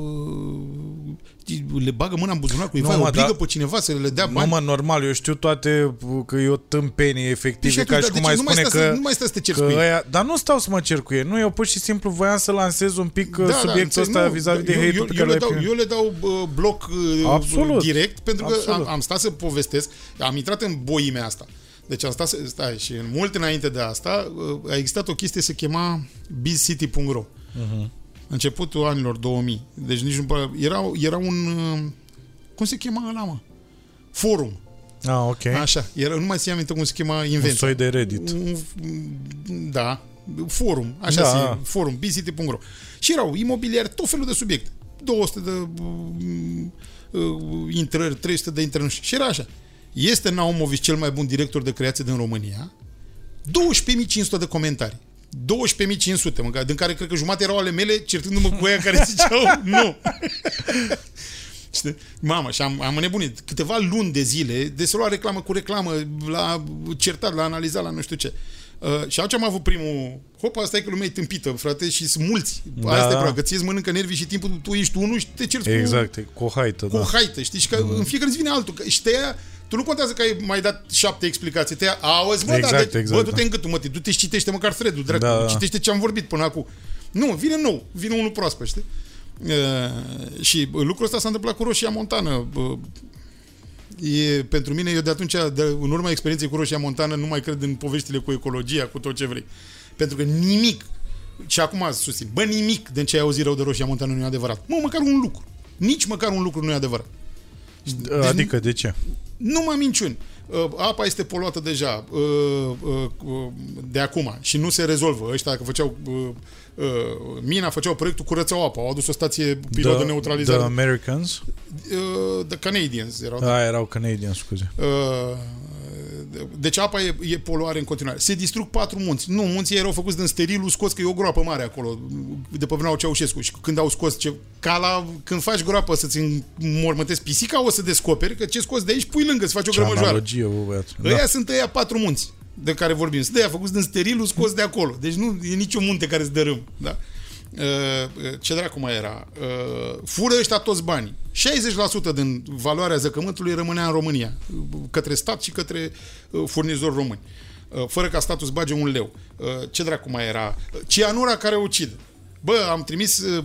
le bagă mâna în buzunar cuiva, Nu, nu, mă, obligă da. pe cineva să le dea nu, bani? mă, normal, eu știu toate că e o tâmpenie efectiv, Și e ca atunci, și dar cum de ai ce? nu mai spune stai că... Să, nu mai stai să te ceri Că cu ei. aia, dar nu stau să mă cer cu ei. Nu, eu pur și simplu voiam să lansez un pic da, subiectul înțeleg, ăsta nu, vis-a-vis de eu, hate-ul eu, pe eu, care le l-ai dau, primit. eu le dau uh, bloc uh, Absolut. direct pentru că Absolut. am, am stat să povestesc, am intrat în boimea asta. Deci am stat să, stai, și în mult înainte de asta uh, a existat o chestie se chema bizcity.ro Mhm. Începutul anilor 2000. Deci nici nu pare- era, era un uh, cum se chema ăla, mă? Forum. Ah, ok. Așa. Era, nu mai țin aminte cum se chema Un invenția. soi de Reddit. Un, da, forum, așa Da. da. se, forum, bizcity.ro. Și erau imobiliari, tot felul de subiecte. 200 de uh, uh, intrări, 300 de intrări, nu știu. Și era așa. Este Naumovic cel mai bun director de creație din România? 12.500 de comentarii. 12.500, mă, din care cred că jumate erau ale mele, certându-mă cu ea care ziceau nu. Știi? Mamă, și am, am înnebunit câteva luni de zile de să lua reclamă cu reclamă, la certat, la analizat, la nu știu ce. Uh, și atunci am avut primul Hop, asta e că lumea e tâmpită, frate, și sunt mulți. Da. Asta e problema, că ție îți mănâncă nervii și timpul tu ești unul și te ceri exact, cu, cu o haită. Cu da. o haită, știi? Și că mm. în fiecare zi vine altul. Și te ia, tu nu contează că ai mai dat șapte explicații. Te ia, auzi, mă, exact, da, deci, exact, bă, du-te da. în gâtul, mă, du-te și citește măcar thread-ul, dracu, da. citește ce am vorbit până acum. Nu, vine nou, vine unul proaspăt, știi? Uh, și lucrul ăsta s-a întâmplat cu Roșia Montană. Uh, e, pentru mine, eu de atunci, de, în urma experienței cu Roșia Montană, nu mai cred în poveștile cu ecologia, cu tot ce vrei. Pentru că nimic, și acum susțin, bă, nimic din ce ai auzit rău de Roșia Montană nu e adevărat. Mă, măcar un lucru. Nici măcar un lucru nu e adevărat. Deci, adică, de ce? Nu mă minciuni. Uh, apa este poluată deja uh, uh, de acum și nu se rezolvă. Ăștia că făceau mina, făceau proiectul curățau apa, au adus o stație pilot de neutralizare. The Americans? The Canadians erau. Da, erau Canadians, scuze. Deci apa e, e poluare în continuare. Se distrug patru munți. Nu, munții erau făcuți din sterilul scos, că e o groapă mare acolo, de pe vremea Ceaușescu. Și când au scos, ce, ca la, când faci groapă să-ți înmormântezi pisica, o să descoperi că ce scos de aici, pui lângă, să faci o ce grămăjoară. analogie, bă, băiat. Ăia da. sunt ăia patru munți de care vorbim. Sunt ăia făcuți din sterilul scos de acolo. Deci nu e niciun munte care să dărâm. Da? Uh, ce dracu mai era? Uh, fură ăștia toți banii. 60% din valoarea zăcământului rămânea în România, către stat și către uh, furnizori români. Fără ca statul să bage un leu. Ce dracu mai era? Cianura care ucide. Bă, am trimis uh,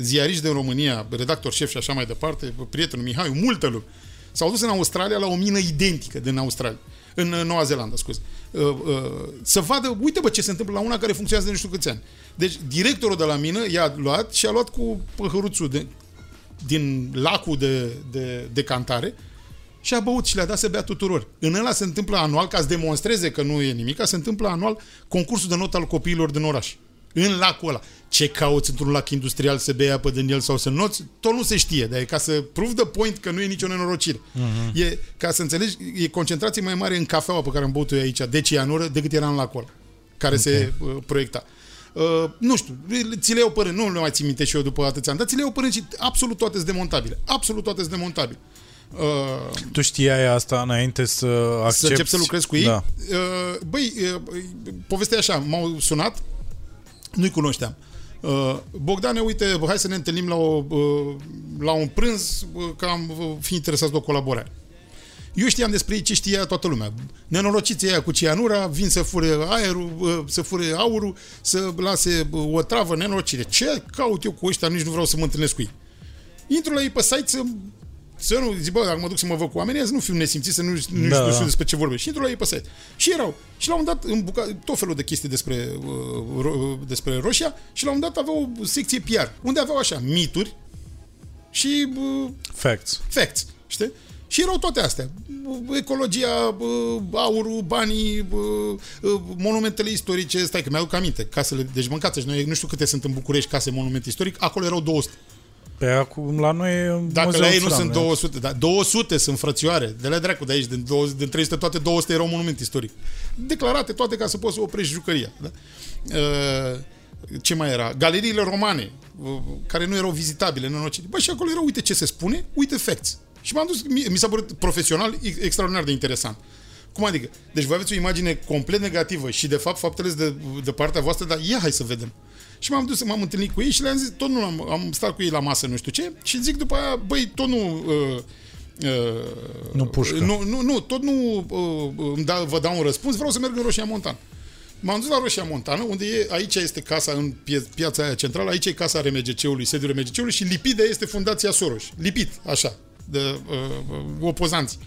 ziariști din România, redactor șef și așa mai departe, prietenul Mihai, multă lume. S-au dus în Australia la o mină identică din Australia. În Noua Zeelandă, scuze. Uh, uh, să vadă, uite bă ce se întâmplă la una care funcționează de nu știu câți ani. Deci directorul de la mină i-a luat și a luat cu păhăruțul de, din lacul de, de, de cantare și a băut și le-a dat să bea tuturor. În ăla se întâmplă anual, ca să demonstreze că nu e nimic, se întâmplă anual concursul de not al copiilor din oraș. În lacul ăla. Ce cauți într-un lac industrial să bei apă din el sau să noți, tot nu se știe, dar e ca să prove the point că nu e nicio nenorocire. Uh-huh. E, ca să înțelegi, e concentrație mai mare în cafeaua pe care am băut-o aici, de cianură, decât era în lacul ăla, care okay. se uh, proiecta. Uh, nu știu, ți le iau părând, nu le mai țin minte și eu după atâția ani, dar ți le iau părând și absolut toate sunt demontabile. Absolut toate sunt demontabile. Uh, tu știai asta înainte să accepti? Să încep să lucrez cu ei? Da. Uh, băi, uh, povestea așa, m-au sunat, nu-i cunoșteam. Uh, Bogdane, uite, hai să ne întâlnim la, o, uh, la un prânz, uh, că am uh, fi interesați de o colaborare. Eu știam despre ei ce știa toată lumea. Nenorociții aia cu cianura vin să fure aerul, să fure aurul, să lase o travă nenorocire. Ce caut eu cu ăștia? Nici nu vreau să mă întâlnesc cu ei. Intru la ei pe site să să nu, zic, bă, dacă mă duc să mă văd cu oamenii, să nu fiu nesimțit, să nu, nu da, știu da. despre ce vorbesc. Și intru la ei pe site. Și erau. Și la un dat, în buca, tot felul de chestii despre, uh, ro, despre Roșia și la un dat aveau o secție PR, unde aveau așa, mituri și... Uh, facts. Facts, știi? Și erau toate astea. Ecologia, aurul, banii, monumentele istorice. Stai că mi-aduc aminte. Casele, deci mâncați noi, nu știu câte sunt în București case monument istoric. Acolo erau 200. Pe acum, la noi Dacă la ei nu sunt 200, da, 200 sunt frățioare. De la dracu de aici, din, 200, din 300 toate 200 erau monument istoric. Declarate toate ca să poți să oprești jucăria. Da? Uh, ce mai era? Galeriile romane, uh, care nu erau vizitabile, nenocite. Bă, și acolo era, uite ce se spune, uite facts. Și m-am dus, mi, mi s-a părut profesional extraordinar de interesant. Cum adică? Deci voi aveți o imagine complet negativă și de fapt faptele de, de partea voastră, dar ia hai să vedem. Și m-am dus, m-am întâlnit cu ei și le-am zis, tot nu am, am stat cu ei la masă, nu știu ce, și zic după aia, băi, tot nu... Uh, Uh, nu pușcă. Nu, nu, nu tot nu uh, îmi da, vă dau un răspuns, vreau să merg în Roșia Montană. M-am dus la Roșia Montană, unde e, aici este casa în pie, piața aia centrală, aici e casa RMGC-ului, sediul RMGC-ului și lipit de este Fundația Soros. Lipit, așa, de uh, opozanți.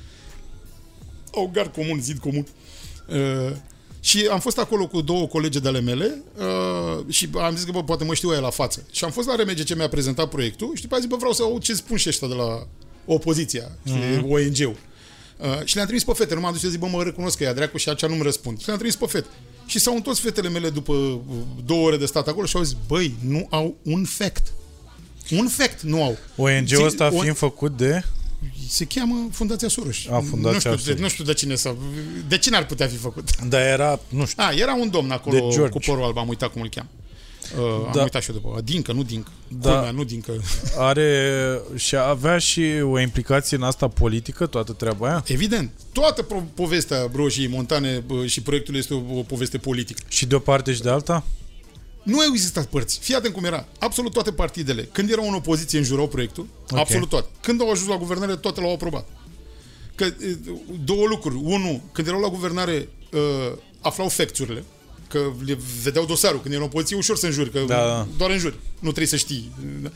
Au gard comun, zid comun. Uh, și am fost acolo cu două colegi de ale mele uh, și am zis că, bă, poate mă știu aia la față. Și am fost la RMG ce mi-a prezentat proiectul și după aia zic, bă, vreau să aud ce spun și ăștia de la opoziția, mm-hmm. ONG-ul. Uh, și le-am trimis pe fete, nu m-am dus și zic, bă, mă recunosc că e dracu și acea nu-mi răspund. Și le-am trimis pe fete. Și s-au întors fetele mele după uh, două ore de stat acolo și au zis, băi, nu au un fact. Un fact nu au. ONG-ul ăsta fiind făcut de... Se cheamă Fundația Soros. A, Fundația nu, știu, Soros. de, nu știu de cine sau de cine ar putea fi făcut. Dar era, nu știu, A, era un domn acolo De George. cu părul alb, am uitat cum îl cheamă. Uh, am Da. uitat și eu după. Dincă, nu Dincă. Da. Da. Culmea, nu Dincă. are și avea și o implicație în asta politică, toată treaba aia? Evident, toată pro- povestea Roșii Montane bă, și proiectul este o, o poveste politică. Și de o parte și de alta? Nu au existat părți. Fii atent cum era. Absolut toate partidele, când erau în opoziție, înjurau proiectul. Ok. Okay. Absolut toate. Când au ajuns la guvernare, toate l-au aprobat. Că, e, două lucruri. Unu, când erau la guvernare, uh, aflau facturile, că le vedeau dosarul. Când erau în opoziție, ușor să înjuri, că Da, da. doar înjuri. Nu trebuie să știi. Dar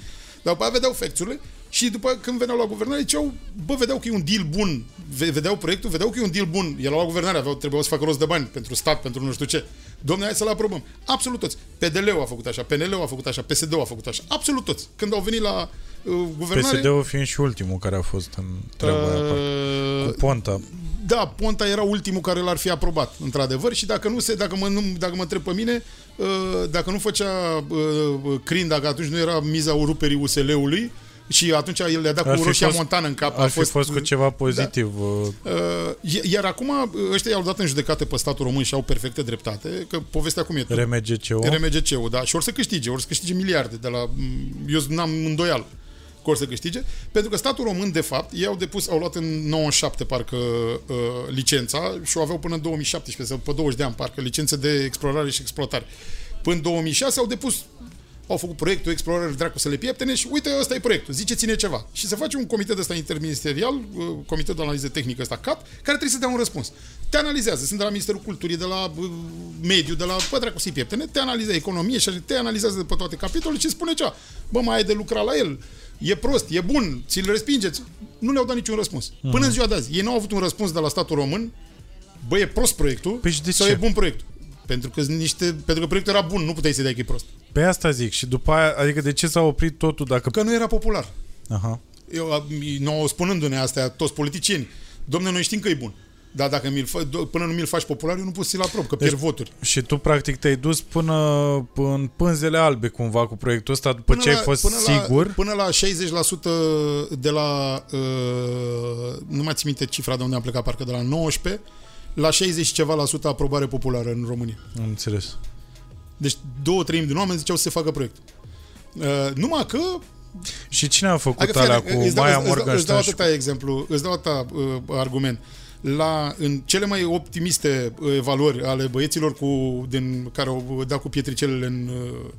după aia vedeau facturile și după când veneau la guvernare, ziceau, bă, vedeau că e un deal bun. Ve- Vedeau proiectul, vedeau că e un deal bun. Erau la guvernare, aveau, trebuiau să facă rost de bani pentru stat, pentru nu știu ce. Domne, hai să-l aprobăm. Absolut toți. PDL-ul a făcut așa, PNL-ul a făcut așa, PSD-ul a făcut așa. Absolut toți. Când au venit la uh, guvernare... PSD-ul fiind și ultimul care a fost în treaba aia. parcă. uh, Cu Ponta. da, Ponta era ultimul care l-ar fi aprobat, într-adevăr, și dacă nu se, dacă mă, nu, dacă mă întreb pe mine, uh, dacă nu făcea uh, Crin, dacă atunci nu era miza ruperii USL-ului, și atunci el le-a dat Ar cu fi roșia fost- montană în cap. Ar fi fost cu ceva pozitiv. uh, Uh, iar acum uh, ăștia i-au dat în judecată pe statul român și au perfecte dreptate, că povestea cum e. RMGCO. RMGC-ul, da, și or să câștige, or să câștige miliarde de la... Eu n-am îndoială că or să câștige, pentru că statul român, de fapt, ei au depus, au luat în 97, parcă, uh, licența și o aveau până în 2017, sau pe 20 de ani, parcă, licențe de explorare și exploatare. Până în 2006 au depus au făcut proiectul, explorare, dracu să le pieptene și uite, ăsta e proiectul, ziceți-ne ceva. Și se face un comitet ăsta interministerial, uh, Comitetul de Analiză Tehnică ăsta, CAT, care trebuie să dea un răspuns. Te analizează, sunt de la Ministerul Culturii, de la uh, Mediu, de la, bă, dracu să pieptene, te analizează economie și așa, te analizează de pe toate capitolele și spune ceva. Bă, mai ai de lucrat la el, e prost, e bun, ți-l respingeți. Nu le-au dat niciun răspuns. Până în ziua de azi. Ei nu au avut un răspuns de la statul român, bă, e prost proiectul Păi și de sau ce? e bun proiectul. Pentru că, sunt niște, pentru că proiectul era bun, nu puteai să dai că e prost. Pe asta zic. Și după aia, adică de ce s-a oprit totul dacă... Că nu era popular. Aha. Eu, a- nouă spunându-ne astea, toți politicieni, domne, noi știm că e bun. Dar dacă mi-l fă, do- până nu mi-l faci popular, eu nu pot să-l aprob, că Deci- pierd voturi. Și tu practic te-ai dus până în pânzele albe cumva cu proiectul ăsta după ce ai fost până sigur. La, până la 60% de la... Uh, nu mai țin minte cifra de unde am plecat, parcă de la 19 la 60 și ceva la sută aprobare populară în România. Am înțeles. Deci două treimi din oameni ziceau să se facă proiectul. Uh, numai că Și cine a făcut Adică, alea fii cu atent, îți dau, Maia îți, dau, îți dau Morgenstern și cu... atâta exemplu, îți dau atâta uh, argument. La, în cele mai optimiste uh, evaluări ale băieților cu, din, care au dat cu pietricelele în, uh,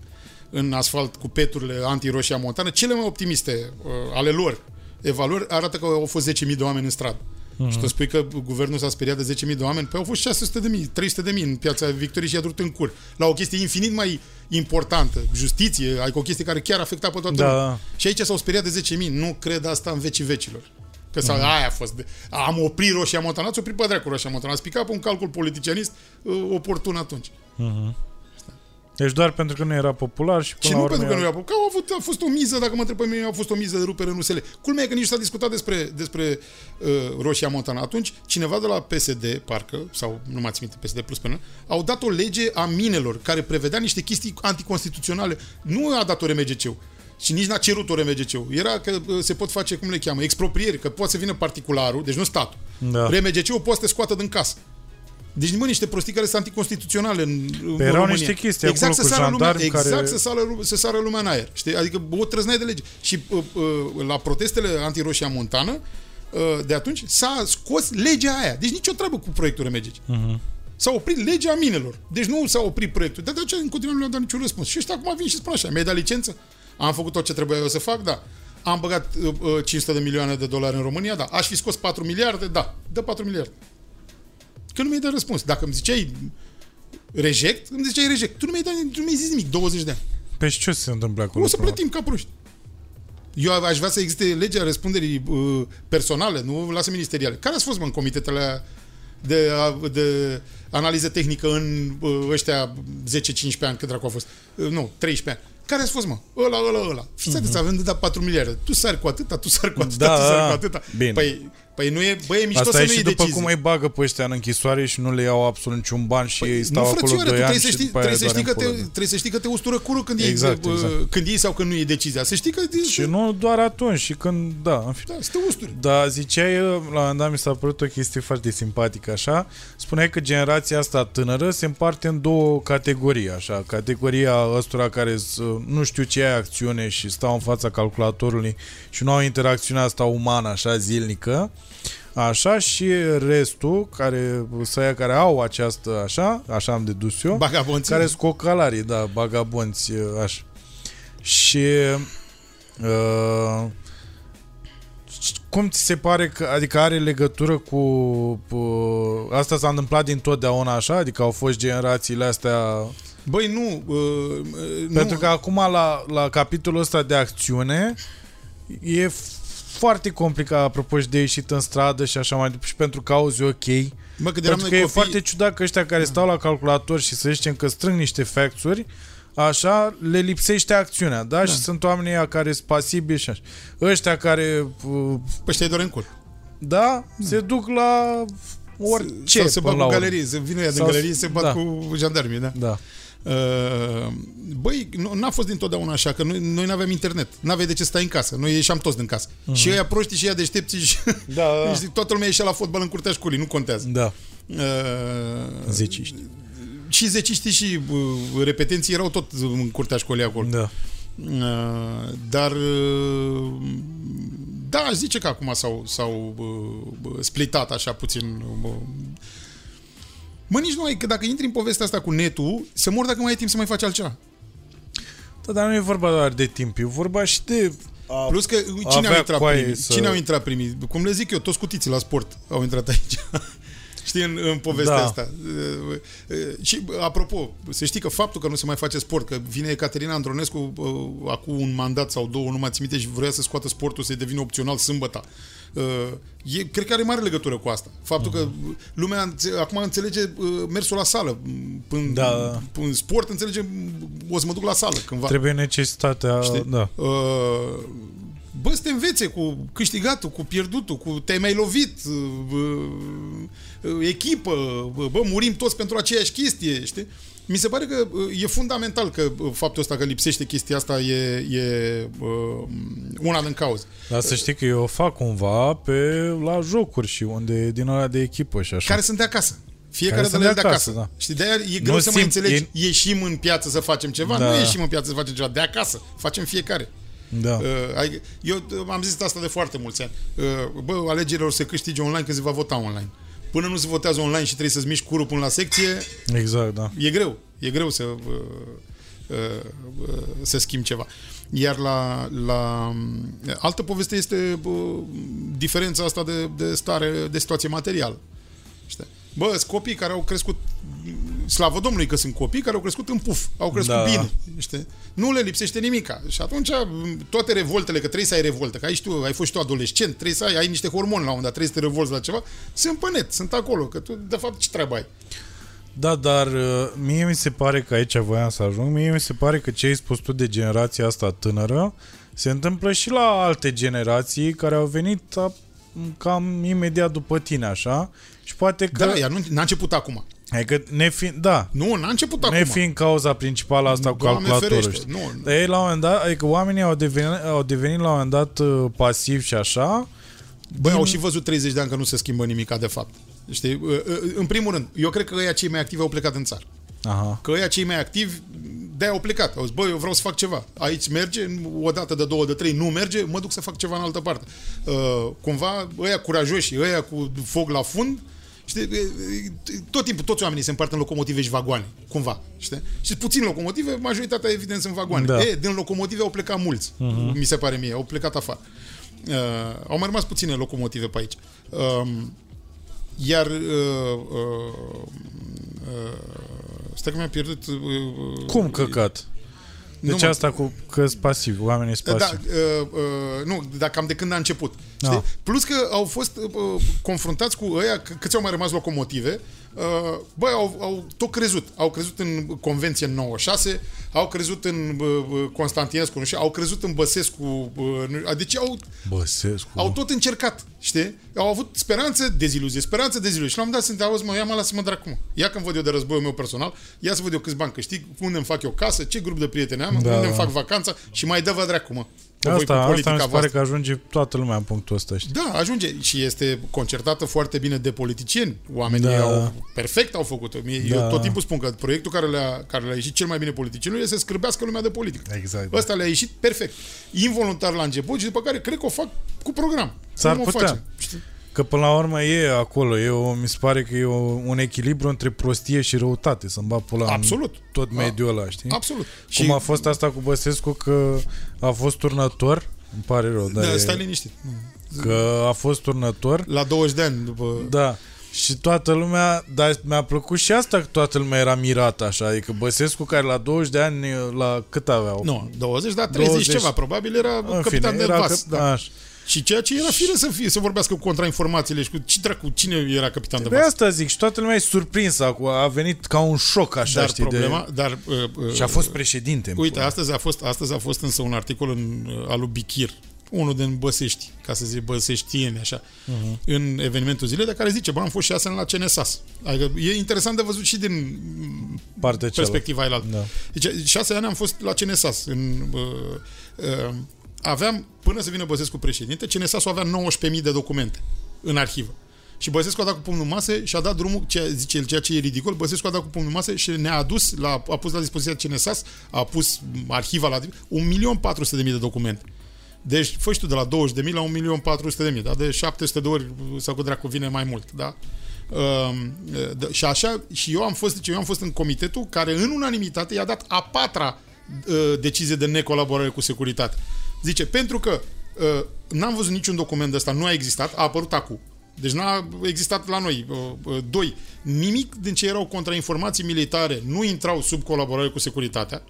în asfalt, cu peturile anti-roșia montană, cele mai optimiste uh, ale lor evaluări arată că au fost 10.000 de oameni în stradă. Mhm. Și tu spui că guvernul s-a speriat de 10.000 de oameni? Păi au fost 600 de mii, 300 de mii în piața Victoriei și i-a durut în cur. La o chestie infinit mai importantă, justiție, adică o chestie care chiar afecta pe toată Da, lumea. da. Și aici s-au speriat de 10.000. Nu cred asta în vecii vecilor. Că Mhm. sau aia a fost. De, am oprit Roșia Montană, ați oprit pe dracu Roșia Montană. Ați picat pe un calcul politicianist uh, oportun atunci. Deci doar pentru că nu era popular și până Și la nu urmă pentru că nu era- era că au avut, a fost o miză, dacă mă întreb pe mine, a fost o miză de rupere în USL. Culmea e că nici nu s-a discutat despre, despre uh, Roșia Montană. Atunci, cineva de la PSD, parcă, sau nu mai țin minte, PSD plus până, au dat o lege a minelor care prevedea niște chestii anticonstituționale. Nu a dat-o RMGC-ul. Și nici n-a cerut-o RMGC-ul. Era că uh, se pot face, cum le cheamă, exproprieri, că poate să vină particularul, deci nu statul. Da. RMGC-ul poate să te scoată din casă. Deci, mă, niște prostii care sunt anticonstituționale în, în Păi erau România. niște chestii exact acolo să cu sară lumea, jandarmi Exact care- să sară, să sară lumea în aer. Știi? Adică o trăznai de lege. Și uh, uh, la protestele anti-Roșia Montană, uh, de atunci, s-a scos legea aia. Deci nicio treabă cu proiectul RMGC. Mhm. S-a oprit legea minelor. Deci nu s-a oprit proiectul. Dar de aceea în continuare nu le-au dat niciun răspuns. Și ăștia acum vin și spun așa, mi-ai dat licență? Am făcut tot ce trebuia eu să fac? Da. Am băgat uh, uh, 500 de milioane de dolari în România? Da. Aș fi scos 4 miliarde? Da. Dă 4 miliarde. Că nu mi-ai dat răspuns. Dacă îmi ziceai reject, îmi ziceai reject. Tu nu mi-ai, dat, nu mi-ai zis nimic 20 de ani. Pe și ce se întâmplă acolo? O să până la- plătim ca proști. Eu aș vrea să existe legea răspunderii uh, personale, nu lasă ministeriale. Care ați fost, mă, în comitetele alea de, de analiză tehnică în uh, ăștia 10-15 ani, cât dracu a fost? Uh, nu, 13 ani. Care ați fost, mă? Ăla, ăla, ăla. Fiți atenți, avem de dat 4 miliarde. Tu sari cu atâta, tu sari cu atâta, Mhm. Da, tu sari da, cu atâta. bine. Păi, Păi nu e, băi, e mișto Asta să e nu și iei după decizie. cum îi bagă pe ăștia în închisoare și nu le iau absolut niciun ban și ei stau nu, acolo frățioare, tu 2 ani trebuie să și știi, după aia trebuie să, doar știi că în te, pulă. trebuie să știi că te ustură curul când iei, Exact, uh, exact. când iei sau când nu iei decizia. Să știi că... Și nu doar atunci, și când, da, în fine. Da, să te usturi. Da, ziceai, la un moment dat mi s-a părut o chestie foarte simpatică, așa. Spuneai că generația asta tânără se împarte în două categorii, așa. Categoria ăstora care nu știu ce e acțiune și stau în fața calculatorului și nu au interacțiunea asta umană, așa, zilnică. Așa și restul, care, să care au această, așa, așa am dedus eu, Bagabonții. care sunt cocalarii, da, bagabonți, așa. Și uh, cum ți se pare că, adică are legătură cu, cu asta s-a întâmplat din totdeauna așa, adică au fost generațiile astea Băi, nu, uh, uh, nu. pentru că acum la, la capitolul ăsta de acțiune e foarte complicat apropo și de ieșit în stradă și așa mai departe și pentru cauze ok Bă, când eram pentru noi că e copii, foarte ciudat că ăștia care stau la calculator și să zicem că strâng niște facts-uri, așa, le lipsește acțiunea, da? da. Și sunt oamenii ăia care sunt pasibili și așa. Ăștia care, uh, Păi ăștia doar în cur. da, se duc la orice Sau se până bat la cu urmă. galerii, se vine ea din Sau- galerie, se bat da. cu jandarmii, da? Da. Uh, Băi, nu- n-a fost dintotdeauna așa, că noi, noi n-aveam internet. N-aveai de ce să stai în casă. Noi ieșeam toți din casă. Uh-huh. Și ăia proști și ăia deștepți și... Da, da. Știi, toată lumea ieșea la fotbal în curtea școlii, nu contează. Da. Uh, Zeciști. și zeciștii și uh, repetenții erau tot în curtea școlii acolo. Da. Uh, dar uh, da, aș zice că acum s-au, s-au uh, splitat așa puțin. Uh, mă, nici nu ai, că dacă intri în povestea asta cu netul, să mor dacă mai ai timp să mai faci altceva. Da, dar nu e vorba doar de timp, e vorba și de... A, Plus că cine avea au intrat coaie primii? să- Cine au intrat primii? Cum le zic eu, toți cutiții la sport au intrat aici. Știi, în, în povestea Da. asta. Uh, uh, Și, apropo, să știi că faptul că nu se mai face sport, că vine Ecaterina Andronescu uh, acum un mandat sau două, nu mai țin minte, și vrea să scoată sportul să devină opțional sâmbăta. Uh, e, cred că are mare legătură cu asta. Faptul că lumea înțe- acum înțelege uh, mersul la sală. Până, Da. În sport înțelege o să mă duc la sală cândva. Trebuie necesitatea... Știi? Da. Uh, bă, să te învețe cu câștigatul, cu pierdutul, cu te-ai mai lovit, uh, uh, echipă, bă, bă, murim toți pentru aceeași chestie, știi? Mi se pare că uh, e fundamental că uh, faptul ăsta că lipsește chestia asta e, e uh, una din cauze. Dar să știi că eu o fac cumva pe la jocuri și unde din ăla de echipă și așa. Care sunt de acasă. Fiecare Care de sunt la el de de acasă. acasă, da. Știi, de-aia e greu Nu să mai simt, înțelegi. e- Ieșim în piață să facem ceva? Da. Nu ieșim în piață să facem ceva. De acasă. Facem fiecare. Da. Uh, ai- Eu uh, am zis asta de foarte mulți ani. Uh, Bă, alegerile o să se câștige online când se va vota online. Până nu se votează online și trebuie să-ți miști curul până la secție, Exact, da. e greu. E greu să, uh, uh, uh, să schimbi ceva. Iar la, la altă poveste este uh, diferența asta de, de stare, de situație materială. Știi? Bă, sunt copii care au crescut slavă Domnului că sunt copii care au crescut în puf, au crescut Da. bine, știi? Nu le lipsește nimica. Și atunci toate revoltele, că trebuie să ai revoltă, că ai, și tu, ai fost și tu adolescent, trebuie să ai, ai niște hormoni la un moment dat, trebuie să te revolți la ceva, sunt pe net, sunt acolo, că tu, de fapt, ce treabă ai? Da, dar uh, mie mi se pare că aici voiam să ajung, mie mi se pare că ce ai spus tu de generația asta tânără se întâmplă și la alte generații care au venit a, cam imediat după tine, așa, și poate că... Da, ea nu, n-a început acum. Adică ne fi, da, Nu, n-a început ne acum. fiind cauza principală asta cu Doamne calculatorul. ferește, știi? nu. Dar ei la un moment dat, adică oamenii au devenit, au devenit la un moment dat uh, pasivi și așa, Băi, din- au și văzut 30 de ani că nu se schimbă nimica de fapt. Știi? În primul rând, eu cred că ăia cei mai activi au plecat în țară. Aha. Că ăia cei mai activi de au plecat. Au zis, băi, eu vreau să fac ceva. Aici merge, o dată, de două, de trei, nu merge, mă duc să fac ceva în altă parte. Uh, cumva, ăia curajoși, ăia cu foc la fund, știi, e, e, tot timpul toți oamenii se împart în locomotive și vagoane, cumva, știi? Și puțin locomotive, majoritatea evident sunt vagoane. Da. E, din locomotive au plecat mulți, uh-huh. mi se pare mie, au plecat afară. Uh, au mai rămas puține locomotive pe aici. Uh, iar uh, uh, uh, stai că mi-am pierdut uh, uh, Cum căcat? Deci mă- asta cu că sunt pasivi, oamenii sunt Da, pasivi. uh, uh, nu, dar cam de când a început. Știi? Da. Plus că au fost uh, confruntați cu ăia, c- câți au mai rămas locomotive, uh, băi, au, au tot crezut. Au crezut în Convenție în 96, au crezut în uh, uh, Constantinescu, nu știu, au crezut în Băsescu, uh, nu- deci au, Băsescu. au tot încercat, știi? Au avut speranță, deziluzie, speranță, deziluzie. Și la un moment dat sunt, auzi, mă, ia mă, lasă-mă dracu, mă. Ia când văd eu de războiul meu personal, ia să văd eu câți bani câștig, unde îmi fac eu casă, ce grup de prieteni am, Da, unde îmi da. fac vacanța și mai dă-vă dracu, mă. Că voi Asta, cu asta mi politica se pare voastră. că ajunge toată lumea în punctul ăsta, știi? Da, ajunge și este concertată foarte bine de politicieni. Oamenii Da. au perfect au făcut-o. Mie- Eu Da. tot timpul spun că proiectul care le-a, care le-a ieșit cel mai bine politicienilor este să scârbească lumea de politică. Exact. Ăsta le-a ieșit perfect. Involuntar la început și după care cred că o fac cu program. S-ar Cum o putea. facem, știi? Că până la urmă e acolo, e o, mi se pare că e o, un echilibru între prostie și răutate, să-mi bag pula Absolut. în tot mediul ăla, știi? Absolut. Cum a fost asta cu Băsescu că a fost turnător, îmi pare rău, dar Da, e, stai liniștit. că a fost turnător, La 20 de ani după... da, și toată lumea, dar mi-a plăcut și asta că toată lumea era mirată așa, adică Băsescu care la 20 de ani, la cât aveau? Nu, 20, dar 30 20. ceva, probabil era În capitan fine, de era vas. că, da. așa. Și ceea ce era fire să fie, să vorbească contra informațiile și cu ce dracu, cine era capitan de De vas. asta zic, și toată lumea e surprinsă acum, a venit ca un șoc așa, Dar știi, problema, dar uh, uh, și a fost președinte. în Uite, pula. astăzi a fost, astăzi a fost însă un articol în, uh, al lui Bichir, unul din Băsești, ca să zic băseștieni, așa, uh-huh. în evenimentul zilei, de care zice, bă, am fost șase ani la CNSAS. Adică e interesant de văzut și din Partea cealaltă. perspectiva ailaltă. Da. Deci, șase ani am fost la CNSAS. În, uh, uh, aveam, până să vină Băsescu președinte, CNSAS-ul avea 19.000 de documente în arhivă. Și Băsescu a dat cu pumnul în masă și a dat drumul, ceea, zice el, ceea ce e ridicol, Băsescu a dat cu pumnul în masă și ne-a adus, la, a pus la dispoziția CNSAS, a pus arhiva la 1.400.000 de documente. Deci, fă și tu de la 20.000 la 1.400.000, da? De 700 de ori sau cu dracu vine mai mult, da? Um, de- și așa, și eu am fost, zice, eu am fost în comitetul care în unanimitate i-a dat a patra uh, decizie de necolaborare cu securitate. Zice, pentru că uh, n-am văzut niciun document de ăsta, nu a existat, a apărut acum. Deci n-a existat la noi. Uh, uh, Doi, nimic din ce erau contrainformații militare nu intrau sub colaborare cu securitatea.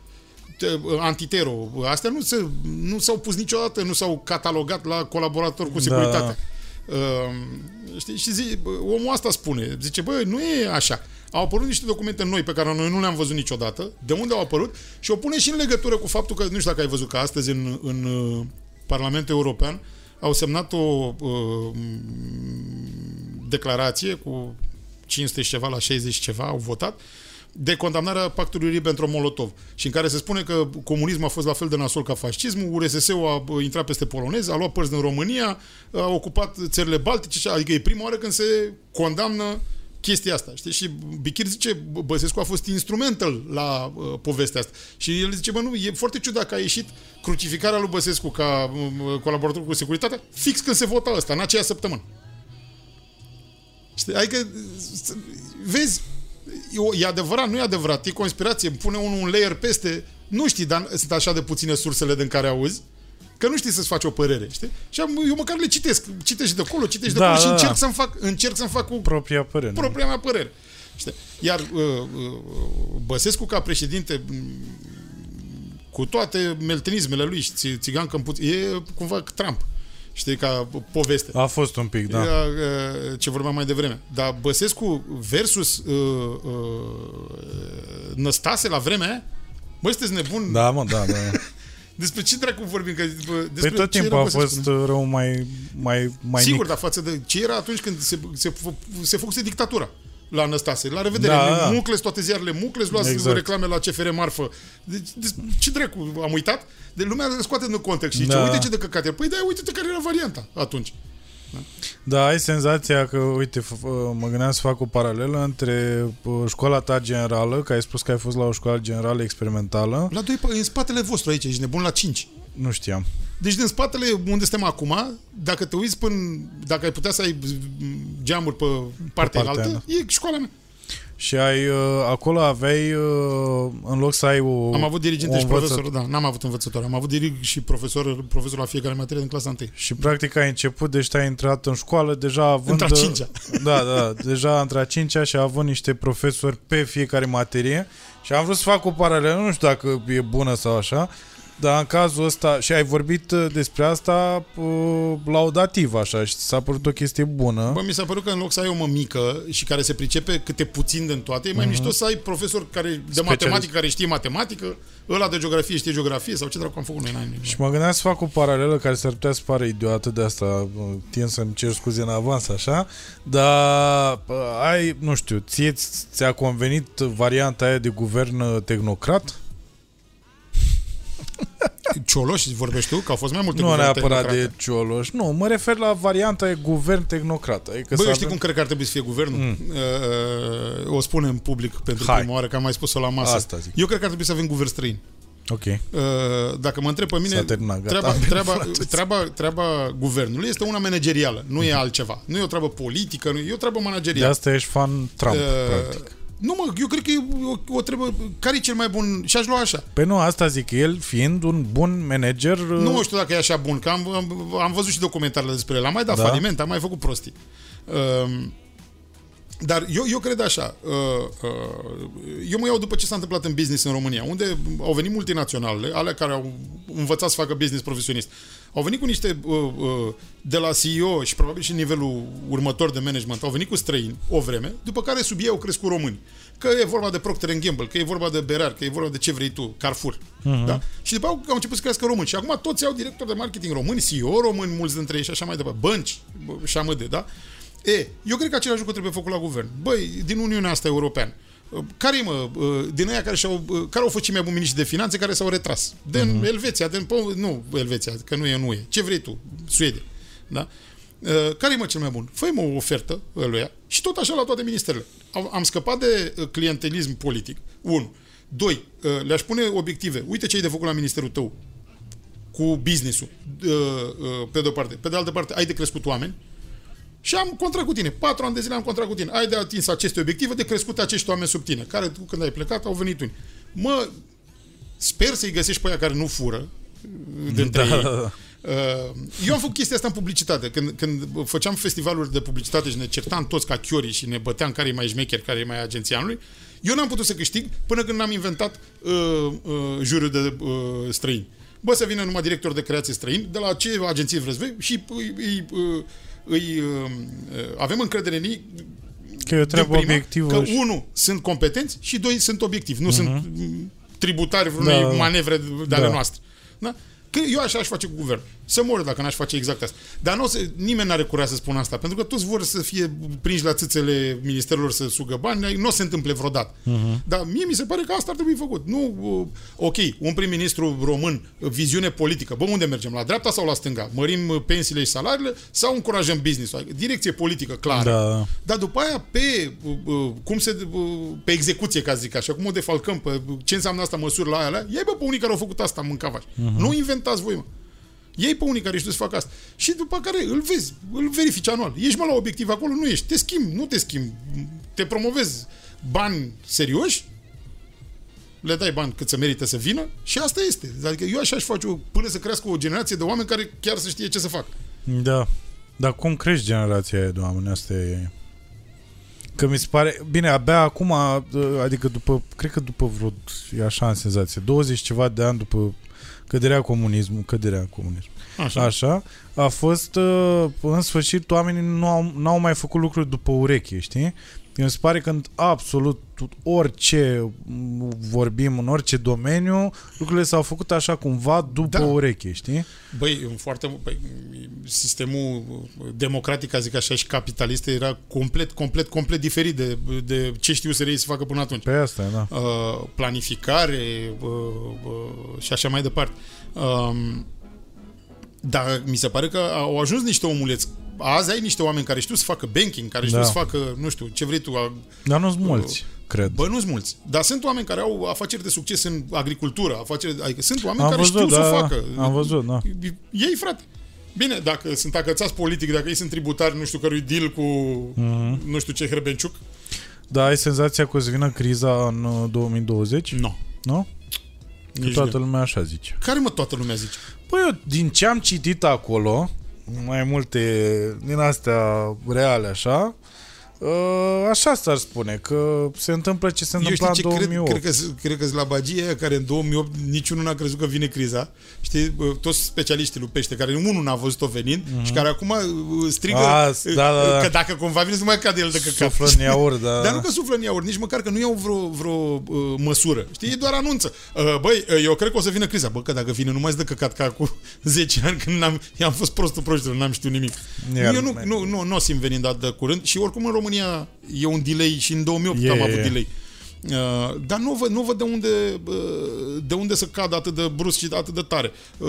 Te- Antitero, astea nu, se, nu s-au pus niciodată, nu s-au catalogat la colaborator cu Da. securitatea. Uh, știi, și zi, bă, omul asta spune, zice, bă, nu e așa. Au apărut niște documente noi pe care noi nu le-am văzut niciodată. De unde au apărut? Și o pune și în legătură cu faptul că, nu știu dacă ai văzut că astăzi în, în uh, Parlamentul European au semnat o uh, declarație cu 500 și ceva la 60 și ceva, au votat, de condamnarea pactului Ribbentrop-Molotov și în care se spune că comunismul a fost la fel de nasol ca fascismul, URSS-ul a bă, intrat peste polonezi, a luat părți din România, a ocupat țările baltice, și- adică e prima oară când se condamnă chestia asta, știi? Și Bichir zice, bă, Băsescu a fost instrumental la uh, povestea asta. Și el zice, bă, nu, e foarte ciudat că a ieșit crucificarea lui Băsescu ca uh, colaborator cu securitatea fix când se vota ăsta, în aceea săptămână. Știi? Adică, s- vezi, e, o- e adevărat, nu e adevărat, e conspirație, pune unul un layer peste, nu știi, dar sunt așa de puține sursele din care auzi, că nu știi să-ți faci o părere, știi? Și am, eu măcar le citesc, citești și de acolo, citești de Da, acolo și da, încerc da. să-mi fac, încerc să-mi fac cu Propria părere. propria mea părere. Știi? Iar uh, uh, Băsescu ca președinte m, cu toate meltenismele lui și ți- țigan câmpuț, e cumva Trump. Știi, ca poveste. A fost un pic, da. Era, uh, ce vorbeam mai devreme. Dar Băsescu versus uh, uh, Năstase la vremea aia, Bă, sunteți nebuni? Da, mă, da, da. Despre ce dracu vorbim? Că, bă, despre Păi tot ce timpul era a Băsescu, fost uh, rău mai, mai, mai Sigur, mic. dar față de ce era atunci când se, se, se făcuse dictatura la Năstase. La revedere, Da, da, da. Mucles, toate ziarele Mucles, luați Exact. exact. reclame la CFR Marfă. Deci, deci, ce dracu, am uitat? De lumea scoate din context și zice, Da. uite ce de căcat e. Păi da, uite-te care era varianta atunci. Da, ai senzația că, uite, f- f- mă gândeam să fac o paralelă între uh, școala ta generală, că ai spus că ai fost la o școală generală experimentală. La doi, în spatele vostru aici, ești nebun la 5. Nu știam. Deci din spatele unde suntem acum, dacă te uiți până, dacă ai putea să ai geamuri pe partea partea altă, e școala mea. și ai, uh, acolo aveai, uh, în loc să ai o Am avut diriginte o și învăță- profesor, da, n-am avut învățător. Am avut dirig și profesor, profesor la fiecare materie din clasa 1. Și practic ai început, deci te-ai intrat în școală deja având... Între a cincea. Da, da, deja între a cincea și având niște profesori pe fiecare materie și am vrut să fac o paralelă, nu știu dacă e bună sau așa, dar în cazul ăsta, și ai vorbit uh, despre asta uh, laudativ așa și ți s-a părut o chestie bună. Bă, mi s-a părut că în loc să ai o mămică și care se pricepe câte puțin din toate, e mai mișto să ai profesor care de Specialist. matematică care știe matematică, ăla de geografie știe geografie sau ce dracu am făcut noi în anii. Și mă gândeam să fac o paralelă care s-ar putea să pară idiotă de asta, uh, tind să-mi cer scuze în avans așa, dar uh, ai, nu știu, ție ți- ți-a convenit varianta aia de guvern uh, tehnocrat? Cioloș vorbești tu? Că au fost mai multe Nu guverne neapărat tehnocrate. de Cioloș, nu, mă refer la varianta de guvern tehnocrat. Adică Bă, să eu știi avem- cum cred că ar trebui să fie guvernul? Mm. Uh, o spune în public pentru Hai. prima oară, că am mai spus-o la masă. Asta zic. Eu cred că ar trebui să avem guvern străin. Ok. Uh, dacă mă întreb pe mine, S-a terminat, gata, treaba, am venit, treaba, frate. treaba, treaba guvernului este una managerială, nu e altceva. Nu e o treabă politică, nu e o treabă De managerială. asta ești fan Trump, Uh, practic. Nu mă, eu cred că e o, o treabă... Care e cel mai bun? Și aș lua așa. Pe nu, asta zic, el fiind un bun manager... uh, Nu știu dacă e așa bun, că am, am, am văzut și documentarele despre el. Am mai dat Da. da. faliment, am mai făcut prostii. Um, dar eu, eu cred așa, uh, uh, eu mă iau după ce s-a întâmplat în business în România, unde au venit multinaționale, ale care au învățat să facă business profesionist. Au venit cu niște, uh, uh, de la CEO și probabil și în nivelul următor de management, au venit cu străini o vreme, după care sub ei au crescut români. Că e vorba de Procter Gamble, că e vorba de Berar, că e vorba de ce vrei tu, Carrefour. Uh-huh. Da? Și după aceea au început să crească români. Și acum toți au directori de marketing români, CEO români, mulți dintre ei și așa mai departe, bănci bă, și amâde, da? E, eu cred că același lucru trebuie făcut la guvern. Băi, din Uniunea asta europeană, care mă, din aia care, și-au, care au fost cei mai buni miniștri de finanțe care s-au retras? Din uh-huh. Elveția, din, nu Elveția, că nu e în UE. Ce vrei tu? Suedia. Da? Care e mă cel mai bun? fă o ofertă ăluia și tot așa la toate ministerele. Am scăpat de clientelism politic. 1. Doi, le-aș pune obiective. Uite ce ai de făcut la ministerul tău cu business-ul, pe de o parte. Pe de altă parte, ai de crescut oameni, și am contract cu tine. Patru ani de zile am contract cu tine. Ai de atins aceste obiective, de crescut acești oameni sub tine, care tu când ai plecat au venit unii. Mă, sper să-i găsești pe aia care nu fură dintre da. ei. Eu am făcut chestia asta în publicitate. Când, când făceam festivaluri de publicitate și ne certam toți ca chiorii și ne băteam care e mai șmecher, care e mai agențianului, eu n-am putut să câștig până când n-am inventat uh, uh, juriul de uh, străini. Bă, să vină numai director de creație străini, de la ce agenție vreți voi și îi, îi, îi, îi uh, avem încredere în ei că e o treabă prima, obiectivă. Că și... unu, sunt competenți și doi, sunt obiectivi. Nu uh-huh. sunt tributari vreunei da, manevre de ale da. noastre. Da? Că eu așa aș face cu guvernul. Să mor dacă n-aș face exact asta. Dar nu se, nimeni n-are curaj să spună asta, pentru că toți vor să fie prinși la țâțele ministerilor să sugă bani, nu o se întâmple vreodată. Uh-huh. Dar mie mi se pare că asta ar trebui făcut. Nu, ok, un prim-ministru român, viziune politică. Bă, unde mergem? La dreapta sau la stânga? Mărim pensiile și salariile sau încurajăm business Direcție politică clară. Da. Dar după aia pe cum se pe execuție, ca să zic așa, cum o defalcăm, pe ce înseamnă asta măsuri la aia, iei bă pe unii care au făcut asta mâncavași. Uh-huh. Nu inventați voi, mă. Ei pe unii care știu să facă asta. Și după care îl vezi, îl verifici anual. Ești mă la obiectiv acolo? Nu ești. Te schimbi, nu te schimbi. Te promovezi bani serioși, le dai bani cât să merită să vină și asta este. Adică eu așa aș face o, până să crească o generație de oameni care chiar să știe ce să facă. Da. Dar cum crești generația aia de oameni? Asta e... Că mi se pare... Bine, abia acum, adică după, cred că după vreo, e așa în senzație, 20 ceva de ani după căderea comunismului, căderea comunismului. Așa. Așa. A fost, uh, în sfârșit, oamenii nu au, n-au mai făcut lucruri după ureche, știi? Mi se pare că absolut orice vorbim, în orice domeniu, lucrurile s-au făcut așa cumva după da. ureche, știi? Băi, în foarte, băi, sistemul democratic, ca zic așa, și capitalist era complet, complet, complet diferit de, de ce știu să să facă până atunci. Pe asta, da. Uh, planificare uh, uh, și așa mai departe. Uh, dar mi se pare că au ajuns niște omuleți. Azi ai niște oameni care știu să facă banking, care știu da. să facă, nu știu, ce vrei tu. Dar nu sunt mulți, uh, cred. Bă, nu sunt mulți. Dar sunt oameni care au afaceri de succes în agricultură, afaceri, adică sunt oameni am care văzut, știu da, să o facă. Am văzut, da. Ei, frate. Bine, dacă sunt acățați politic, dacă ei sunt tributari, nu știu cărui deal cu uh-huh. nu știu ce Hrebenciuc, Da, ai senzația că o să vină criza în uh, 2020? Nu. Nu? Că Nici toată gând. lumea așa zice. Care mă toată lumea zice? Păi eu, din ce am citit acolo, mai multe din astea reale așa, uh, așa s-ar spune, că se întâmplă ce se Eu întâmpla știu în ce cred, 2008. cred că, cred că la bagie aia care în 2008 niciunul n-a crezut că vine criza. Știi, bă, toți specialiștii lui pește, care unul n-a văzut-o venind mm-hmm. și care acum uh, strigă A, uh, da, da, da. că dacă cumva vine să nu mai cade el de căcat. Suflă în iaurt, da. Dar nu că suflă în iaurt, nici măcar că nu iau vreo, vreo uh, măsură. Știi, e doar anunță. Uh, băi, uh, eu cred că o să vină criza. Bă, că dacă vine, nu mai de căcat ca cu 10 ani când n-am, i-am fost prostul proștilor, n-am știut nimic. Iar- eu nu, nu, nu, nu o simt venind dat de curând și oricum în România e un delay și în 2008 E, am e, avut e. delay. Uh, dar nu văd, nu văd de unde uh, de unde să cadă atât de brusc și atât de tare. Uh,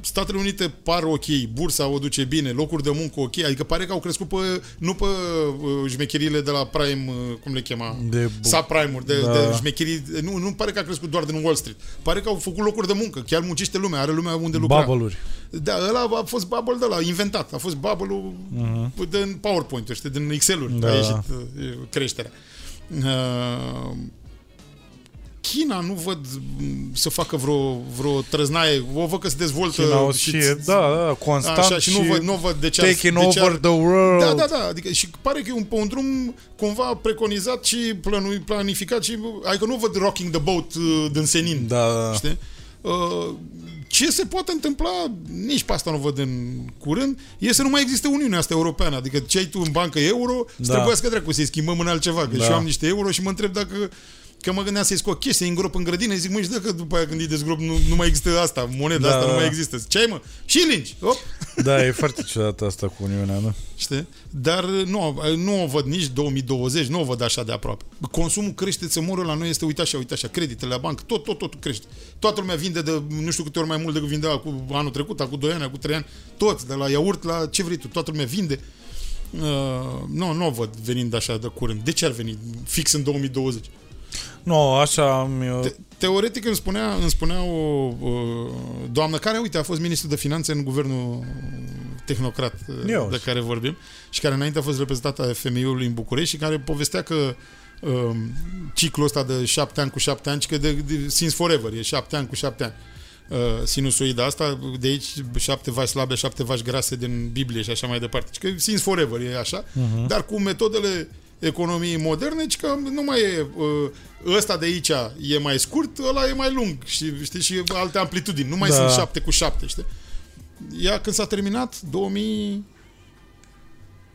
Statele Unite par ok, bursa o duce bine, locuri de muncă ok, adică pare că au crescut pe, nu pe uh, șmecheriile de la Prime, uh, cum le chema? De bu- subprime-uri, de, Da. da. de șmecherii, nu, nu pare că a crescut doar din Wall Street. Pare că au făcut locuri de muncă, chiar muncește lumea, are lumea unde lucra. Bubble-uri. Da, ăla a fost bubble de la inventat. A fost bubble-ul uh-huh. din PowerPoint, știi, din Excel-uri. Mhm. Da. Da. A ieșit uh, creșterea. Uh, China nu văd m, să facă vreo, vreo trăznaie. O văd că se dezvoltă China o și, da, da, constant așa, și, nu văd, nu văd de ce ar- taking de ce ar- over the world. da, da, da. Adică, și pare că e un, pe un drum cumva preconizat și planu- planificat și adică nu văd rocking the boat uh, din senin. Da, da. Știi? Uh, ce se poate întâmpla, nici pe asta nu văd în curând, e să nu mai existe Uniunea asta europeană. Adică ce ai tu în bancă euro, să Da. trebuiască dracu să-i schimbăm în altceva. Că Da. și eu am niște euro și mă întreb dacă Că mă gândeam să-i scot chestii, să-i îngrop în grădină, zic, mă, și dacă după aia când îi dezgrop nu, nu mai există asta, moneda Da, asta nu da. mai există. Ce ai, mă? Și lingi. Op. Da, e foarte ciudat asta cu Uniunea, da? Știi? Dar nu, nu o văd nici 2020, nu o văd așa de aproape. Consumul crește, să moră la noi este, uite așa, uite așa, creditele la bancă, tot, tot, tot crește. Toată lumea vinde de nu știu câte ori mai mult decât vindea cu anul trecut, cu 2 ani, cu 3 ani, toți, de la iaurt la ce vrei tu, toată lumea vinde. Uh, nu, nu o văd venind așa de curând. De ce ar veni fix în 2020? Nu, așa am... eu- Te- teoretic îmi spunea, îmi spunea o, o doamnă care, uite, a fost ministru de finanțe în guvernul tehnocrat uh, Ia de uite. care vorbim și care înainte a fost reprezentată a FMI-ului în București și care povestea că um, ciclul ăsta de șapte ani cu șapte ani, și că de, de since forever, e șapte ani cu șapte ani. Uh, sinusoida asta, de aici șapte vaci slabe, șapte vaci grase din Biblie și așa mai departe. Și că since forever e așa, Mhm. dar cu metodele economiei moderne, ci că nu mai e uh, ăsta de aici e mai scurt, ăla e mai lung și, știi, și alte amplitudini. Nu mai Da. sunt șapte cu șapte, știi? Ea când s-a terminat, 2000...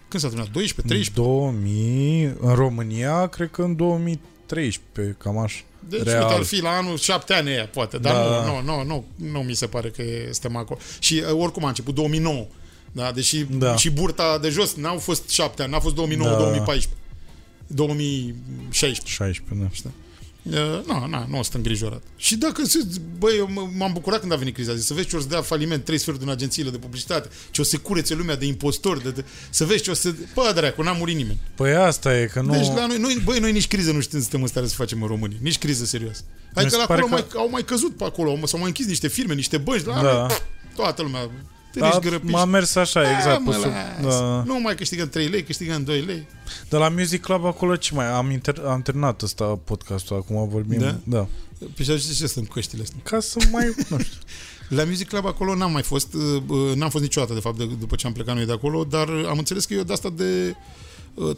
Când s-a terminat? 12, 13? 2000, în România, cred că în 2013, cam așa. Deci Real. uite, ar fi la anul șapte ani ea, poate, dar Da. nu, nu, nu, nu, nu mi se pare că suntem acolo. Și uh, oricum a început 2009, da, deși Da. și burta de jos n-au fost șapte ani, n-a fost 2009-2014, 2016. 16, da. Știi? Uh, Nu, nu, nu sunt îngrijorat. Și dacă, se- băi, eu m- m-am bucurat când a venit criza, zic, să vezi ce o să dea faliment trei sferturi din agențiile de publicitate, ce o să curețe lumea de impostori, de, de, să vezi ce o să... Bă, dracu, n-a murit nimeni. Păi asta e, că nu... Deci la noi, noi, băi, noi nici criză nu știm, suntem în stare să facem în România. Nici criză serioasă. Adică se la pare acolo că- mai, au mai căzut pe acolo, s-au mai închis niște firme, niște bănci, la Da. noi, pf, toată lumea. Te da, nici grăpiși. m-a mers așa, exact. mă, pe sub, lasă. da. Nu mai câștigăm 3 lei, câștigăm 2 lei. De la Music Club acolo ce mai? Am, inter, am terminat ăsta podcastul, acum vorbim. Da? da. Pe ce ce sunt căștile astea? Ca să mai, nu știu. La Music Club acolo n-am mai fost, uh, uh, n-am fost niciodată, de fapt, de, după ce am plecat noi de acolo, dar am înțeles că e de asta de uh,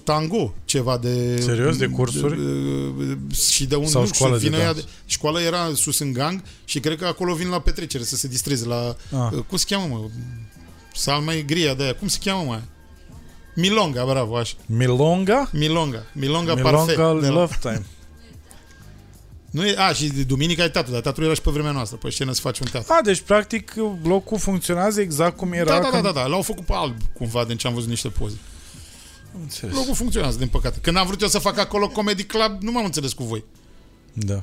tango, ceva de... Serios? De cursuri? De, uh, și de un... Sau nu știu, școală de vine ea dans? de, școala era sus în gang și cred că acolo vin la petrecere să se distreze la... Ah. Uh, cum se cheamă, mă? Salma e gria de aia. Cum se cheamă, mă? Milonga, bravo, așa. Milonga? Milonga. Milonga, Milonga parfait. De la- Love Time. Nu e, a, și de duminica e teatru, dar teatru era și pe vremea noastră. Pe scenă se face un teatru. A, deci practic blocul funcționează exact cum era Da, da, da, când... da, da, l-au făcut pe alb, cumva, din ce am văzut niște poze. Am înțeles. Locul funcționează, din păcate. Când am vrut eu să fac acolo Comedy Club, nu m-am înțeles cu voi. Da.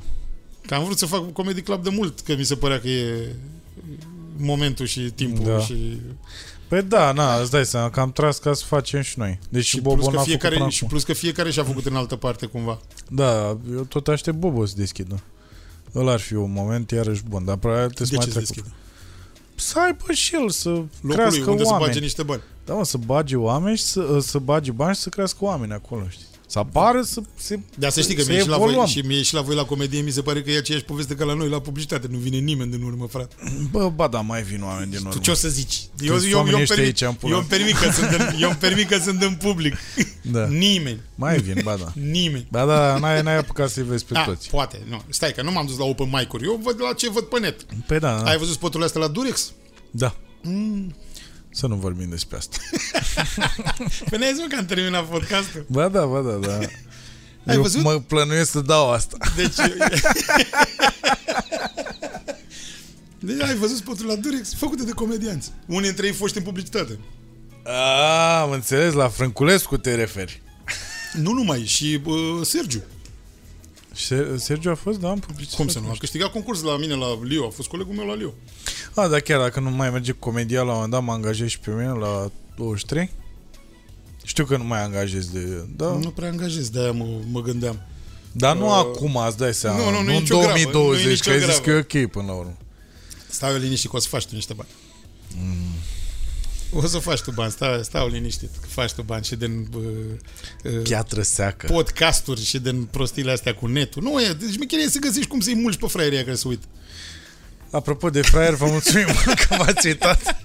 Că am vrut să fac Comedy Club de mult, că mi se părea că e momentul și timpul Da. și, Păi da, na, îți dai seama că am tras ca să facem și noi. Deci și, și plus Bobo că n-a fiecare, făcut și până plus că fiecare și-a făcut în altă parte cumva. Da, eu tot aștept Bobo să deschidă. Ăla ar fi un moment iarăși bun, dar probabil trebuie să De mai ce se trecut. deschide? Să aibă și el să Locul lui, crească unde să oameni. bage niște bani. Da, mă, să bage oameni și să, să bage bani și să crească oameni acolo, știi? Să apară, să se Dar să știi că să mie și, la voi, evoluăm. și mie și la voi la comedie mi se pare că e aceeași poveste ca la noi la publicitate. Nu vine nimeni din urmă, frate. Bă, ba da, mai vin oameni din urmă. Tu ce o să zici? Eu, Câți eu, eu, oameni eu, ăștia permit, aici în pula? eu, îmi permit că sunt în, eu îmi permit că sunt în public. Da. Nimeni. Mai vin, ba da. Nimeni. Ba da, n-ai, n-ai apucat să-i vezi pe A, toți. poate. Nu. Stai că nu m-am dus la open mic-uri. Eu văd la ce văd pe net. Păi da, da. Ai văzut spoturile astea la Durex? da. Să nu vorbim despre asta. Păi n-ai zis mă, că am terminat podcastul. Ba da, ba da, da. Ai Eu văzut? mă plănuiesc să dau asta. Deci... Deci ai văzut spoturile la Durex? Făcute de comedianți. Unii dintre ei foști în publicitate. A, am înțeles, la Frânculescu te referi. Nu numai, și uh, Sergiu. Se- Sergiu a fost, da, în publicitate. Cum să nu? A câștigat concurs la mine la Lio. A fost colegul meu la Lio. A, dar chiar dacă nu mai merge comedia la un moment dat, mă angajez și pe mine la 23. Știu că nu mai angajez de... Da. Nu prea angajez, de-aia mă, mă gândeam. Dar nu Uh, acum, îți dai seama. nu, nu, nu e în nicio gravă, nu e 2020, nicio că ai zis gravă. că e ok până la urmă. Stai liniștit că o să faci tu niște bani. O să faci tu bani, stai, stai liniștit că faci tu bani și din uh, uh, Piatră seacă. podcasturi și din prostiile astea cu netul. Nu e, deci mi e să găsești cum să-i mulci pe fraierii care se uită. Apropo de fraier, vă mulțumim că m-ați uitat.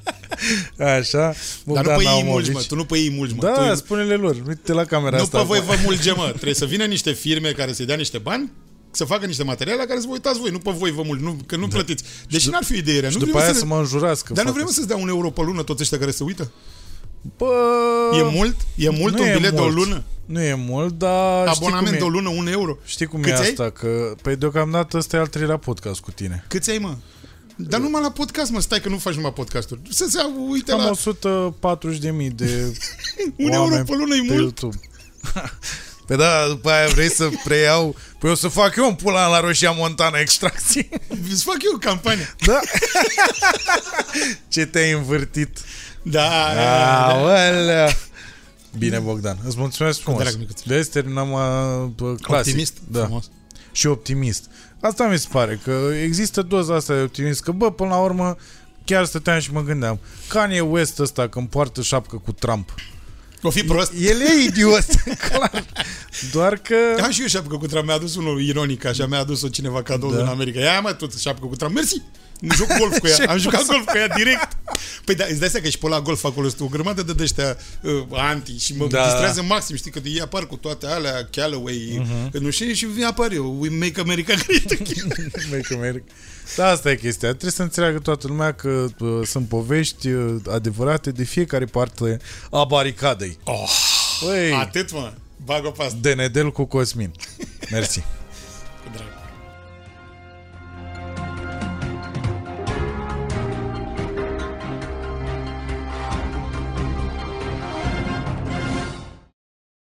Așa. Dar Bogdan nu pe ei Naumovici. mulci, mă, tu nu pe ei mulci, mă. Da, tu, spune-le lor. Uite la camera nu asta. pe voi acum. vă mulge, mă. Trebuie să vină niște firme care să-i dea niște bani să facă niște materiale la care să vă uitați voi, nu pe voi vă mult, nu, că nu da. plătiți. Deși n-ar fi o idee rea. Și Nu după vrem aia să să ne- mă înjurați că Dar nu fac vrem să-ți dea un euro pe lună toți ăștia care se uită? Bă, E mult? E mult nu un e bilet de o mult. lună? Nu e mult, dar Abonament știi de o cum e, lună, un euro? știi cum Câți e ai? asta? Că, păi deocamdată ăsta e al treilea podcast cu tine. Câți ai, mă? Dar numai la podcast, mă, stai că nu faci numai podcasturi. Să se uite Am la 140 de mii de un euro oameni pe lună, e pe mult. YouTube. Păi da, după aia vrei să preiau Păi o să fac eu un pula la Roșia Montana extracție Îți fac eu campania. Da Ce te-ai învârtit Da, da, da. Aolea Bine, Bogdan, îți mulțumesc frumos drag, micuț. Vezi, terminăm uh, clasic Optimist? da. Frumos. Și optimist Asta mi se pare, că există doza asta de optimist Că bă, până la urmă Chiar stăteam și mă gândeam Kanye West ăsta când poartă șapcă cu Trump O fi prost. El e idiot, clar Doar că Am și eu șapcă cu tram, mi-a adus unul ironic, așa, mi-a adus-o cineva cadou Da. din America. Ia mă, tot șapcă cu tram, mersi! Nu joc golf cu ea, Ce am jucat golf cu ea direct. Păi da, îți dai seama că și pe la golf acolo sunt o grămadă de dăștia uh, anti și mă Da. da. distrează maxim, știi, că ei apar cu toate alea, Callaway, uh-huh. nu știu, și vine apar eu, we make America great again. Make America. Da, asta e chestia. Trebuie să înțeleagă toată lumea că uh, sunt povești uh, adevărate de fiecare parte a baricadei. Oh, Băi, atât, mă, bag o pastă, Denedel cu Cosmin. Mersi. cu drag.